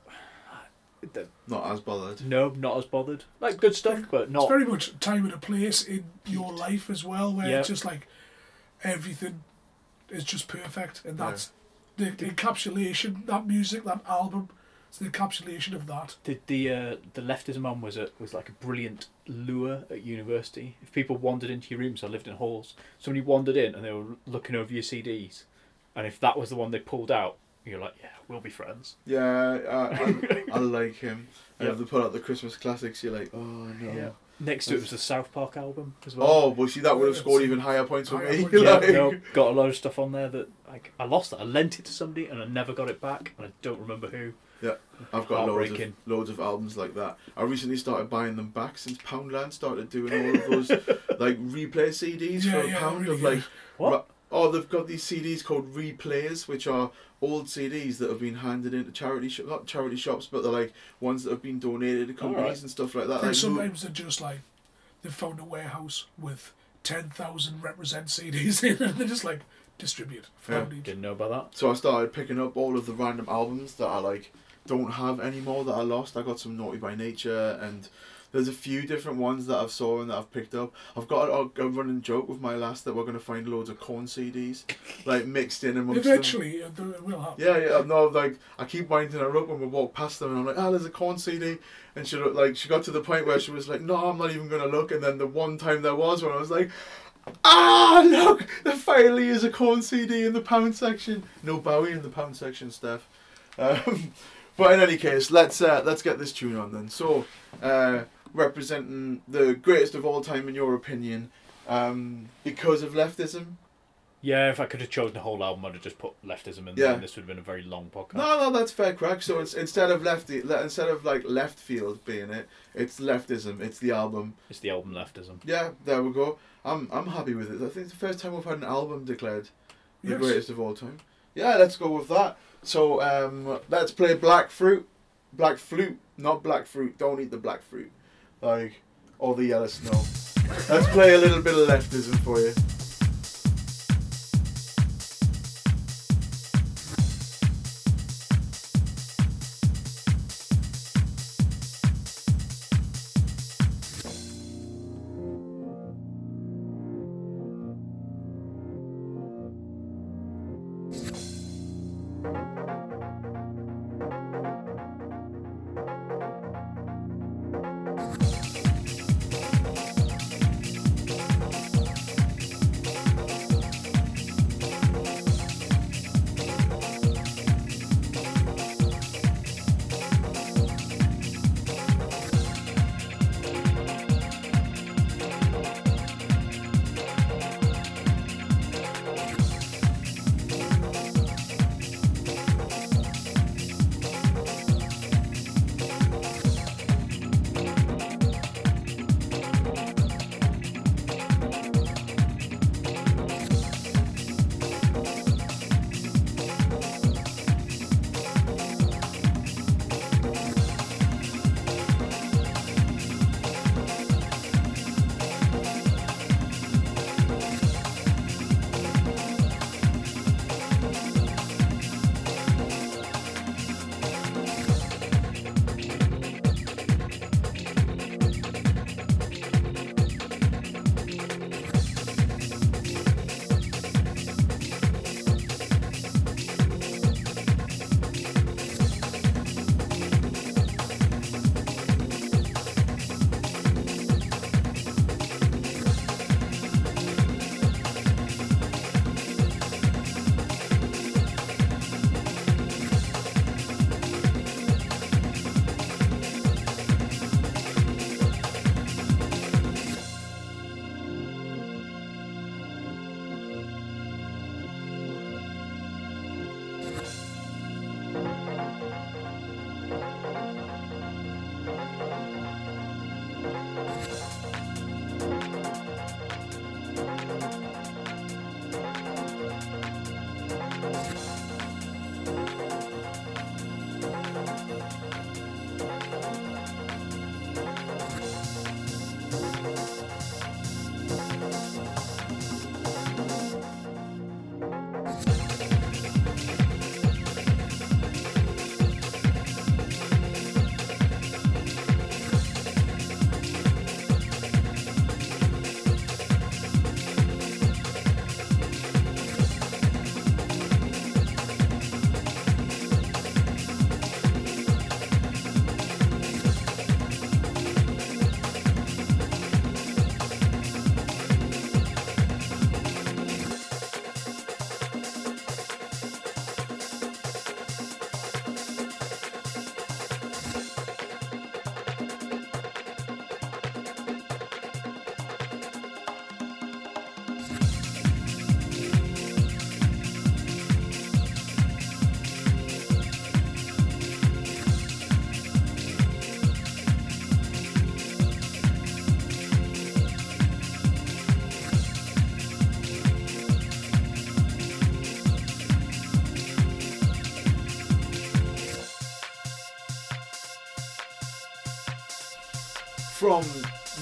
the- Not as bothered. no, not as bothered. Like good stuff, but It's not. very much time and a place in your life as well, where Yeah. it's just like everything is just perfect, and that's the encapsulation. That music, that album, it's the encapsulation of that. The the uh, the leftism on was a was like a brilliant lure at university. If people wandered into your rooms, I lived in halls. Somebody wandered in and they were looking over your CDs, and if that was the one they pulled out, you're like, yeah, we'll be friends. Yeah, I, I, I like him. And Yeah. if they put out the Christmas classics, you're like, oh no. Yeah. Next to it was the South Park album as well. Oh, well, see, that would have scored even higher points for me. yeah, like, no, got a lot of stuff on there that like I lost it. I lent it to somebody and I never got it back, and I don't remember who. yeah, I've got loads of, Heartbreaking. loads of albums like that. I recently started buying them back since Poundland started doing all of those like replay CDs Yeah, for a yeah, pound really of like. What? Ra- Oh, they've got these CDs called replayers, which are old CDs that have been handed into charity shop, not charity shops, but they're like ones that have been donated to companies Alright. and stuff like that. I think Like, sometimes they're just like they've found a warehouse with ten thousand represent CDs in, and they're just like distribute. Yeah. Found. Didn't know about that. So I started picking up all of the random albums that I like don't have anymore that I lost. I got some Naughty by Nature and there's a few different ones that I've saw and that I've picked up. I've got a, a running joke with my last that we're gonna find loads of corn CDs like mixed in amongst them. Eventually, uh, they will happen. Yeah, yeah, no, like I keep winding her up when we walk past them, and I'm like, "Ah, there's a corn CD," and she like she got to the point where she was like, "No, I'm not even gonna look." And then the one time there was when I was like, "Ah, look, there finally is a corn CD in the pound section." No Bowie in the pound section, Steph. Um, but in any case, let's uh, let's get this tune on then. So, uh, representing the greatest of all time in your opinion, um, because of leftism. Yeah, if I could have chosen the whole album, I'd have just put leftism in Yeah. there. And this would have been a very long podcast. No, no, that's fair crack. So it's instead of lefty, le- instead of like Leftfield being it, it's leftism. It's the album. It's the album leftism. Yeah, there we go. I'm I'm happy with it. I think it's the first time we've had an album declared the Yes. greatest of all time. Yeah, let's go with that. So um, let's play Black Fruit, Black Flute, not Black Fruit. Don't eat the black fruit, like all the yellow snow. let's play a little bit of leftism for you.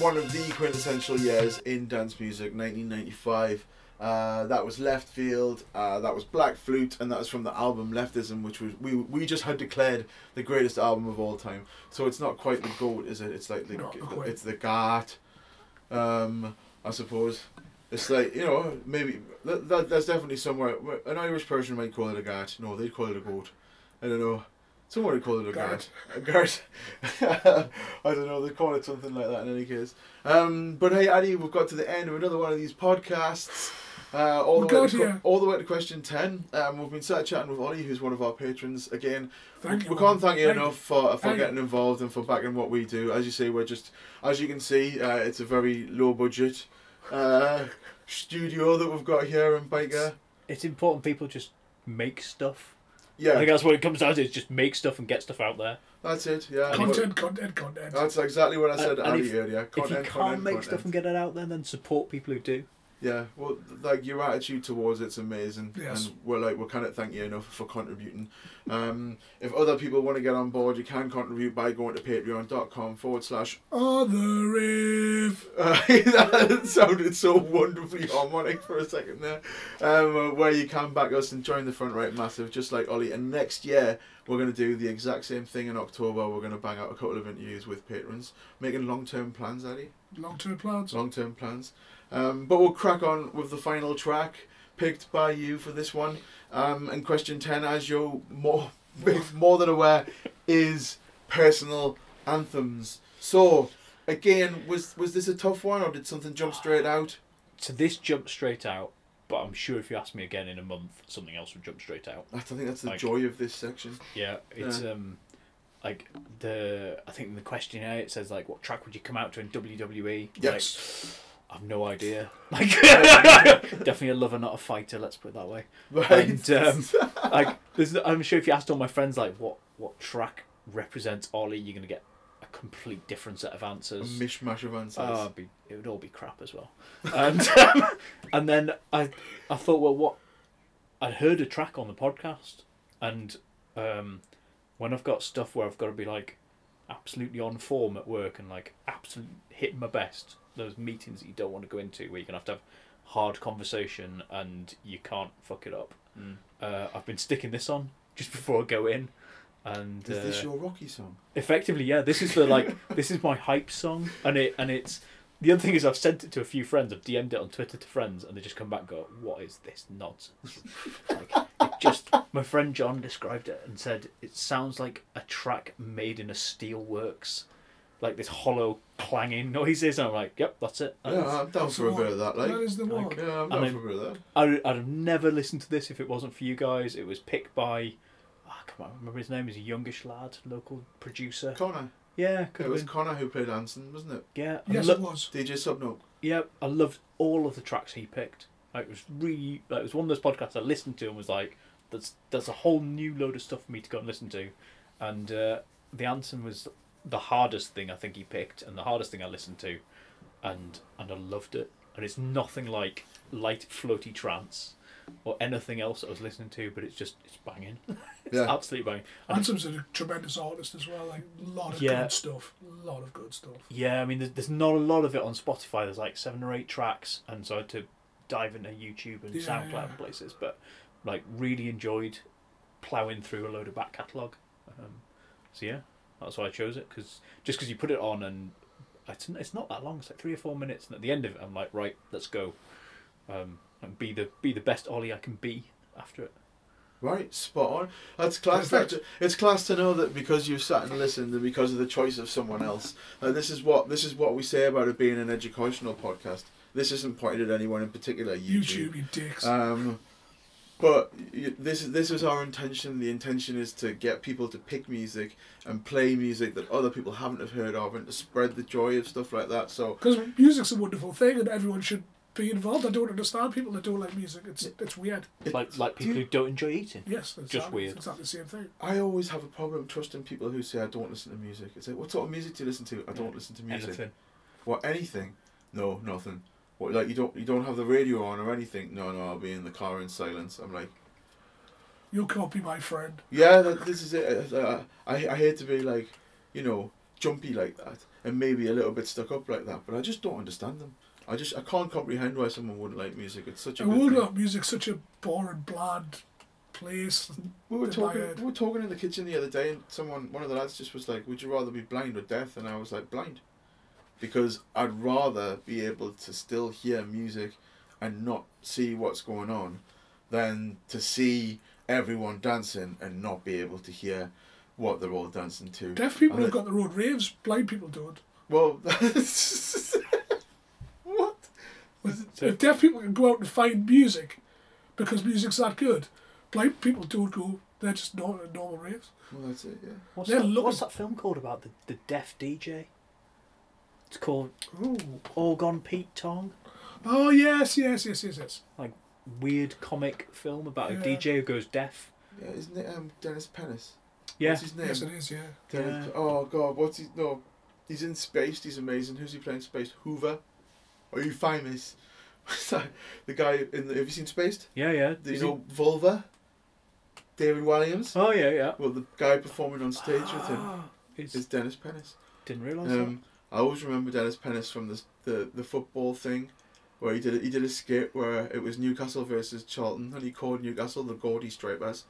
One of the quintessential years in dance music, 1995. Uh, that was Leftfield, uh, that was Black Flute, and that was from the album Leftism, which was we we just had declared the greatest album of all time. So it's not quite the goat, is it? It's like the, quite. it's the Gart, um, I suppose. It's like you know maybe that, that there's definitely somewhere an Irish person might call it a Gart. No, they'd call it a goat. I don't know. Someone would call it a Gart. Gart. A Gart. I don't know. They call it something like that in any case. Um, but hey, Addy, we've got to the end of another one of these podcasts. Uh, all, We the way got to, que- all the way to question 10. Um, we've been sat chatting with Ollie, who's one of our patrons. Again, Thank we, you, we can't thank you Thank enough for, for getting you. involved and for backing what we do. As you say, we're just, as you can see, uh, it's a very low budget uh, studio that we've got here in Byker. It's important people just make stuff. Yeah. I think that's what it comes down to. Is just make stuff and get stuff out there. That's it, yeah. Content, content, content. That's exactly what I said And- to and Andy if, earlier. if you Content, can't content, make content. stuff and get it out there, then support people who do. Yeah, well, like your attitude towards it's amazing, Yes. and we're like we can't thank you enough for contributing. Um, if other people want to get on board, you can contribute by going to patreon.com forward slash. other the riff. Uh, that sounded so wonderfully harmonic for a second there. Um, uh, where you can back us and join the front right massive, just like Ollie. And next year we're going to do the exact same thing in October. We're going to bang out a couple of interviews with patrons, making long term plans, Eddie. Long term plans. Long term plans. Um, but we'll crack on with the final track picked by you for this one. Um, and question 10, as you're more, more than aware, is personal anthems. So, again, was, was this a tough one or did something jump straight out? So this jumped straight out, but I'm sure if you ask me again in a month, something else would jump straight out. I think that's the Like- joy of this section. Yeah, it's Yeah. um, like the I think in the questionnaire it says like what track would you come out to in WWE? Yes. Like, I've no idea. Like definitely a lover, not a fighter. Let's put it that way. Right. And um, like there's, I'm sure if you asked all my friends like what what track represents Ollie, you're gonna get a complete different set of answers. A mishmash of answers. Oh, be, it would all be crap as well. And um, and then I I thought, well, what I'd heard a track on the podcast, and um, when I've got stuff where I've got to be like absolutely on form at work and like absolutely hitting my best, those meetings that you don't want to go into where you're gonna have to have hard conversation and you can't fuck it up. Mm. Uh, I've been sticking this on just before I go in. And Is this uh, your Rocky song? Effectively, yeah. This is the like this is my hype song, and it and it's the other thing is I've sent it to a few friends. I've DM'd it on Twitter to friends, and they just come back and go, "What is this nonsense?" like it just my friend John described it and said it sounds like a track made in a steelworks, like this hollow clanging noises. And I'm like, "Yep, that's it." Yeah, I'm down for a bit of that. Like, That is the one. yeah, I'm And down then- for a bit of that. I, I'd have never listened to this if it wasn't for you guys. It was picked by, I can't remember his name. He's a youngish lad, local producer. Connor. Yeah, It was been. Connor who played Ansem, wasn't it? Yeah, I Yes, lo- it was. DJ Subnote. Yeah, I loved all of the tracks he picked. Like, it was really like it was one of those podcasts I listened to and was like, "There's there's a whole new load of stuff for me to go and listen to," and uh, the Ansem was the hardest thing I think he picked and the hardest thing I listened to, and and I loved it. And it's nothing like light floaty trance or anything else I was listening to, but it's just it's banging. it's Yeah. absolutely banging. And Ansem's a tremendous artist as well. Like a lot of Yeah. good stuff. A lot of good stuff. Yeah, I mean, there's, there's not a lot of it on Spotify. There's like seven or eight tracks, and so I had to dive into YouTube and Yeah, SoundCloud yeah. and places. But like, really enjoyed plowing through a load of back catalogue. Um, so yeah, that's why I chose it because just because you put it on and it's it's not that long. It's like three or four minutes, and at the end of it, I'm like, right, let's go, um, and be the be the best Ollie I can be after it. Right, spot on. That's class. That, Perfect. it's class to know that because you've sat and listened, and because of the choice of someone else. Uh, this is what this is what we say about it being an educational podcast. This isn't pointed at anyone in particular. YouTube. YouTube, you dicks. Um, but this is this is our intention. The intention is to get people to pick music and play music that other people haven't have heard of, and to spread the joy of stuff like that. So Because music's a wonderful thing and everyone should be involved. I don't understand people that don't like music. It's it's weird. Like like people who don't enjoy eating. Yes, it's just exactly, weird. It's exactly the same thing. I always have a problem trusting people who say I don't listen to music. It's like, what sort of music do you listen to? I don't listen to music. Anything. What anything? No, nothing. What like you don't you don't have the radio on or anything? No, no, I'll be in the car in silence. I'm like, You can't be my friend. yeah, that, this is it. Uh, I I hate to be like, you know, jumpy like that and maybe a little bit stuck up like that. But I just don't understand them. I just I can't comprehend why someone wouldn't like music. It's such a And good world thing. such a boring, bland place. We were talking. We were talking in the kitchen the other day, and someone, one of the lads, just was like, "Would you rather be blind or deaf?" And I was like, "Blind," because I'd rather be able to still hear music and not see what's going on, than to see everyone dancing and not be able to hear what they're all dancing to. Deaf people And have it- got their own raves. Blind people don't. Well, what? If deaf people can go out and find music because music's that good, blind people don't go. They're just not at normal raves. well, that's it. Yeah. What's They're that, looking- what's that film called about the, the deaf DJ? It's called All Gone Pete Tong. Oh yes, yes, yes, yes, yes. Like weird comic film about a DJ who goes deaf. Yeah, isn't it um, Dennis Pennis? Yeah. What's his name? Yes, it is. Yeah. Dennis, Yeah. Oh God, what's he? No, he's in Space. He's amazing. Who's he playing Space? Hoover. Are you famous? the guy in the. Have you seen Spaced? Yeah, yeah. Do you Is he- know Vulva? David Williams. Oh yeah, yeah. Well, the guy performing on stage with him is Dennis Pennis. Didn't realise Um, I always remember Dennis Pennis from the the, the football thing, where he did a, he did a skit where it was Newcastle versus Charlton, and he called Newcastle the Gaudy Stripers,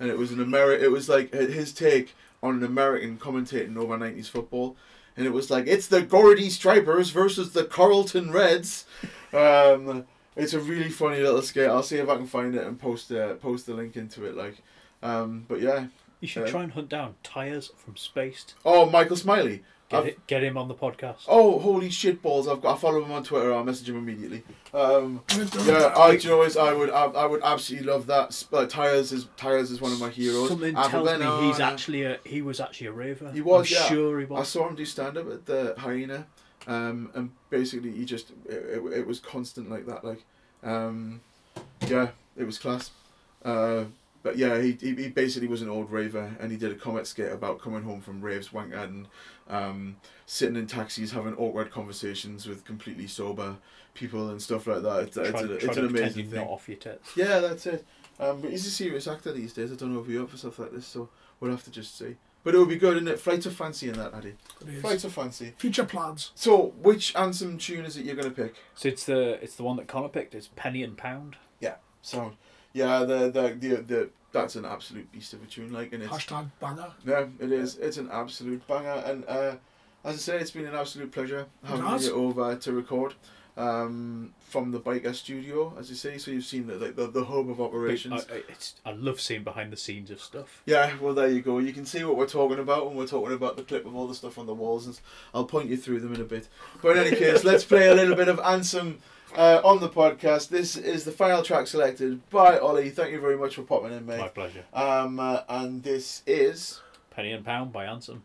and it was an Ameri- It was like his take on an American commentating over nineties football, and it was like it's the Gaudy Stripers versus the Carlton Reds. Um, it's a really funny little skit. I'll see if I can find it and post uh, post the link into it. Like, um, but yeah. You should uh, try and hunt down Tyres from Spaced. Oh, Michael Smiley. Get, I've- it, get him on the podcast. Oh, holy shit balls! I've got. I follow him on Twitter. I'll message him immediately. Um, yeah, I. Do you know? I would. I, I would absolutely love that. Sp- Uh, Tyres is Tyres is one of my heroes. Something Apple tells me he's actually a he was actually a raver. He was. I'm yeah. sure he was. I saw him do stand up at the Hyena, um, and basically he just it, it, it was constant like that. Like, um, yeah, it was class. Uh, but yeah, he, he he basically was an old raver, and he did a comic skit about coming home from raves, wank and um, sitting in taxis, having awkward conversations with completely sober people and stuff like that. It's, Try, it's, a, try it's to an pretend amazing you're thing. not off your tits. Yeah, that's it. Um, but he's a serious actor these days. I don't know if you're up for stuff like this, so we'll have to just see. But it would be good, isn't it? Flight of Fancy in that, Addy. It is. Flight of Fancy. Future plans. So, which anthem tune is it you're going to pick? So it's the it's the one that Connor picked. It's Penny and Pound. Yeah, sound. Yeah, the the the, the that's an absolute beast of a tune, like, and it's Hashtag banger. yeah, it is. It's an absolute banger, and uh, as I say, it's been an absolute pleasure having has. you over to record um, from the Byker Studio, as you say. So you've seen the like the, the hub of operations. I, I, it's, I love seeing behind the scenes of stuff. Yeah, well, there you go. You can see what we're talking about when we're talking about the clip of all the stuff on the walls, and I'll point you through them in a bit. But in any case, let's play a little bit of Ansem uh, on the podcast. This is the final track selected by Ollie. Thank you very much for popping in, mate. My pleasure. Um, uh, and this is. Penny and Pound by Ansem.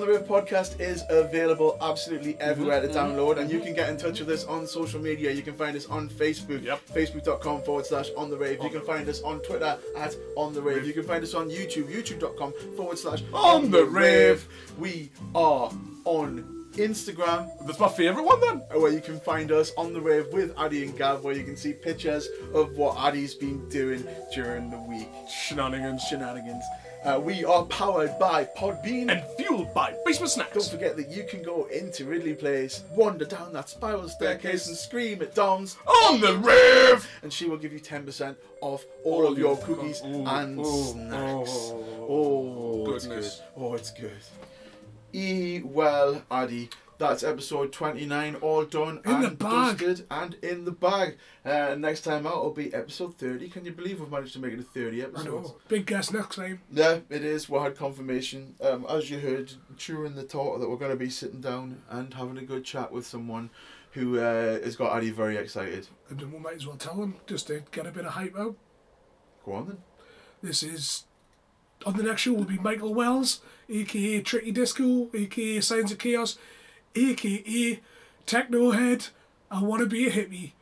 The On the Rave podcast is available absolutely mm-hmm, everywhere to Mm-hmm. download, and you mm-hmm. can get in touch with us on social media. You can find us on Facebook, facebook.com forward slash On the Rave. You can find us on Twitter at On the Rave. You can find us on YouTube, youtube.com forward slash On the Rave. We are on Instagram. That's my favourite one then. Uh, where you can find us on the rave with Addy and Gav, where you can see pictures of what Addy's been doing during the week. Shenanigans. Shenanigans. Uh, we are powered by Podbean and fueled by Basement Snacks. Don't forget that you can go into Ridley Place, wander down that spiral staircase, and scream at Dom's On the rave! and she will give you 10% off all of your cookies Ooh, and ooh, snacks. oh, Oh, it's goodness. good. Oh, it's good. E well, Addy. That's episode 29, all done In and the bag. dusted and in the bag. Uh, next time out will be episode 30. Can you believe we've managed to make it to 30 I episodes? know. Big guest next time. Yeah, it is. We had confirmation, um, as you heard during the talk, that we're going to be sitting down and having a good chat with someone who uh, has got Addy very excited. And then we might as well tell them just to get a bit of hype out. Go on then. This is on the next show will be Michael Wells, aka Tricky Disco, aka Signs of Chaos, aka Technohead. I wanna be a hippie.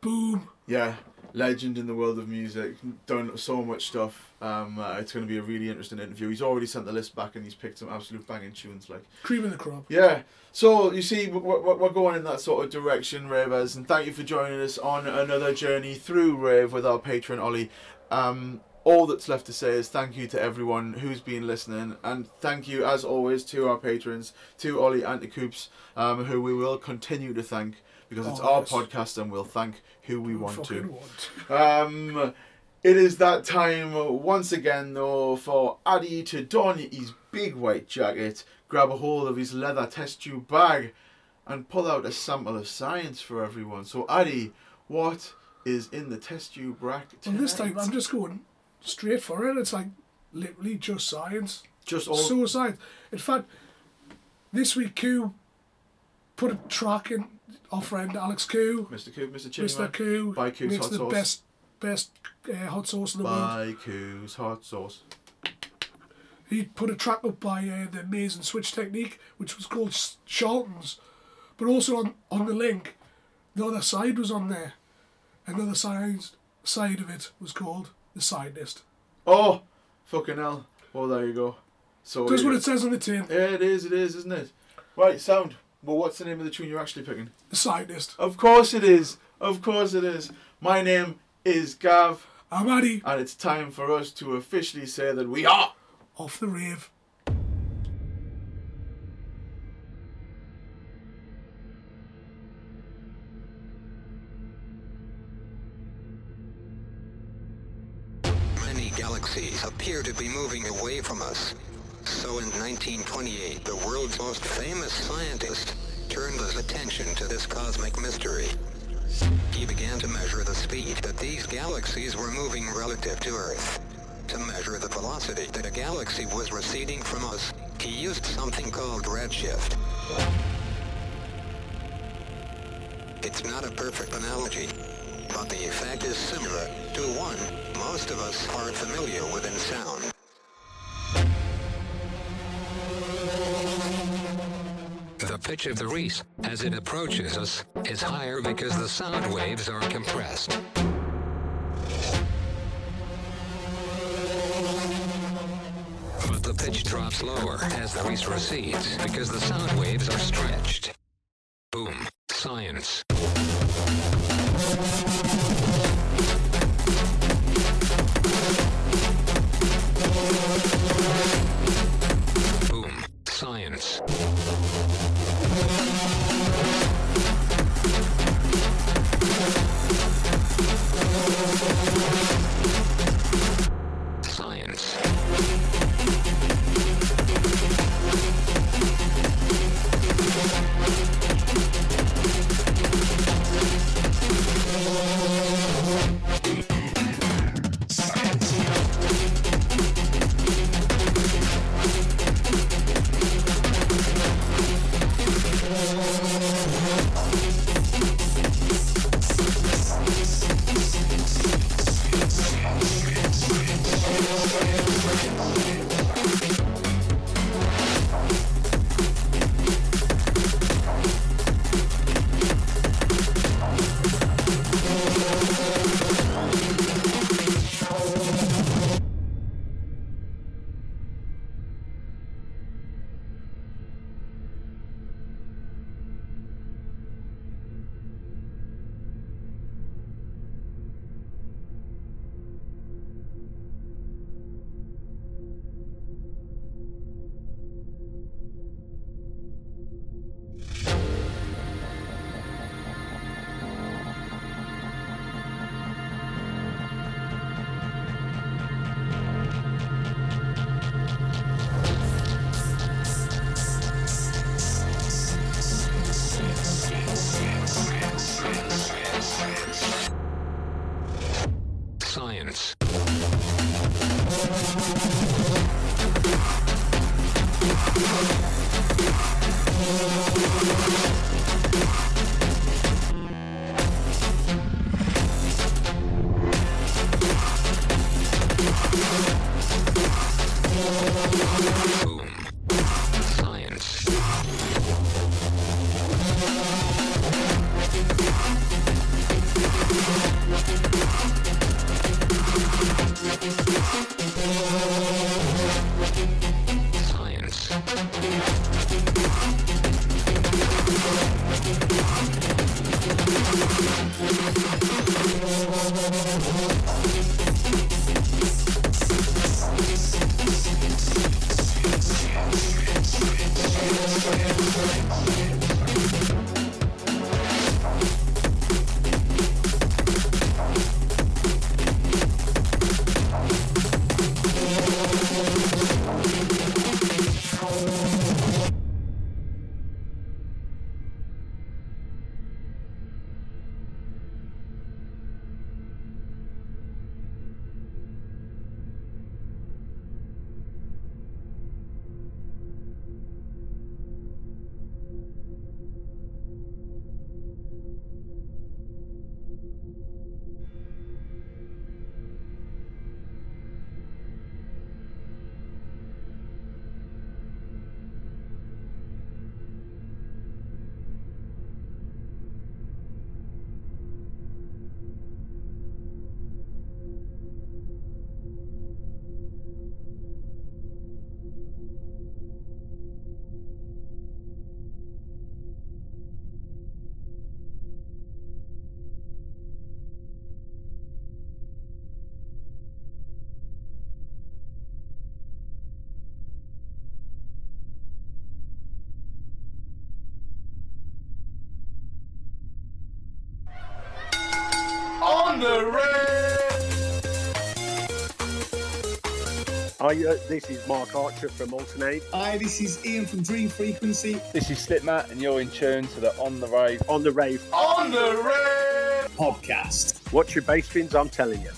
Boom. Yeah, legend in the world of music, done so much stuff. Um, uh, it's going to be a really interesting interview. He's already sent the list back and he's picked some absolute banging tunes. Like, Cream of the crop. yeah. So you see, we're, we're we're going in that sort of direction, Ravers, and thank you for joining us on another journey through Rave with our patron Ollie. Um, all that's left to say is thank you to everyone who's been listening, and thank you as always to our patrons, to Ollie and Coops, um, who we will continue to thank because it's Oh, our yes. podcast and we'll thank who we want to. want. Um, it is that time once again, though, for Addy to don his big white jacket, grab a hold of his leather test tube bag, and pull out a sample of science for everyone. So, Addy, what is in the test tube rack Well, this time? I'm just going straight for it. It's like literally just science. Just all- so science. In fact, this week Koo put a track in our friend Alex Koo. Mr. Koo, Mr. Chimney Mr. Koo By Koo's makes Hot the Sauce. best best uh, hot sauce in the world. By Koo's hot sauce. He put a track up by uh, the and Switch Technique, which was called Charlton's. But also on, on the link, the other side was on there. And the other side, side of it was called The Side List. Oh, fucking hell. Well, there you go. So That's what it says on the tin. Yeah, it is, it is, isn't it? Right, sound. Well, what's the name of the tune you're actually picking? The Side List. Of course it is. Of course it is. My name is Gav. I'm Addy. And it's time for us to officially say that we are Off the rave. Appear to be moving away from us. So in 1928, the world's most famous scientist turned his attention to this cosmic mystery. He began to measure the speed that these galaxies were moving relative to Earth. To measure the velocity that a galaxy was receding from us, he used something called redshift. It's not a perfect analogy, but the effect is similar to one most of us are familiar with in sound. The pitch of the reese, as it approaches us, is higher because the sound waves are compressed. But the pitch drops lower as the reese recedes because the sound waves are stretched. On the rave! Hi, uh, this is Mark Archer from Altern 8. Hi, this is Ian from Dream Frequency. This is Slipmatt, and you're in tune to the On the Rave. On the Rave On the rave! podcast. Watch your bass fins, I'm telling you.